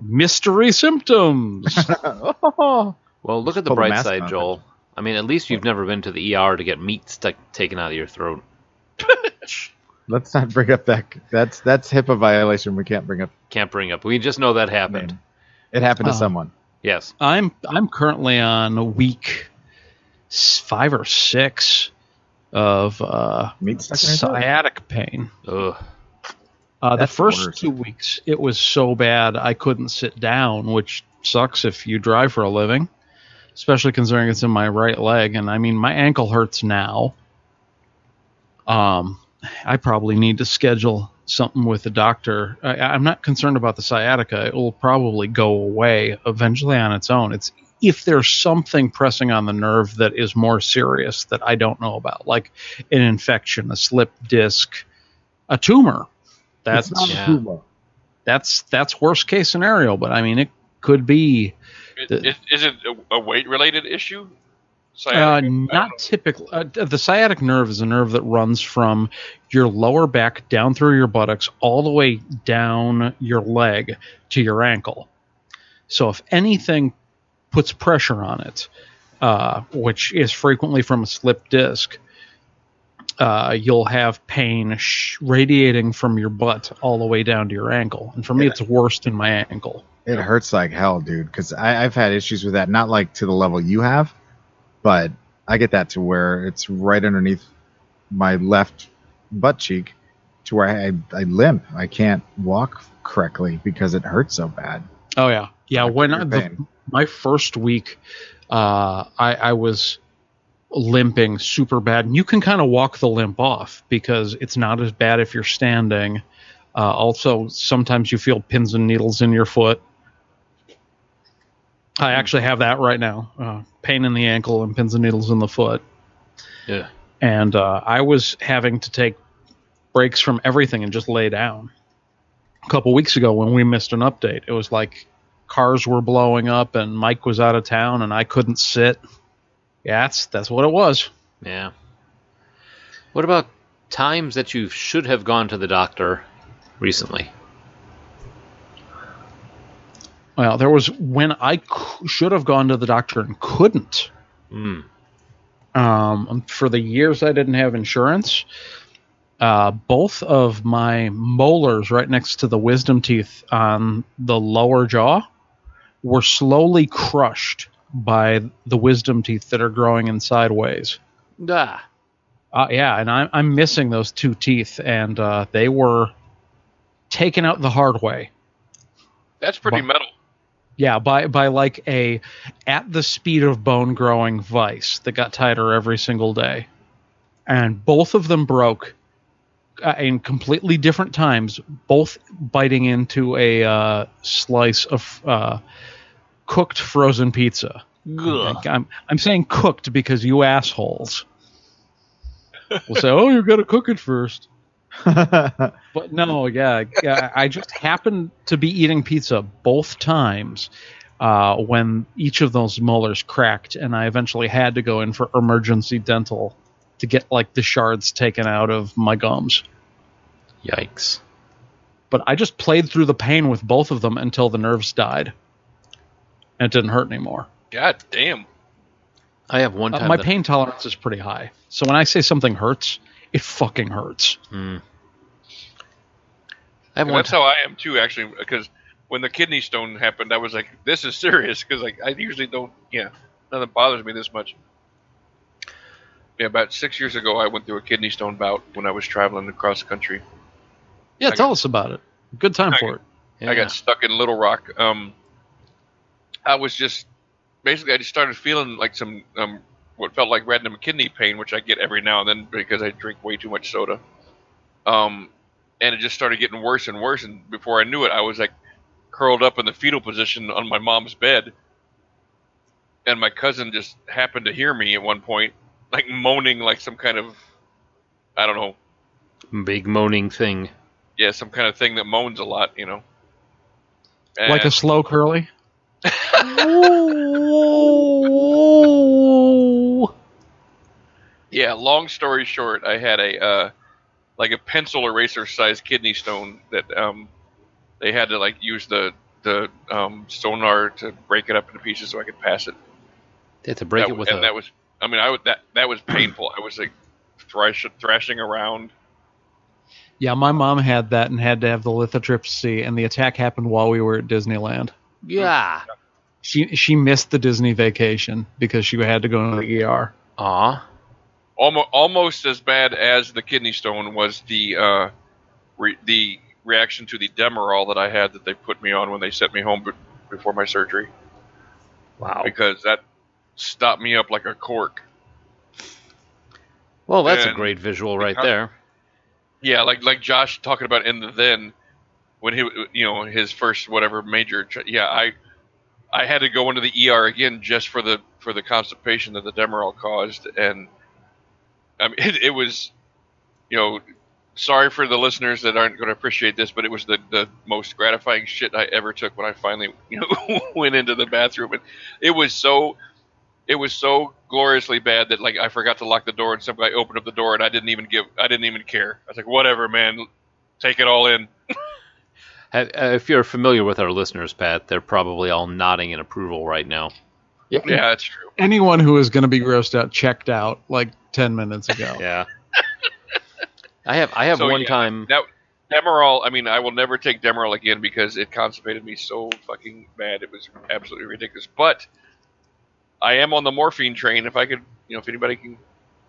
Speaker 4: mystery symptoms.
Speaker 3: oh, [LAUGHS] [LAUGHS]
Speaker 1: Well, look at the
Speaker 3: Pull the
Speaker 1: bright side. Joel. I mean, at least you've never been to the ER to get meat stuck taken out of your throat. [LAUGHS]
Speaker 3: let's not bring up that. That's that's HIPAA violation. We can't bring up.
Speaker 1: Can't bring up. We just know that
Speaker 3: I
Speaker 1: happened.
Speaker 3: mean, it happened to
Speaker 4: Oh.
Speaker 3: someone.
Speaker 1: Yes.
Speaker 4: I'm I'm currently on week five or six of uh,
Speaker 3: Meat stuck in your throat?
Speaker 4: sciatic pain.
Speaker 1: Ugh.
Speaker 4: Uh, the first
Speaker 3: worst.
Speaker 4: two weeks, it was so bad I couldn't sit down, which sucks if you drive for a living, especially considering it's in my right leg. And I mean, my ankle hurts now. Um, I probably need to schedule something with the doctor. I, I'm not concerned about the sciatica; it will probably go away eventually on its own. It's if there's something pressing on the nerve that is more serious that I don't know about, like an infection, a slip disc, a tumor. That's
Speaker 3: It's not a
Speaker 1: yeah.
Speaker 3: tumor.
Speaker 4: that's that's worst case scenario, but I mean it could be
Speaker 2: Is, is, is it a, a weight related issue?
Speaker 4: Uh,
Speaker 2: Sciatica? I don't
Speaker 4: not
Speaker 2: know.
Speaker 4: typical. Uh, the sciatic nerve is a nerve that runs from your lower back down through your buttocks all the way down your leg to your ankle. So if anything puts pressure on it, uh, which is frequently from a slip disc, uh, you'll have pain sh- radiating from your butt all the way down to your ankle. And for me,
Speaker 3: Yeah.
Speaker 4: it's worst in my ankle.
Speaker 3: It hurts like hell, dude. Because I've had issues with that. Not like to the level you have, but I get that to where it's right underneath my left butt cheek, to where I I limp. I can't walk correctly because it hurts so bad.
Speaker 4: Oh yeah, yeah.
Speaker 3: I
Speaker 4: When I, the, my first week, uh, I, I was limping super bad, and you can kind of walk the limp off because it's not as bad if you're standing. Uh, also, sometimes you feel pins and needles in your foot. I actually have that right now. Uh, pain in the ankle and pins and needles in the foot.
Speaker 1: Yeah.
Speaker 4: And uh, I was having to take breaks from everything and just lay down. A couple weeks ago, when we missed an update, it was like cars were blowing up and Mike was out of town and I couldn't sit. Yeah, that's that's what it was.
Speaker 1: Yeah. What about times that you should have gone to the doctor recently?
Speaker 4: Well, there was when I c- should have gone to the doctor and couldn't.
Speaker 1: Hmm.
Speaker 4: Um, for the years I didn't have insurance, uh, both of my molars right next to the wisdom teeth on the lower jaw were slowly crushed by the wisdom teeth that are growing in sideways.
Speaker 1: Ah.
Speaker 4: Uh, yeah, and I'm I'm missing those two teeth, and uh, they were taken out the hard way.
Speaker 2: That's pretty
Speaker 4: Bu-
Speaker 2: metal.
Speaker 4: Yeah, by by like a at the speed of bone growing vice that got tighter every single day, and both of them broke uh, in completely different times, both biting into a uh, slice of uh, cooked frozen pizza. I'm I'm saying cooked because you assholes will say, "Oh, you got to cook it first. But no, yeah, yeah, I just happened to be eating pizza both times uh, when each of those molars cracked, and I eventually had to go in for emergency dental to get like the shards taken out of my gums.
Speaker 1: Yikes.
Speaker 4: But I just played through the pain with both of them until the nerves died, and it didn't hurt anymore.
Speaker 2: God damn.
Speaker 1: I have one
Speaker 4: Uh, my
Speaker 1: that-
Speaker 4: pain tolerance is pretty high, so when I say something hurts, it fucking hurts.
Speaker 1: I have
Speaker 2: And
Speaker 1: one
Speaker 2: that's how I am too, actually. Because when the kidney stone happened, I was like, "This is serious." Because like I usually don't, yeah, nothing bothers me this much. Yeah, about six years ago, I went through a kidney stone bout when I was traveling across the country.
Speaker 4: Yeah,
Speaker 2: I
Speaker 4: tell
Speaker 2: got-
Speaker 4: us about it. Good time
Speaker 2: I
Speaker 4: for
Speaker 2: got-
Speaker 4: it.
Speaker 1: Yeah.
Speaker 2: I got stuck in Little Rock. Um, I was just basically I just started feeling like some um, what felt like random kidney pain, which I get every now and then because I drink way too much soda. Um, and it just started getting worse and worse, and before I knew it, I was like curled up in the fetal position on my mom's bed. And my cousin just happened to hear me at one point, like moaning like some kind of, I don't know,
Speaker 1: big moaning thing.
Speaker 2: yeah, some kind of thing that moans a lot, you know.
Speaker 4: Like a slow curly. [LAUGHS] [LAUGHS]
Speaker 1: Whoa.
Speaker 2: Yeah, long story short, I had a uh, like a pencil eraser sized kidney stone that um, they had to like use the the um, sonar to break it up into pieces so I could pass it.
Speaker 1: They had to break
Speaker 2: That
Speaker 1: it
Speaker 2: was-
Speaker 1: with
Speaker 2: and
Speaker 1: a.
Speaker 2: that was I mean I would that that was painful. I was like thrash, thrashing around.
Speaker 4: Yeah, my mom had that and had to have the lithotripsy, and the attack happened while we were at Disneyland.
Speaker 1: yeah.
Speaker 4: She she missed the Disney vacation because she had to go to the ER.
Speaker 1: Aw.
Speaker 2: Almost almost as bad as the kidney stone was the uh, re- the reaction to the Demerol that I had that they put me on when they sent me home be- before my surgery
Speaker 1: Wow.
Speaker 2: because that stopped me up like a cork.
Speaker 1: Well, that's a great visual right there.
Speaker 2: Yeah, like like Josh talking about in the then when he you know his first whatever major yeah I I had to go into the ER again just for the for the constipation that the Demerol caused and I mean [LAUGHS] it, it was you know sorry for the listeners that aren't going to appreciate this but it was the the most gratifying shit I ever took when I finally [LAUGHS] you know went into the bathroom and it was so it was so gloriously bad that like I forgot to lock the door and some guy opened up the door and I didn't even give I didn't even care. I was like, whatever, man, take it all in. [LAUGHS]
Speaker 1: Uh, If you're familiar with our listeners, Pat, they're probably all nodding in approval right now.
Speaker 2: Yeah, that's true.
Speaker 4: Anyone who is going to be grossed out checked out like ten minutes ago. [LAUGHS]
Speaker 1: Yeah. [LAUGHS] I have I have
Speaker 2: So,
Speaker 1: one
Speaker 2: yeah,
Speaker 1: time.
Speaker 2: That Demerol, I mean, I will never take Demerol again because it constipated me so fucking bad. It was absolutely ridiculous. But I am on the morphine train. If I could, you know, if anybody can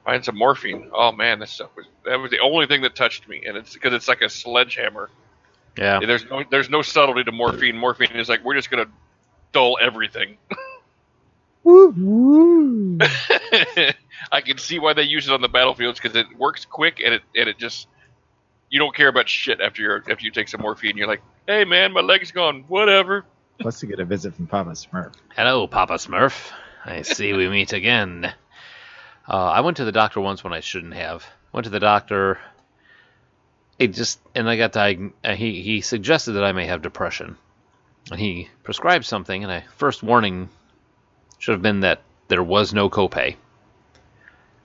Speaker 2: find some morphine, oh man, this stuff was that was the only thing that touched me, and it's because it's like a sledgehammer.
Speaker 1: Yeah.
Speaker 2: There's no there's no subtlety to morphine. Morphine is like we're just gonna dull everything.
Speaker 3: Woo woo. [LAUGHS]
Speaker 2: I can see why they use it on the battlefields because it works quick and it and it just you don't care about shit after you are after you take some morphine. You're like, hey man, my leg's gone. Whatever.
Speaker 3: Plus, you get a visit from Papa Smurf.
Speaker 1: Hello, Papa Smurf. I see we meet again. Uh, I went to the doctor once when I shouldn't have. Went to the doctor. It just and I got diag- uh, He he suggested that I may have depression, and he prescribed something. And I first warning should have been that there was no copay.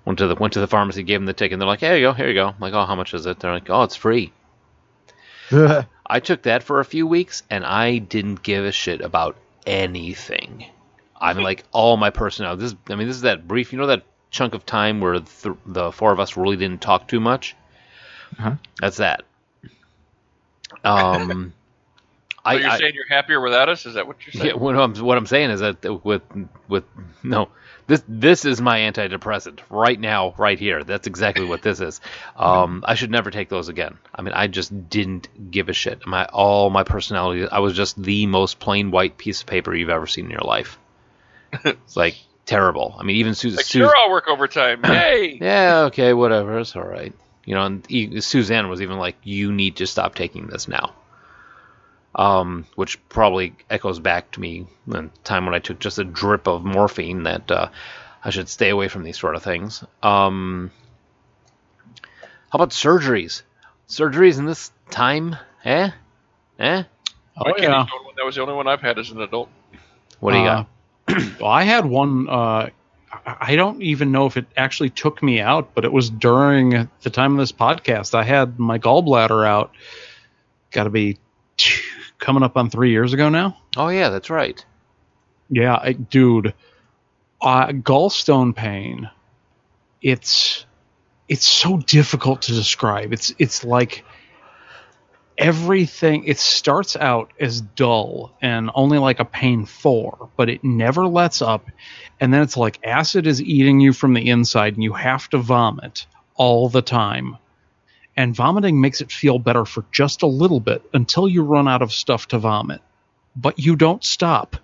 Speaker 1: Went to the went to the pharmacy, gave them the ticket. And they're like, "Here you go, here you go." I'm like, "Oh, how much is it?" They're like, "Oh, it's free." [LAUGHS] I took that for a few weeks and I didn't give a shit about anything. I'm like [LAUGHS] all my personnel. This, I mean, this is that brief. You know that chunk of time where th- the four of us really didn't talk too much.
Speaker 3: Uh-huh.
Speaker 1: That's that. [LAUGHS] Um,
Speaker 2: So
Speaker 1: I,
Speaker 2: you're
Speaker 1: I
Speaker 2: saying you're happier without us? Is that what you're
Speaker 1: yeah,
Speaker 2: saying?
Speaker 1: what I'm what I'm saying is that with with no this this is my antidepressant right now right here. That's exactly what this is. [LAUGHS] Um, I should never take those again. I mean, I just didn't give a shit. My all my personality. I was just the most plain white piece of paper you've ever seen in your life. it's [LAUGHS] like terrible. I mean, even Susan.
Speaker 2: Like, sure, I'll work overtime. [CLEARS THROAT] Yay!
Speaker 1: yeah, okay, whatever. It's all right. You know, and e- Suzanne was even like, "You need to stop taking this now." Um, which probably echoes back to me the time when I took just a drip of morphine that uh, I should stay away from these sort of things. Um, how about surgeries? Surgeries in this time? Eh? Eh?
Speaker 4: Oh
Speaker 2: My kidney
Speaker 4: yeah.
Speaker 2: one, that was the only one I've had as an adult.
Speaker 1: What do you
Speaker 4: Uh,
Speaker 1: got? [CLEARS THROAT]
Speaker 4: well, I had one. Uh, I I don't even know if it actually took me out, but it was during the time of this podcast. I had my gallbladder out. Got to be two, coming up on three years ago now.
Speaker 1: Oh yeah, that's right.
Speaker 4: Yeah, I, dude, uh, gallstone pain. It's it's so difficult to describe. It's it's like everything. It starts out as dull and only like a pain four, but it never lets up, and then it's like acid is eating you from the inside, and you have to vomit all the time. And vomiting makes it feel better for just a little bit until you run out of stuff to vomit. But you don't stop.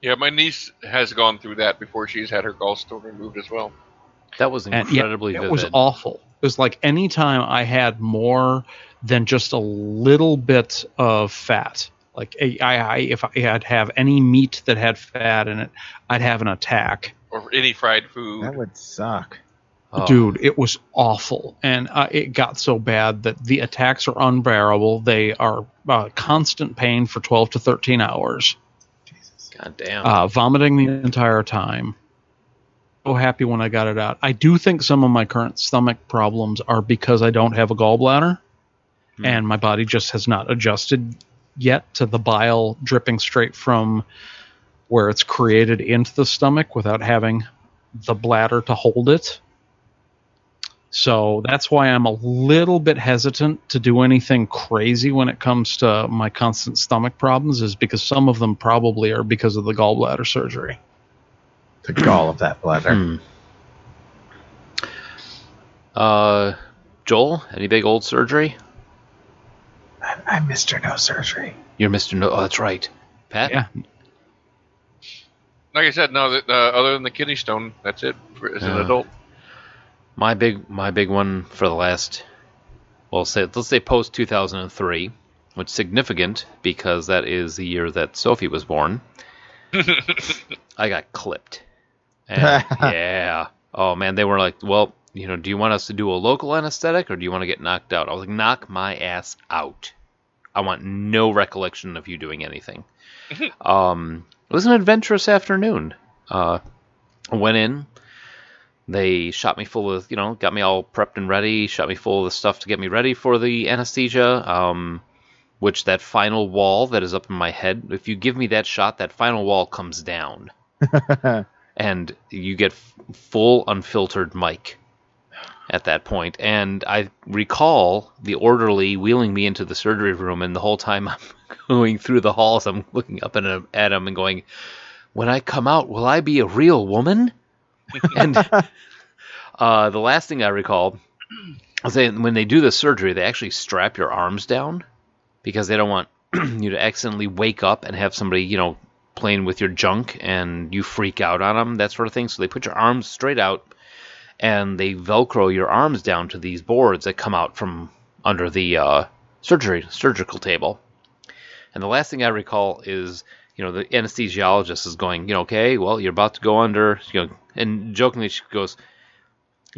Speaker 2: Yeah, my niece has gone through that before she's had her gallstone removed as well.
Speaker 1: That was
Speaker 4: And yeah,
Speaker 1: incredibly
Speaker 4: it
Speaker 1: vivid.
Speaker 4: was awful. It was like anytime I had more than just a little bit of fat, like I, I, if I had have any meat that had fat in it, I'd have an attack.
Speaker 2: Or any fried food.
Speaker 3: That would suck.
Speaker 1: Oh.
Speaker 4: Dude, it was awful, and uh, it got so bad that the attacks are unbearable. They are uh, constant pain for twelve to thirteen hours.
Speaker 1: God damn.
Speaker 4: uh, vomiting the entire time. So happy when I got it out. I do think some of my current stomach problems are because I don't have a gallbladder,
Speaker 1: Hmm.
Speaker 4: and my body just has not adjusted yet to the bile dripping straight from where it's created into the stomach without having the bladder to hold it. So that's why I'm a little bit hesitant to do anything crazy when it comes to my constant stomach problems, is because some of them probably are because of the gallbladder surgery.
Speaker 3: The gall of that bladder.
Speaker 1: Hmm. Uh, Joel, any big old surgery?
Speaker 3: I, I'm Mr. No Surgery.
Speaker 1: You're Mr. No. Oh, that's right. Pat?
Speaker 4: Yeah.
Speaker 2: Like I said, no. That, uh, other than the kidney stone, that's it as an
Speaker 1: Yeah.
Speaker 2: adult.
Speaker 1: My big my big one for the last well say let's say post 2003, which is significant because that is the year that Sophie was born. [LAUGHS] I got clipped. And, [LAUGHS] yeah. Oh man, they were like, "Well, you know, do you want us to do a local anesthetic or do you want to get knocked out?" I was like, "Knock my ass out. I want no recollection of you doing anything." [LAUGHS] um, it was an adventurous afternoon. Uh, went in, they shot me full of, you know, got me all prepped and ready, shot me full of the stuff to get me ready for the anesthesia. Um, which that final wall that is up in my head, if you give me that shot, that final wall comes down, [LAUGHS] and you get f- full unfiltered mic at that point. And I recall the orderly wheeling me into the surgery room, and the whole time I'm [LAUGHS] going through the halls, I'm looking up at him and going, "When I come out, will I be a real woman?" And [LAUGHS] uh, the last thing I recall is that when they do the surgery, they actually strap your arms down because they don't want [CLEARS THROAT] you to accidentally wake up and have somebody, you know, playing with your junk and you freak out on them, that sort of thing. So they put your arms straight out and they velcro your arms down to these boards that come out from under the uh, surgery surgical table. And the last thing I recall is, you know, the anesthesiologist is going, you know, okay, well, you're about to go under, you know, and jokingly she goes,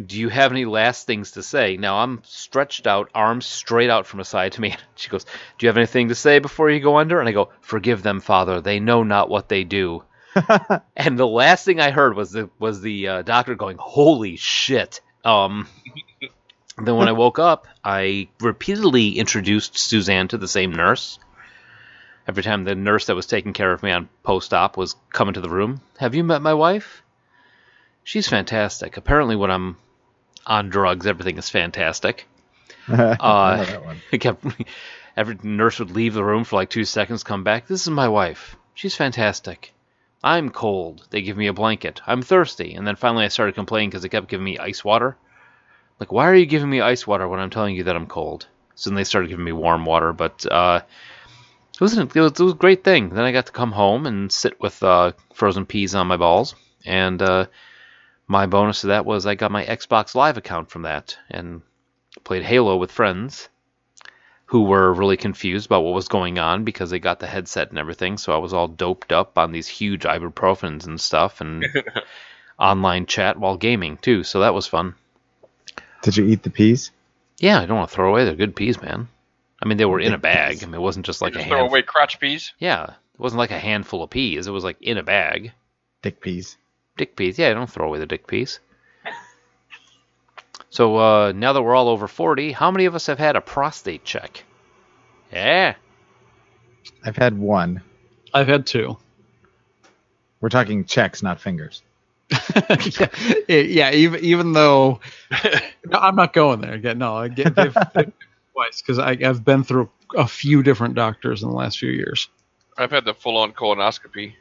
Speaker 1: do you have any last things to say? Now I'm stretched out, arms straight out from a side to me. [LAUGHS] She goes, Do you have anything to say before you go under? And I go, Forgive them, Father. They know not what they do. [LAUGHS] and the last thing I heard was the was the uh, doctor going, "Holy shit!" Um, then when I woke up, I repeatedly introduced Suzanne to the same nurse. Every time the nurse that was taking care of me on post-op was coming to the room, have you met my wife? She's fantastic. Apparently, when I'm on drugs, everything is fantastic. [LAUGHS]
Speaker 3: I
Speaker 1: Uh,
Speaker 3: that one. [LAUGHS]
Speaker 1: kept every nurse would leave the room for like two seconds, come back. This is my wife. She's fantastic. I'm cold. They give me a blanket. I'm thirsty. And then finally I started complaining because they kept giving me ice water. Like, why are you giving me ice water when I'm telling you that I'm cold? So then they started giving me warm water. But uh, it, was an, it, was, it was a great thing. Then I got to come home and sit with uh, frozen peas on my balls. And uh, my bonus to that was I got my Xbox Live account from that and played Halo with friends who were really confused about what was going on because they got the headset and everything. So I was all doped up on these huge ibuprofens and stuff and [LAUGHS] online chat while gaming too. So that was fun.
Speaker 3: Did you eat the peas?
Speaker 1: Yeah, I don't want to throw away. They're good peas, man. I mean, they were in a bag. I mean, it wasn't just like a
Speaker 2: Just throw
Speaker 1: hand.
Speaker 2: away crotch peas.
Speaker 1: Yeah, it wasn't like a handful of peas. It was like in a bag.
Speaker 3: Dick peas.
Speaker 1: Dick peas. Yeah, don't throw away the dick peas. [LAUGHS] So uh, now that we're all over 40, how many of us have had a prostate check? Yeah.
Speaker 3: I've had one.
Speaker 4: I've had two.
Speaker 3: We're talking checks, not fingers.
Speaker 4: yeah, [LAUGHS] [LAUGHS] yeah, even even though no, I'm not going there again. No, I get they've, they've twice because I've been through a few different doctors in the last few years.
Speaker 2: I've had the full-on colonoscopy.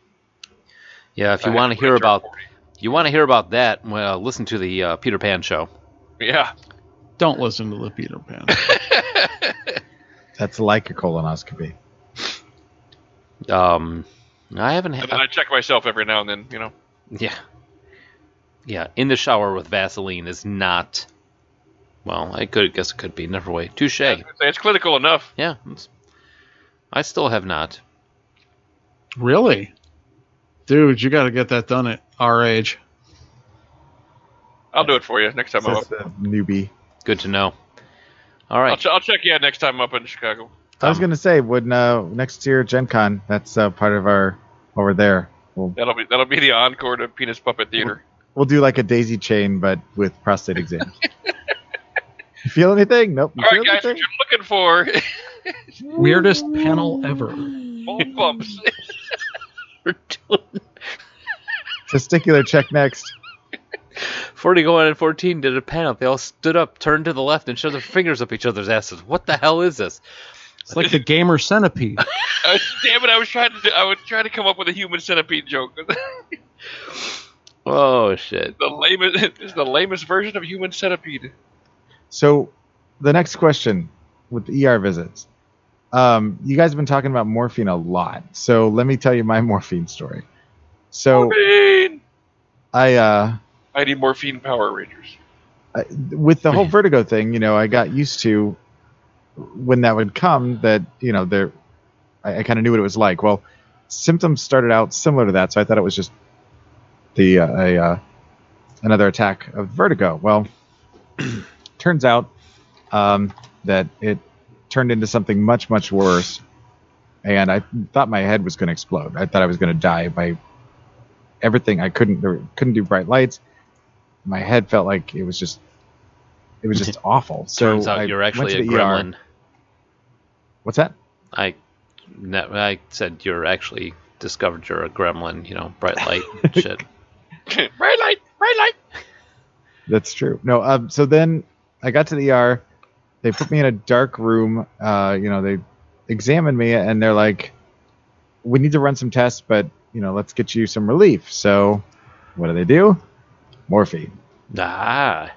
Speaker 1: Yeah, if you want to hear
Speaker 2: when I turned
Speaker 1: about
Speaker 2: 40.
Speaker 1: you want to hear about that, well, listen to the uh, Peter Pan show.
Speaker 2: Yeah.
Speaker 4: Don't listen to the Peter Pan. [LAUGHS]
Speaker 3: That's like a colonoscopy.
Speaker 1: Um, I haven't
Speaker 2: And then. I check myself every now and then, you know.
Speaker 1: Yeah, yeah. In the shower with Vaseline is not. Well, I could guess it could be. Never way. Touche.
Speaker 2: It's, it's clinical enough.
Speaker 1: Yeah, it's- I still have not.
Speaker 4: really, dude, you got to get that done at our age.
Speaker 2: I'll do it for you next time I'm up.
Speaker 3: the newbie.
Speaker 1: Good to know. All right.
Speaker 2: I'll, ch- I'll check you out next time I'm up in Chicago.
Speaker 3: I was
Speaker 1: Um,
Speaker 3: gonna say, when uh, next year Gen Con, that's uh, part of our over there.
Speaker 2: That'll be that'll be the encore to Penis Puppet Theater.
Speaker 3: We'll do like a daisy chain, but with prostate exams. [LAUGHS] you feel anything? Nope. You
Speaker 2: All
Speaker 3: feel
Speaker 2: right, guys, what
Speaker 3: anything?
Speaker 2: you're looking for? [LAUGHS]
Speaker 4: Weirdest panel ever.
Speaker 2: Bone bumps. [LAUGHS]
Speaker 1: We're doing
Speaker 3: Testicular check next.
Speaker 1: 40 going and 14 did a panel. They all stood up, turned to the left, and shoved their fingers up each other's asses. What the hell is this?
Speaker 4: It's like the gamer centipede. [LAUGHS]
Speaker 2: Uh, damn it! I was trying to do, I was trying to come up with a human centipede joke.
Speaker 1: Oh shit!
Speaker 2: the lamest this is the lamest version of human centipede.
Speaker 3: So, the next question with the ER visits. Um, you guys have been talking about morphine a lot. So let me tell you my [LAUGHS] morphine story. So
Speaker 2: Morphine.
Speaker 3: I, uh,
Speaker 2: I need morphine Power Rangers.
Speaker 3: I, with the whole vertigo thing, you know, I got used to when that would come that, you know, there, I, I kind of knew what it was like. Well, symptoms started out similar to that. So I thought it was just the, uh, a, uh, another attack of vertigo. Well, [CLEARS THROAT] turns out, um, that it turned into something much, much worse. And I thought my head was going to explode. I thought I was going to die by everything. I couldn't, there, couldn't do bright lights my head felt like it was just it was just awful. So
Speaker 1: Turns out
Speaker 3: I
Speaker 1: you're actually a
Speaker 3: the ER.
Speaker 1: gremlin.
Speaker 3: What's that?
Speaker 1: I, no, I said you're actually discovered you're a gremlin. You know, bright light [LAUGHS] shit.
Speaker 2: bright light, bright light.
Speaker 3: That's true. No, um, so then I got to the ER. They put me in a dark room. Uh, you know, they examined me and they're like, "We need to run some tests, but you know, let's get you some relief." So, what do they do? Morphine.
Speaker 1: Ah,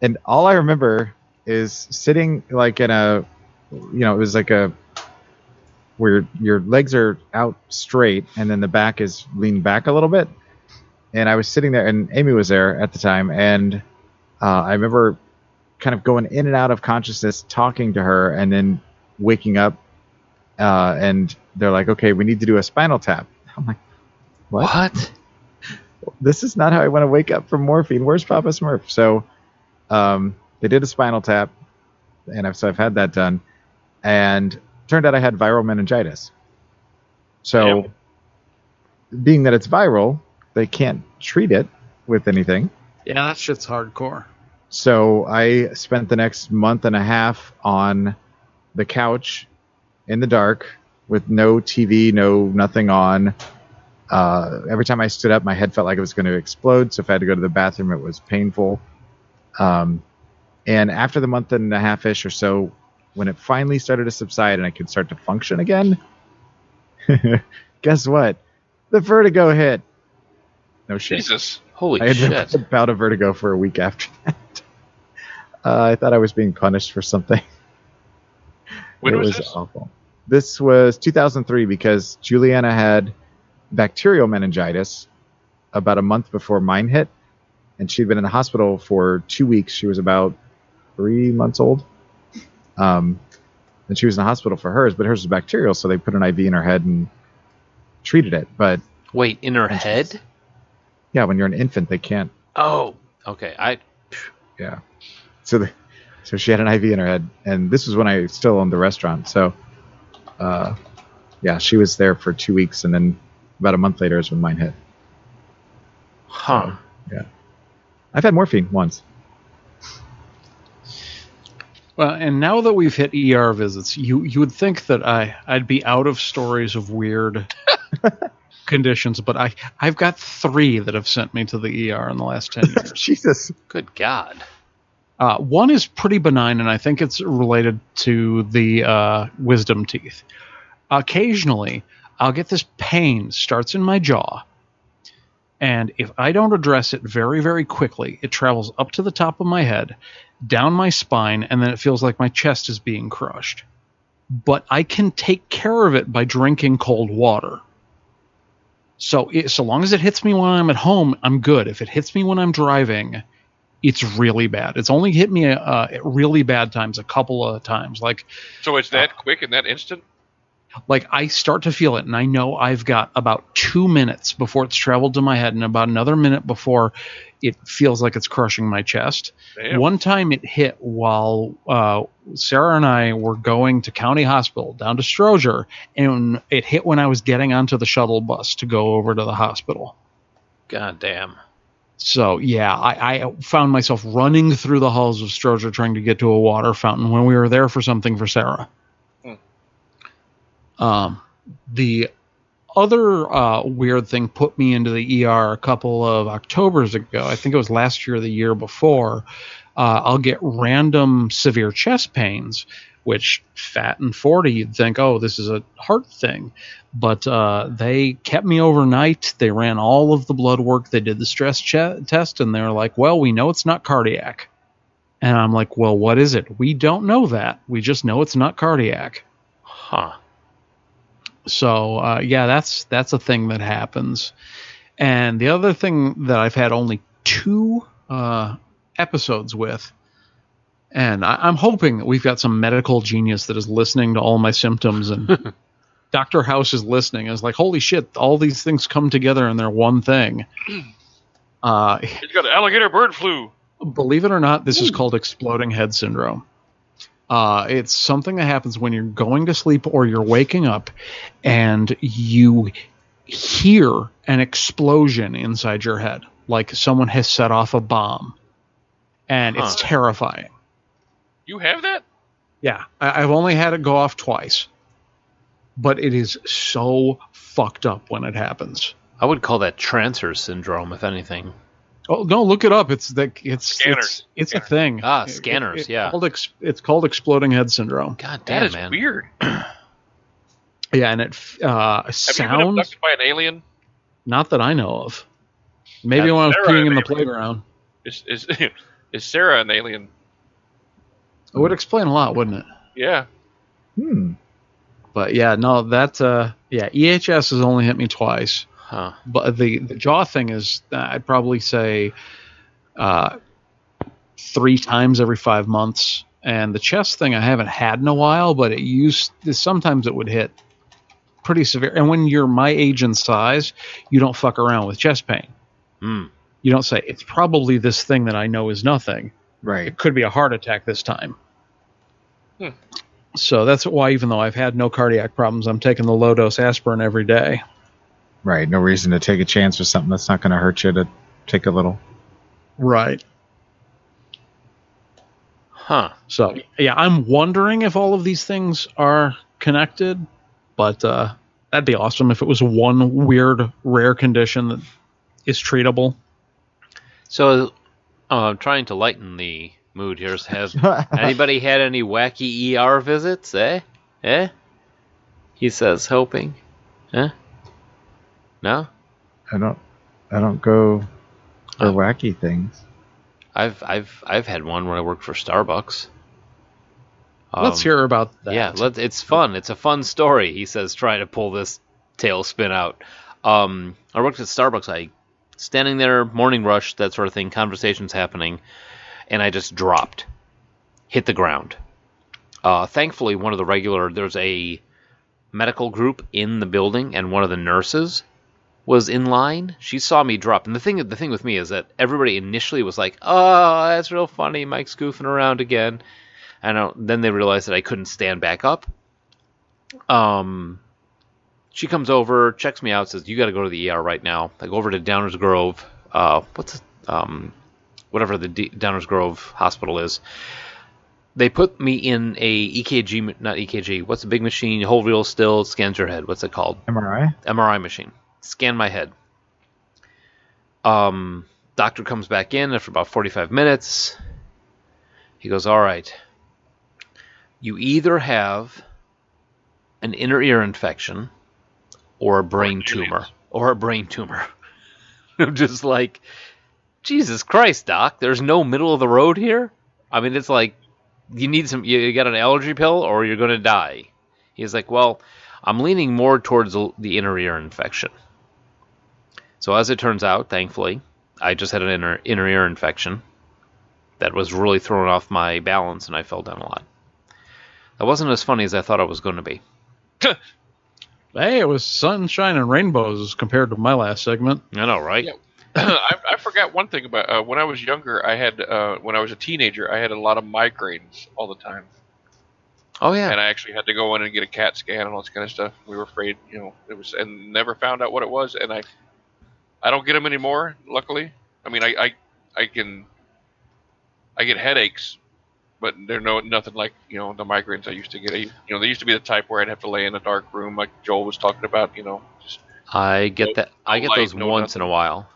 Speaker 3: and all I remember is sitting like in a, you know, it was like a, where your legs are out straight and then the back is leaned back a little bit. And I was sitting there, and Amy was there at the time, and uh, I remember kind of going in and out of consciousness, talking to her, and then waking up. Uh, and they're like, "Okay, we need to do a spinal tap." [LAUGHS] I'm like, "What?
Speaker 1: what? [LAUGHS]
Speaker 3: this is not how I want to wake up from morphine. Where's Papa Smurf? So um, they did a spinal tap, and I've, so I've had that done. And turned out I had viral meningitis. So, being that it's viral, they can't treat it with anything.
Speaker 4: Yeah, that shit's hardcore.
Speaker 3: So I spent the next month and a half on the couch in the dark with no TV, no nothing on. Uh, every time I stood up, my head felt like it was going to explode. So if I had to go to the bathroom, it was painful. Um, and after the month and a half ish or so, when it finally started to subside and I could start to function again, [LAUGHS] guess what? The vertigo hit. No shit.
Speaker 2: Jesus.
Speaker 1: Holy
Speaker 3: I had
Speaker 1: shit! [LAUGHS]
Speaker 3: a of vertigo for a week after that. Uh, I thought I was being punished for something. [LAUGHS]
Speaker 2: When
Speaker 3: it
Speaker 2: was
Speaker 3: was
Speaker 2: this?
Speaker 3: awful. This was 2003 because Juliana had bacterial meningitis about a month before mine hit, and she'd been in the hospital for two weeks. She was about three months old. Um, and she was in the hospital for hers, but hers was bacterial, so they put an IV in her head and treated it. But
Speaker 1: Wait, in her head?
Speaker 3: yeah, when you're an infant, they can't
Speaker 1: Oh, okay. I
Speaker 3: Yeah. So the, so she had an IV in her head, and this was when I still owned the restaurant. So, uh, yeah, she was there for two weeks, and then about a month later is when mine hit.
Speaker 1: huh. Yeah.
Speaker 3: I've had morphine once.
Speaker 4: Well, and now that we've hit ER visits, you you would think that I I'd be out of stories of weird [LAUGHS] conditions, but I I've got three that have sent me to the ER in the last ten [LAUGHS] years.
Speaker 3: Jesus.
Speaker 1: Good God.
Speaker 4: Uh, one is pretty benign, and I think it's related to the uh, wisdom teeth. Occasionally, I'll get this pain starts in my jaw, and if I don't address it very, very quickly, it travels up to the top of my head, down my spine, and then it feels like my chest is being crushed. But I can take care of it by drinking cold water. So, it, so long as it hits me when I'm at home, I'm good. If it hits me when I'm driving, it's really bad. It's only hit me uh, at really bad times a couple of times. Like,
Speaker 2: So it's that quick and that instant?
Speaker 4: like I start to feel it, and I know I've got about two minutes before it's traveled to my head, and about another minute before it feels like it's crushing my chest.
Speaker 2: Damn.
Speaker 4: One time it hit while uh, Sarah and I were going to County Hospital down to Stroger, and it hit when I was getting onto the shuttle bus to go over to the hospital.
Speaker 1: God damn.
Speaker 4: So yeah, I, I found myself running through the halls of Stroger trying to get to a water fountain when we were there for something for Sarah.
Speaker 2: Hmm.
Speaker 4: Um, the other uh, weird thing put me into the ER a couple of Octobers ago. I think it was last year or the year before. Uh, I'll get random severe chest pains, which fat and 40, you'd think, oh, this is a heart thing. But uh, they kept me overnight. They ran all of the blood work. They did the stress che- test, and they're like, well, we know it's not cardiac. And I'm like, well, what is it? We don't know that. We just know it's not cardiac.
Speaker 1: Huh.
Speaker 4: So uh, yeah, that's that's a thing that happens. And the other thing that I've had only two uh, episodes with, and I, I'm hoping that we've got some medical genius that is listening to all my symptoms, and [LAUGHS] Doctor House is listening. and is like, holy shit, all these things come together and they're one thing. [CLEARS THROAT] Uh,
Speaker 2: He's got alligator bird flu.
Speaker 4: believe it or not, this is called exploding head syndrome. Uh, it's something that happens when you're going to sleep or you're waking up and you hear an explosion inside your head, like someone has set off a bomb. And it's terrifying.
Speaker 2: You have that?
Speaker 4: Yeah, I, I've only had it go off twice, but it is so fucked up when it happens.
Speaker 1: I would call that transfer syndrome, if anything.
Speaker 4: Oh no! Look it up. It's the it's
Speaker 2: Scanners.
Speaker 4: it's, it's a thing.
Speaker 1: Ah,
Speaker 4: It-
Speaker 1: scanners,
Speaker 4: it's
Speaker 1: yeah.
Speaker 4: Called ex, it's called exploding head syndrome.
Speaker 1: God damn,
Speaker 2: is
Speaker 1: man.
Speaker 2: weird. [CLEARS THROAT]
Speaker 4: Yeah, and it f- uh,
Speaker 2: Have you been
Speaker 4: sounds
Speaker 2: abducted by an alien?
Speaker 4: not that I know of. Maybe
Speaker 2: That's
Speaker 4: when I was
Speaker 2: Sarah
Speaker 4: peeing in the
Speaker 2: alien.
Speaker 4: playground.
Speaker 2: Is is [LAUGHS] is Sarah an alien?
Speaker 4: It would explain a lot, wouldn't it?
Speaker 2: Yeah.
Speaker 3: Hmm.
Speaker 4: But yeah, no, that uh, yeah, EHS has only hit me twice.
Speaker 1: Huh.
Speaker 4: But the the jaw thing is, uh, I'd probably say, uh, three times every five months. And the chest thing I haven't had in a while, but it used sometimes it would hit pretty severe. And when you're my age and size, you don't fuck around with chest pain.
Speaker 1: Hmm.
Speaker 4: You don't say it's probably this thing that I know is nothing.
Speaker 3: Right.
Speaker 4: It could be a heart attack this time.
Speaker 2: Hmm.
Speaker 4: So that's why, even though I've had no cardiac problems, I'm taking the low dose aspirin every day.
Speaker 3: Right. No reason to take a chance with something that's not going to hurt you to take a little.
Speaker 4: Right.
Speaker 1: Huh.
Speaker 4: So yeah, I'm wondering if all of these things are connected, but uh, that'd be awesome if it was one weird rare condition that is treatable.
Speaker 1: So, uh, trying to lighten the mood here. [LAUGHS] Has anybody had any wacky ER visits? Eh? Eh? He says, hoping. Eh? No?
Speaker 3: I don't. I don't go for
Speaker 1: Oh.
Speaker 3: wacky things.
Speaker 1: I've I've I've had one when I worked for Starbucks.
Speaker 4: Let's
Speaker 1: Um,
Speaker 4: hear about that.
Speaker 1: Yeah, let, it's fun. It's a fun story. He says, trying to pull this tailspin out. Um, I worked at Starbucks. I standing there, morning rush, that sort of thing. Conversations happening, and I just dropped, hit the ground. Uh, thankfully, one of the regular there's a medical group in the building, and one of the nurses was in line. She saw me drop, and the thing the thing with me is that everybody initially was like, "Oh, that's real funny, Mike's goofing around again." And then they realized that I couldn't stand back up. Um, she comes over, checks me out, says, "You got to go to the ER right now." I go over to Downers Grove. Uh, what's um, whatever the D- Downers Grove Hospital is. They put me in a EKG, not EKG. What's the big machine? You hold real still, scans your head. What's it called?
Speaker 3: MRI.
Speaker 1: MRI machine. Scan my head. Um, doctor comes back in after about 45 minutes. He goes, All right. You either have an inner ear infection or a brain
Speaker 2: aliens.
Speaker 1: tumor. Or a brain tumor. [LAUGHS] I'm just like, Jesus Christ, Doc. There's no middle of the road here. I mean, it's like you need some. You got an allergy pill, or you're gonna die. He's like, well, I'm leaning more towards the the inner ear infection. So as it turns out, thankfully, I just had an inner inner ear infection that was really throwing off my balance, and I fell down a lot. That wasn't as funny as I thought it was going to be. [LAUGHS]
Speaker 4: Hey, it was sunshine and rainbows compared to my last segment.
Speaker 1: I know, right?
Speaker 2: Yeah. [CLEARS THROAT] I, I forgot one thing about uh, when I was younger. I had uh, when I was a teenager, I had a lot of migraines all the time,
Speaker 1: Oh yeah.
Speaker 2: and I actually had to go in and get a CAT scan and all this kind of stuff. We were afraid, you know, it was, and never found out what it was. And I, I don't get them anymore. Luckily, I mean, I, I, I can, I get headaches, but they're no nothing like you know the migraines I used to get. I, you know, they used to be the type where I'd have to lay in a dark room, like Joel was talking about. You know, just
Speaker 1: I get
Speaker 2: No-
Speaker 1: that. I get
Speaker 2: light,
Speaker 1: those
Speaker 2: no
Speaker 1: once in a while.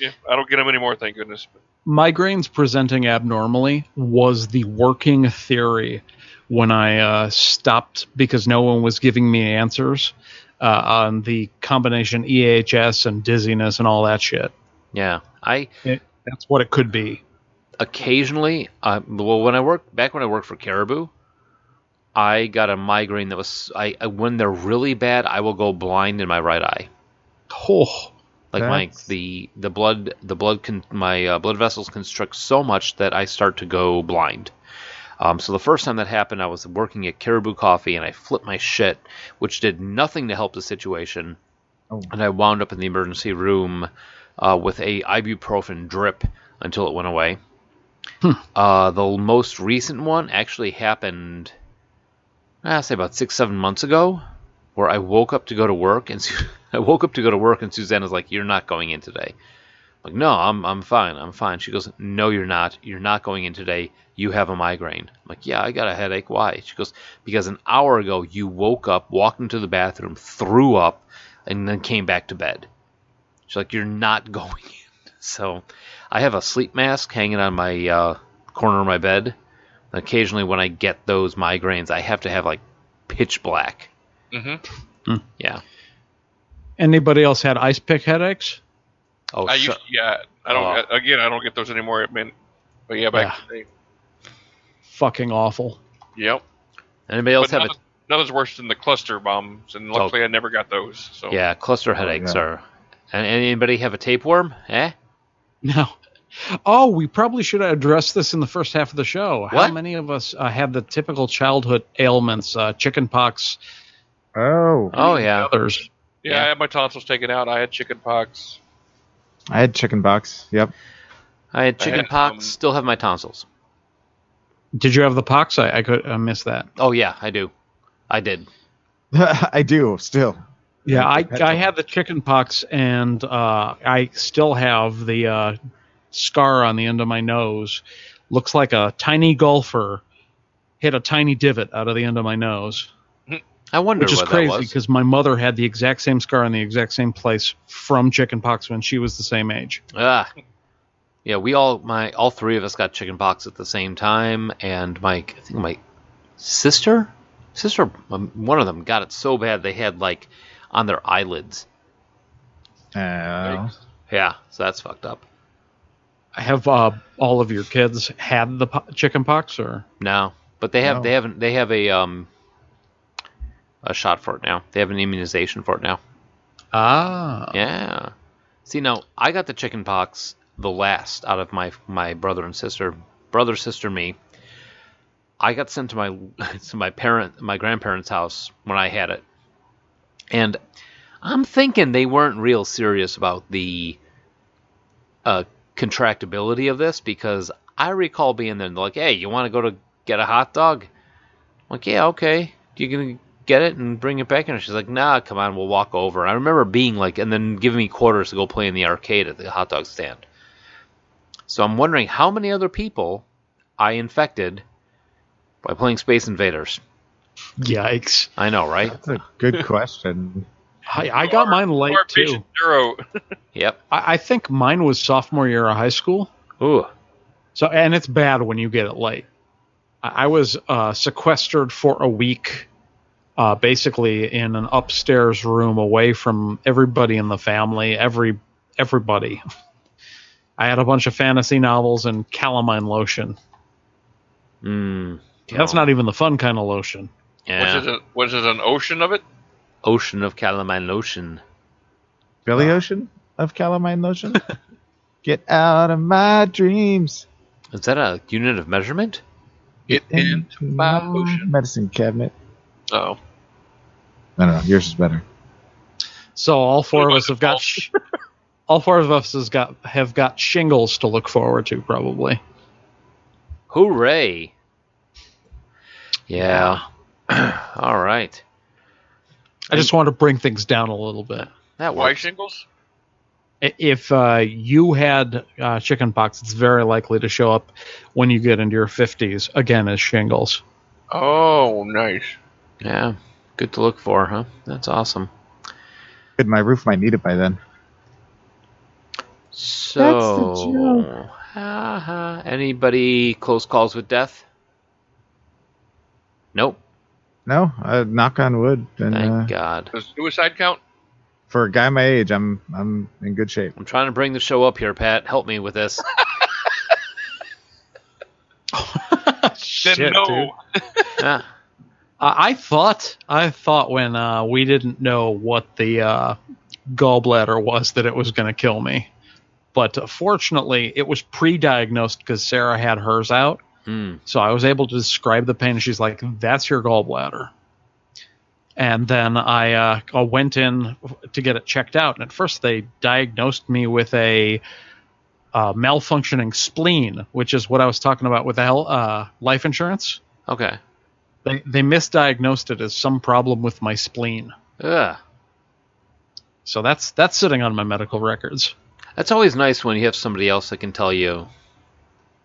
Speaker 2: yeah, I don't get them anymore. Thank goodness.
Speaker 4: Migraines presenting abnormally was the working theory when I uh, stopped because no one was giving me answers uh, on the combination EHS and dizziness and all that shit.
Speaker 1: Yeah. I
Speaker 4: That's what it could be.
Speaker 1: Occasionally, uh, well, when I worked back when I worked for Caribou, I got a migraine that was. I I- when they're really bad, I will go blind in my right eye.
Speaker 4: Oh,
Speaker 1: Like
Speaker 3: That's-
Speaker 1: my the the blood the blood can my uh, blood vessels constrict so much that I start to go blind. Um, so the first time that happened, I was working at Caribou Coffee and I flipped my shit, which did nothing to help the situation.
Speaker 3: Oh.
Speaker 1: And I wound up in the emergency room uh, with a ibuprofen drip until it went away. Uh, the most recent one actually happened, I say about six seven months ago, where I woke up to go to work and [LAUGHS] I woke up to go to work and Susanna's like, "You're not going in today." I'm like, no, I'm I'm fine, I'm fine. She goes, no, you're not. You're not going in today. You have a migraine. I'm like, yeah, I got a headache. Why? She goes, because an hour ago you woke up, walked into the bathroom, threw up, and then came back to bed. She's like, you're not [LAUGHS] going in. So, I have a sleep mask hanging on my uh, corner of my bed. Occasionally, when I get those migraines, I have to have like pitch black.
Speaker 2: hmm
Speaker 1: Yeah.
Speaker 4: anybody else had ice pick headaches?
Speaker 1: Oh,
Speaker 2: I
Speaker 1: sh-
Speaker 2: used, yeah, I don't. Again, I don't get those anymore. I mean, but yeah, back in the day.
Speaker 4: Fucking awful.
Speaker 2: Yep.
Speaker 1: anybody else
Speaker 2: But
Speaker 1: have
Speaker 2: nothing, nothing's worse than the cluster bombs, and luckily I never got those. So?
Speaker 1: Yeah, cluster headaches
Speaker 3: yeah.
Speaker 1: are. And anybody have a tapeworm? Eh?
Speaker 4: No. Oh, we probably should have addressed this in the first half of the show. How many of us uh, have the typical childhood ailments, uh, chicken pox,
Speaker 3: Oh,
Speaker 1: Oh yeah.
Speaker 4: others?
Speaker 2: yeah,
Speaker 1: Yeah.
Speaker 2: I had my tonsils taken out. I had chicken pox.
Speaker 3: I had chicken pox. Yep.
Speaker 1: I had chicken
Speaker 2: had,
Speaker 1: pox.
Speaker 2: um,
Speaker 1: still have my tonsils.
Speaker 4: Did you have the pox? I, I could I missed that.
Speaker 1: Oh yeah, I do. I did. [LAUGHS]
Speaker 3: I do still.
Speaker 4: Yeah, I, I had the chicken pox, and uh, I still have the uh, scar on the end of my nose. Looks like a tiny golfer hit a tiny divot out of the end of my nose,
Speaker 1: I wonder
Speaker 4: what that
Speaker 1: is.
Speaker 4: which
Speaker 1: is crazy
Speaker 4: because my mother had the exact same scar in the exact same place from chicken pox when she was the same age.
Speaker 1: Ah. Yeah, we all my all three of us got chicken pox at the same time, and my I think my sister, sister, um, one of them got it so bad they had like on their eyelids.
Speaker 3: Oh.
Speaker 1: Yeah, so that's fucked up.
Speaker 4: Have uh, all of your kids had the po- chicken pox, or
Speaker 1: No, but they have
Speaker 3: No.
Speaker 1: they haven't they have a um a shot for it now. They have an immunization for it now.
Speaker 4: ah,
Speaker 1: Yeah. See now, I got the chicken pox the last out of my my brother and sister, brother, sister, me. I got sent to my [LAUGHS] to my parent my grandparents' house when I had it, and I'm thinking they weren't real serious about the uh, contractability of this because I recall being there and like, "Hey, you want to go to get a hot dog?" I'm like, "Yeah, okay. You gonna get it and bring it back?" And she's like, "Nah, come on, we'll walk over." I remember being like, and then giving me quarters to go play in the arcade at the hot dog stand. So I'm wondering how many other people I infected by playing Space Invaders.
Speaker 4: yikes!
Speaker 1: I know, right?
Speaker 3: That's a good question.
Speaker 4: I, I got mine late too.
Speaker 2: patient. [LAUGHS]
Speaker 1: Yep.
Speaker 4: I, I think mine was sophomore year of high school.
Speaker 1: Ooh.
Speaker 4: So, and it's bad when you get it late. I, I was uh, sequestered for a week, uh, basically in an upstairs room away from everybody in the family, every everybody. [LAUGHS] I had a bunch of fantasy novels and calamine lotion.
Speaker 1: Mm.
Speaker 4: That's
Speaker 1: Oh,
Speaker 4: not even the fun kind of lotion.
Speaker 1: Yeah.
Speaker 2: Was it a, was it an ocean of it?
Speaker 1: Ocean of calamine lotion.
Speaker 3: Billy Ocean of calamine lotion. [LAUGHS] Get out of my dreams.
Speaker 1: Is that a unit of measurement?
Speaker 2: Get into my ocean.
Speaker 3: medicine cabinet.
Speaker 2: Oh,
Speaker 3: I don't know. Yours is better.
Speaker 4: So all four of us have got [LAUGHS] sh- all four of us has got have got shingles to look forward to probably.
Speaker 1: Hooray! Yeah. [CLEARS THROAT] All right.
Speaker 4: I just want to bring things down a little bit.
Speaker 1: That
Speaker 2: Why
Speaker 1: works.
Speaker 2: shingles?
Speaker 4: If uh, you had uh, chickenpox, it's very likely to show up when you get into your 50s again as shingles.
Speaker 2: Oh, nice.
Speaker 1: Yeah. Good to look for, huh? That's awesome.
Speaker 3: Good, my roof might need it by then.
Speaker 1: So, haha. anybody close calls with death? Nope.
Speaker 3: No, uh, knock on wood. And
Speaker 1: Thank
Speaker 3: uh,
Speaker 1: God.
Speaker 2: Does suicide count?
Speaker 3: for a guy my age, I'm I'm in good shape.
Speaker 1: I'm trying to bring the show up here, Pat. Help me with this. [LAUGHS]
Speaker 4: Shit,
Speaker 2: no.
Speaker 4: dude.
Speaker 1: Yeah.
Speaker 4: I I thought I thought when uh, we didn't know what the uh, gallbladder was that it was going to kill me, but uh, fortunately it was pre-diagnosed because Sarah had hers out,
Speaker 1: Hmm.
Speaker 4: so I was able to describe the pain. She's like, "That's your gallbladder," and then I uh, went in to get it checked out, and at first they diagnosed me with a uh, malfunctioning spleen, which is what I was talking about with the uh, life insurance.
Speaker 1: Okay.
Speaker 4: They they misdiagnosed it as some problem with my spleen.
Speaker 1: Ugh.
Speaker 4: So that's that's sitting on my medical records.
Speaker 1: That's always nice when you have somebody else that can tell you,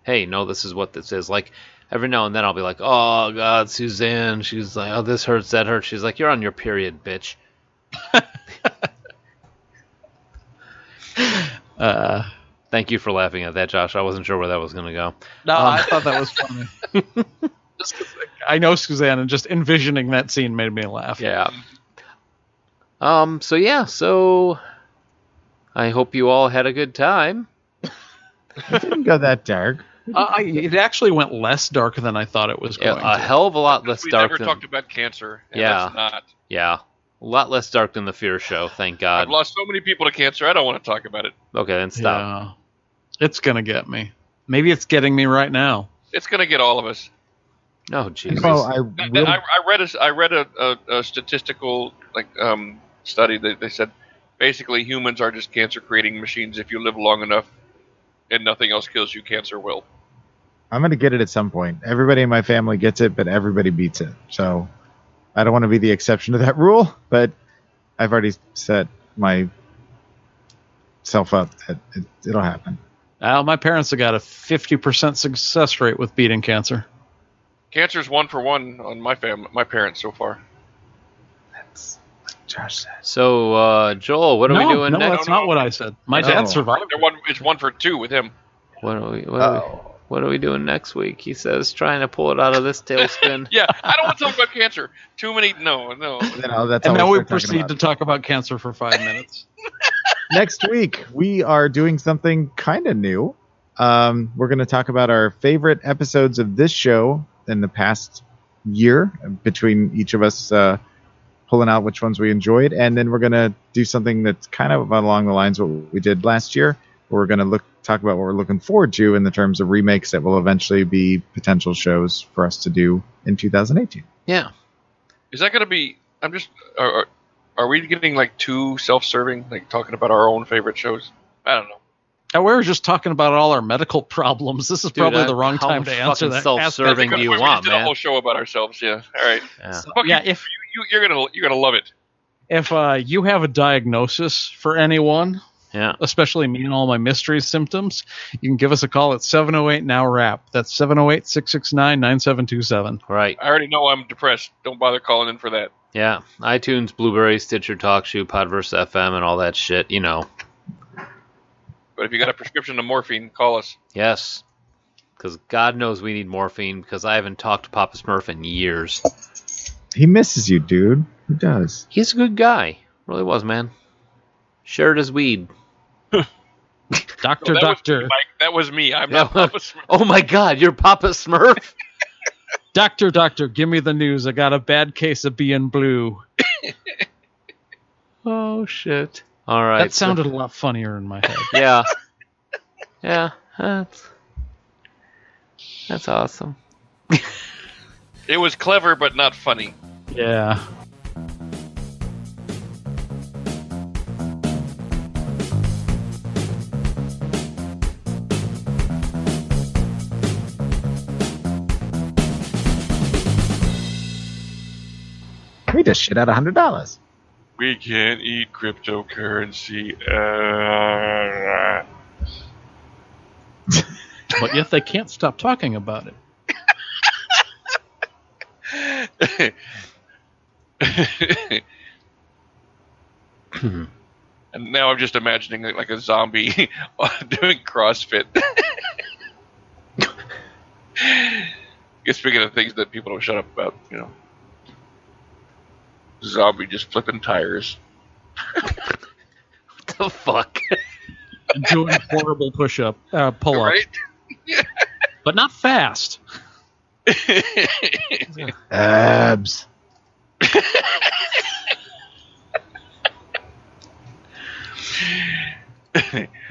Speaker 1: hey, no, this is what this is. Like, every now and then I'll be like, oh, God, Suzanne. She's like, oh, this hurts, that hurts. She's like, you're on your period, bitch. [LAUGHS]
Speaker 4: Uh,
Speaker 1: Thank you for laughing at that, Josh. I wasn't sure where that was going to go.
Speaker 4: no,
Speaker 1: Um,
Speaker 4: I thought that was funny. Just 'cause, [LAUGHS] like, I know Suzanne, and just envisioning that scene made me laugh.
Speaker 1: Yeah. Um. So yeah. So I hope you all had a good time.
Speaker 3: It didn't go that dark.
Speaker 4: Uh, I, it actually went less dark than I thought it was
Speaker 1: Yeah,
Speaker 4: going
Speaker 1: a
Speaker 4: to.
Speaker 1: hell of a lot less dark.
Speaker 2: we
Speaker 1: dark
Speaker 2: never
Speaker 1: than
Speaker 2: talked about cancer. and
Speaker 1: Yeah.
Speaker 2: That's not.
Speaker 1: yeah, a lot less dark than the Fear Show. Thank God.
Speaker 2: I've lost so many people to cancer. I don't want to talk about it.
Speaker 1: Okay, then stop.
Speaker 4: Yeah. It's gonna get me. Maybe it's getting me right now.
Speaker 2: It's going to get all of us.
Speaker 1: Oh Jesus.
Speaker 3: No, I will.
Speaker 2: I, I read a, I read a, a, a statistical like um, study that they said basically humans are just cancer creating machines. If you live long enough and nothing else kills you, cancer will.
Speaker 3: I'm gonna get it at some point. Everybody in my family gets it, but everybody beats it. So I don't want to be the exception to that [LAUGHS] rule, but I've already set my self up that it, it'll happen.
Speaker 4: Well, my parents have got a 50% success rate with beating cancer.
Speaker 2: Cancer's one for one on my fam, my parents so far.
Speaker 3: That's what Josh said.
Speaker 1: So uh, Joel, what are
Speaker 4: no,
Speaker 1: we doing
Speaker 4: no,
Speaker 1: next?
Speaker 4: that's
Speaker 2: No, no.
Speaker 4: not what I said. My
Speaker 3: No.
Speaker 4: dad survived.
Speaker 2: One, it's one for two with him.
Speaker 1: What are we? What are we? What are we doing next week? He says, trying to pull it out of this tailspin. [LAUGHS]
Speaker 2: Yeah, I don't want to talk about cancer. Too many. No, no.
Speaker 3: you know, that's
Speaker 4: And
Speaker 3: all
Speaker 4: now we proceed to talk about cancer for five minutes. [LAUGHS]
Speaker 3: next week we are doing something kind of new. Um, we're going to talk about our favorite episodes of this show in the past year, between each of us uh, pulling out which ones we enjoyed, and then we're going to do something that's kind of along the lines of what we did last year. Where we're going to look talk about what we're looking forward to in the terms of remakes that will eventually be potential shows for us to do in 2018.
Speaker 1: Yeah.
Speaker 2: Is that going to be? I'm just. Are, are, are we getting like too self-serving, like talking about our own favorite shows? I don't know.
Speaker 4: And we were just talking about all our medical problems. This is
Speaker 1: Dude,
Speaker 4: probably
Speaker 1: I-
Speaker 4: the wrong time to answer
Speaker 1: fucking
Speaker 4: that.
Speaker 1: self-serving
Speaker 2: That's a
Speaker 1: do
Speaker 2: good
Speaker 1: you
Speaker 2: point. We
Speaker 1: want,
Speaker 2: just did a whole show about ourselves. Yeah. All right.
Speaker 1: Yeah.
Speaker 2: Fuck
Speaker 4: Yeah,
Speaker 2: you,
Speaker 4: if
Speaker 2: you, you're gonna you're gonna love it.
Speaker 4: if uh, you have a diagnosis for anyone,
Speaker 1: Yeah.
Speaker 4: especially me and all my mystery symptoms, you can give us a call at 708 now wrap. That's 708 669 9727.
Speaker 1: Right.
Speaker 2: I already know I'm depressed. Don't bother calling in for that.
Speaker 1: Yeah. iTunes, Blubrry, Stitcher, TalkShoe, Podverse FM, and all that shit. You know.
Speaker 2: But if you got a prescription of morphine, call us.
Speaker 1: Yes. Because God knows we need morphine. Because I haven't talked to Papa Smurf in years.
Speaker 3: He misses you, dude. He does?
Speaker 1: He's a good guy. Really was, man. Shared his weed. [LAUGHS]
Speaker 4: Doctor,
Speaker 2: No, that
Speaker 4: doctor,
Speaker 2: Was me, That was me. I'm
Speaker 1: Yeah,
Speaker 2: not Papa Smurf.
Speaker 1: Oh my God, you're Papa Smurf. [LAUGHS]
Speaker 4: doctor, doctor, give me the news. I got a bad case of being blue. [LAUGHS]
Speaker 1: oh shit. All right.
Speaker 4: that sounded a lot funnier in my head.
Speaker 1: yeah. Yeah. That's that's awesome.
Speaker 2: It was clever, but not funny.
Speaker 4: Yeah.
Speaker 3: He just shit out a hundred dollars.
Speaker 2: We can't eat cryptocurrency. Uh, [LAUGHS]
Speaker 4: But yet they can't stop talking about it. [LAUGHS]
Speaker 2: and now I'm just imagining like, like a zombie [LAUGHS] doing CrossFit. Guess speaking of things that people don't shut up about, you know, zombie just flipping tires.
Speaker 1: the fuck?
Speaker 4: And [LAUGHS] doing horrible push up, uh, pull up,
Speaker 2: Right? [LAUGHS]
Speaker 4: but not fast. [LAUGHS]
Speaker 3: Abs.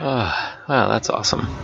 Speaker 1: Ah, wow, that's awesome.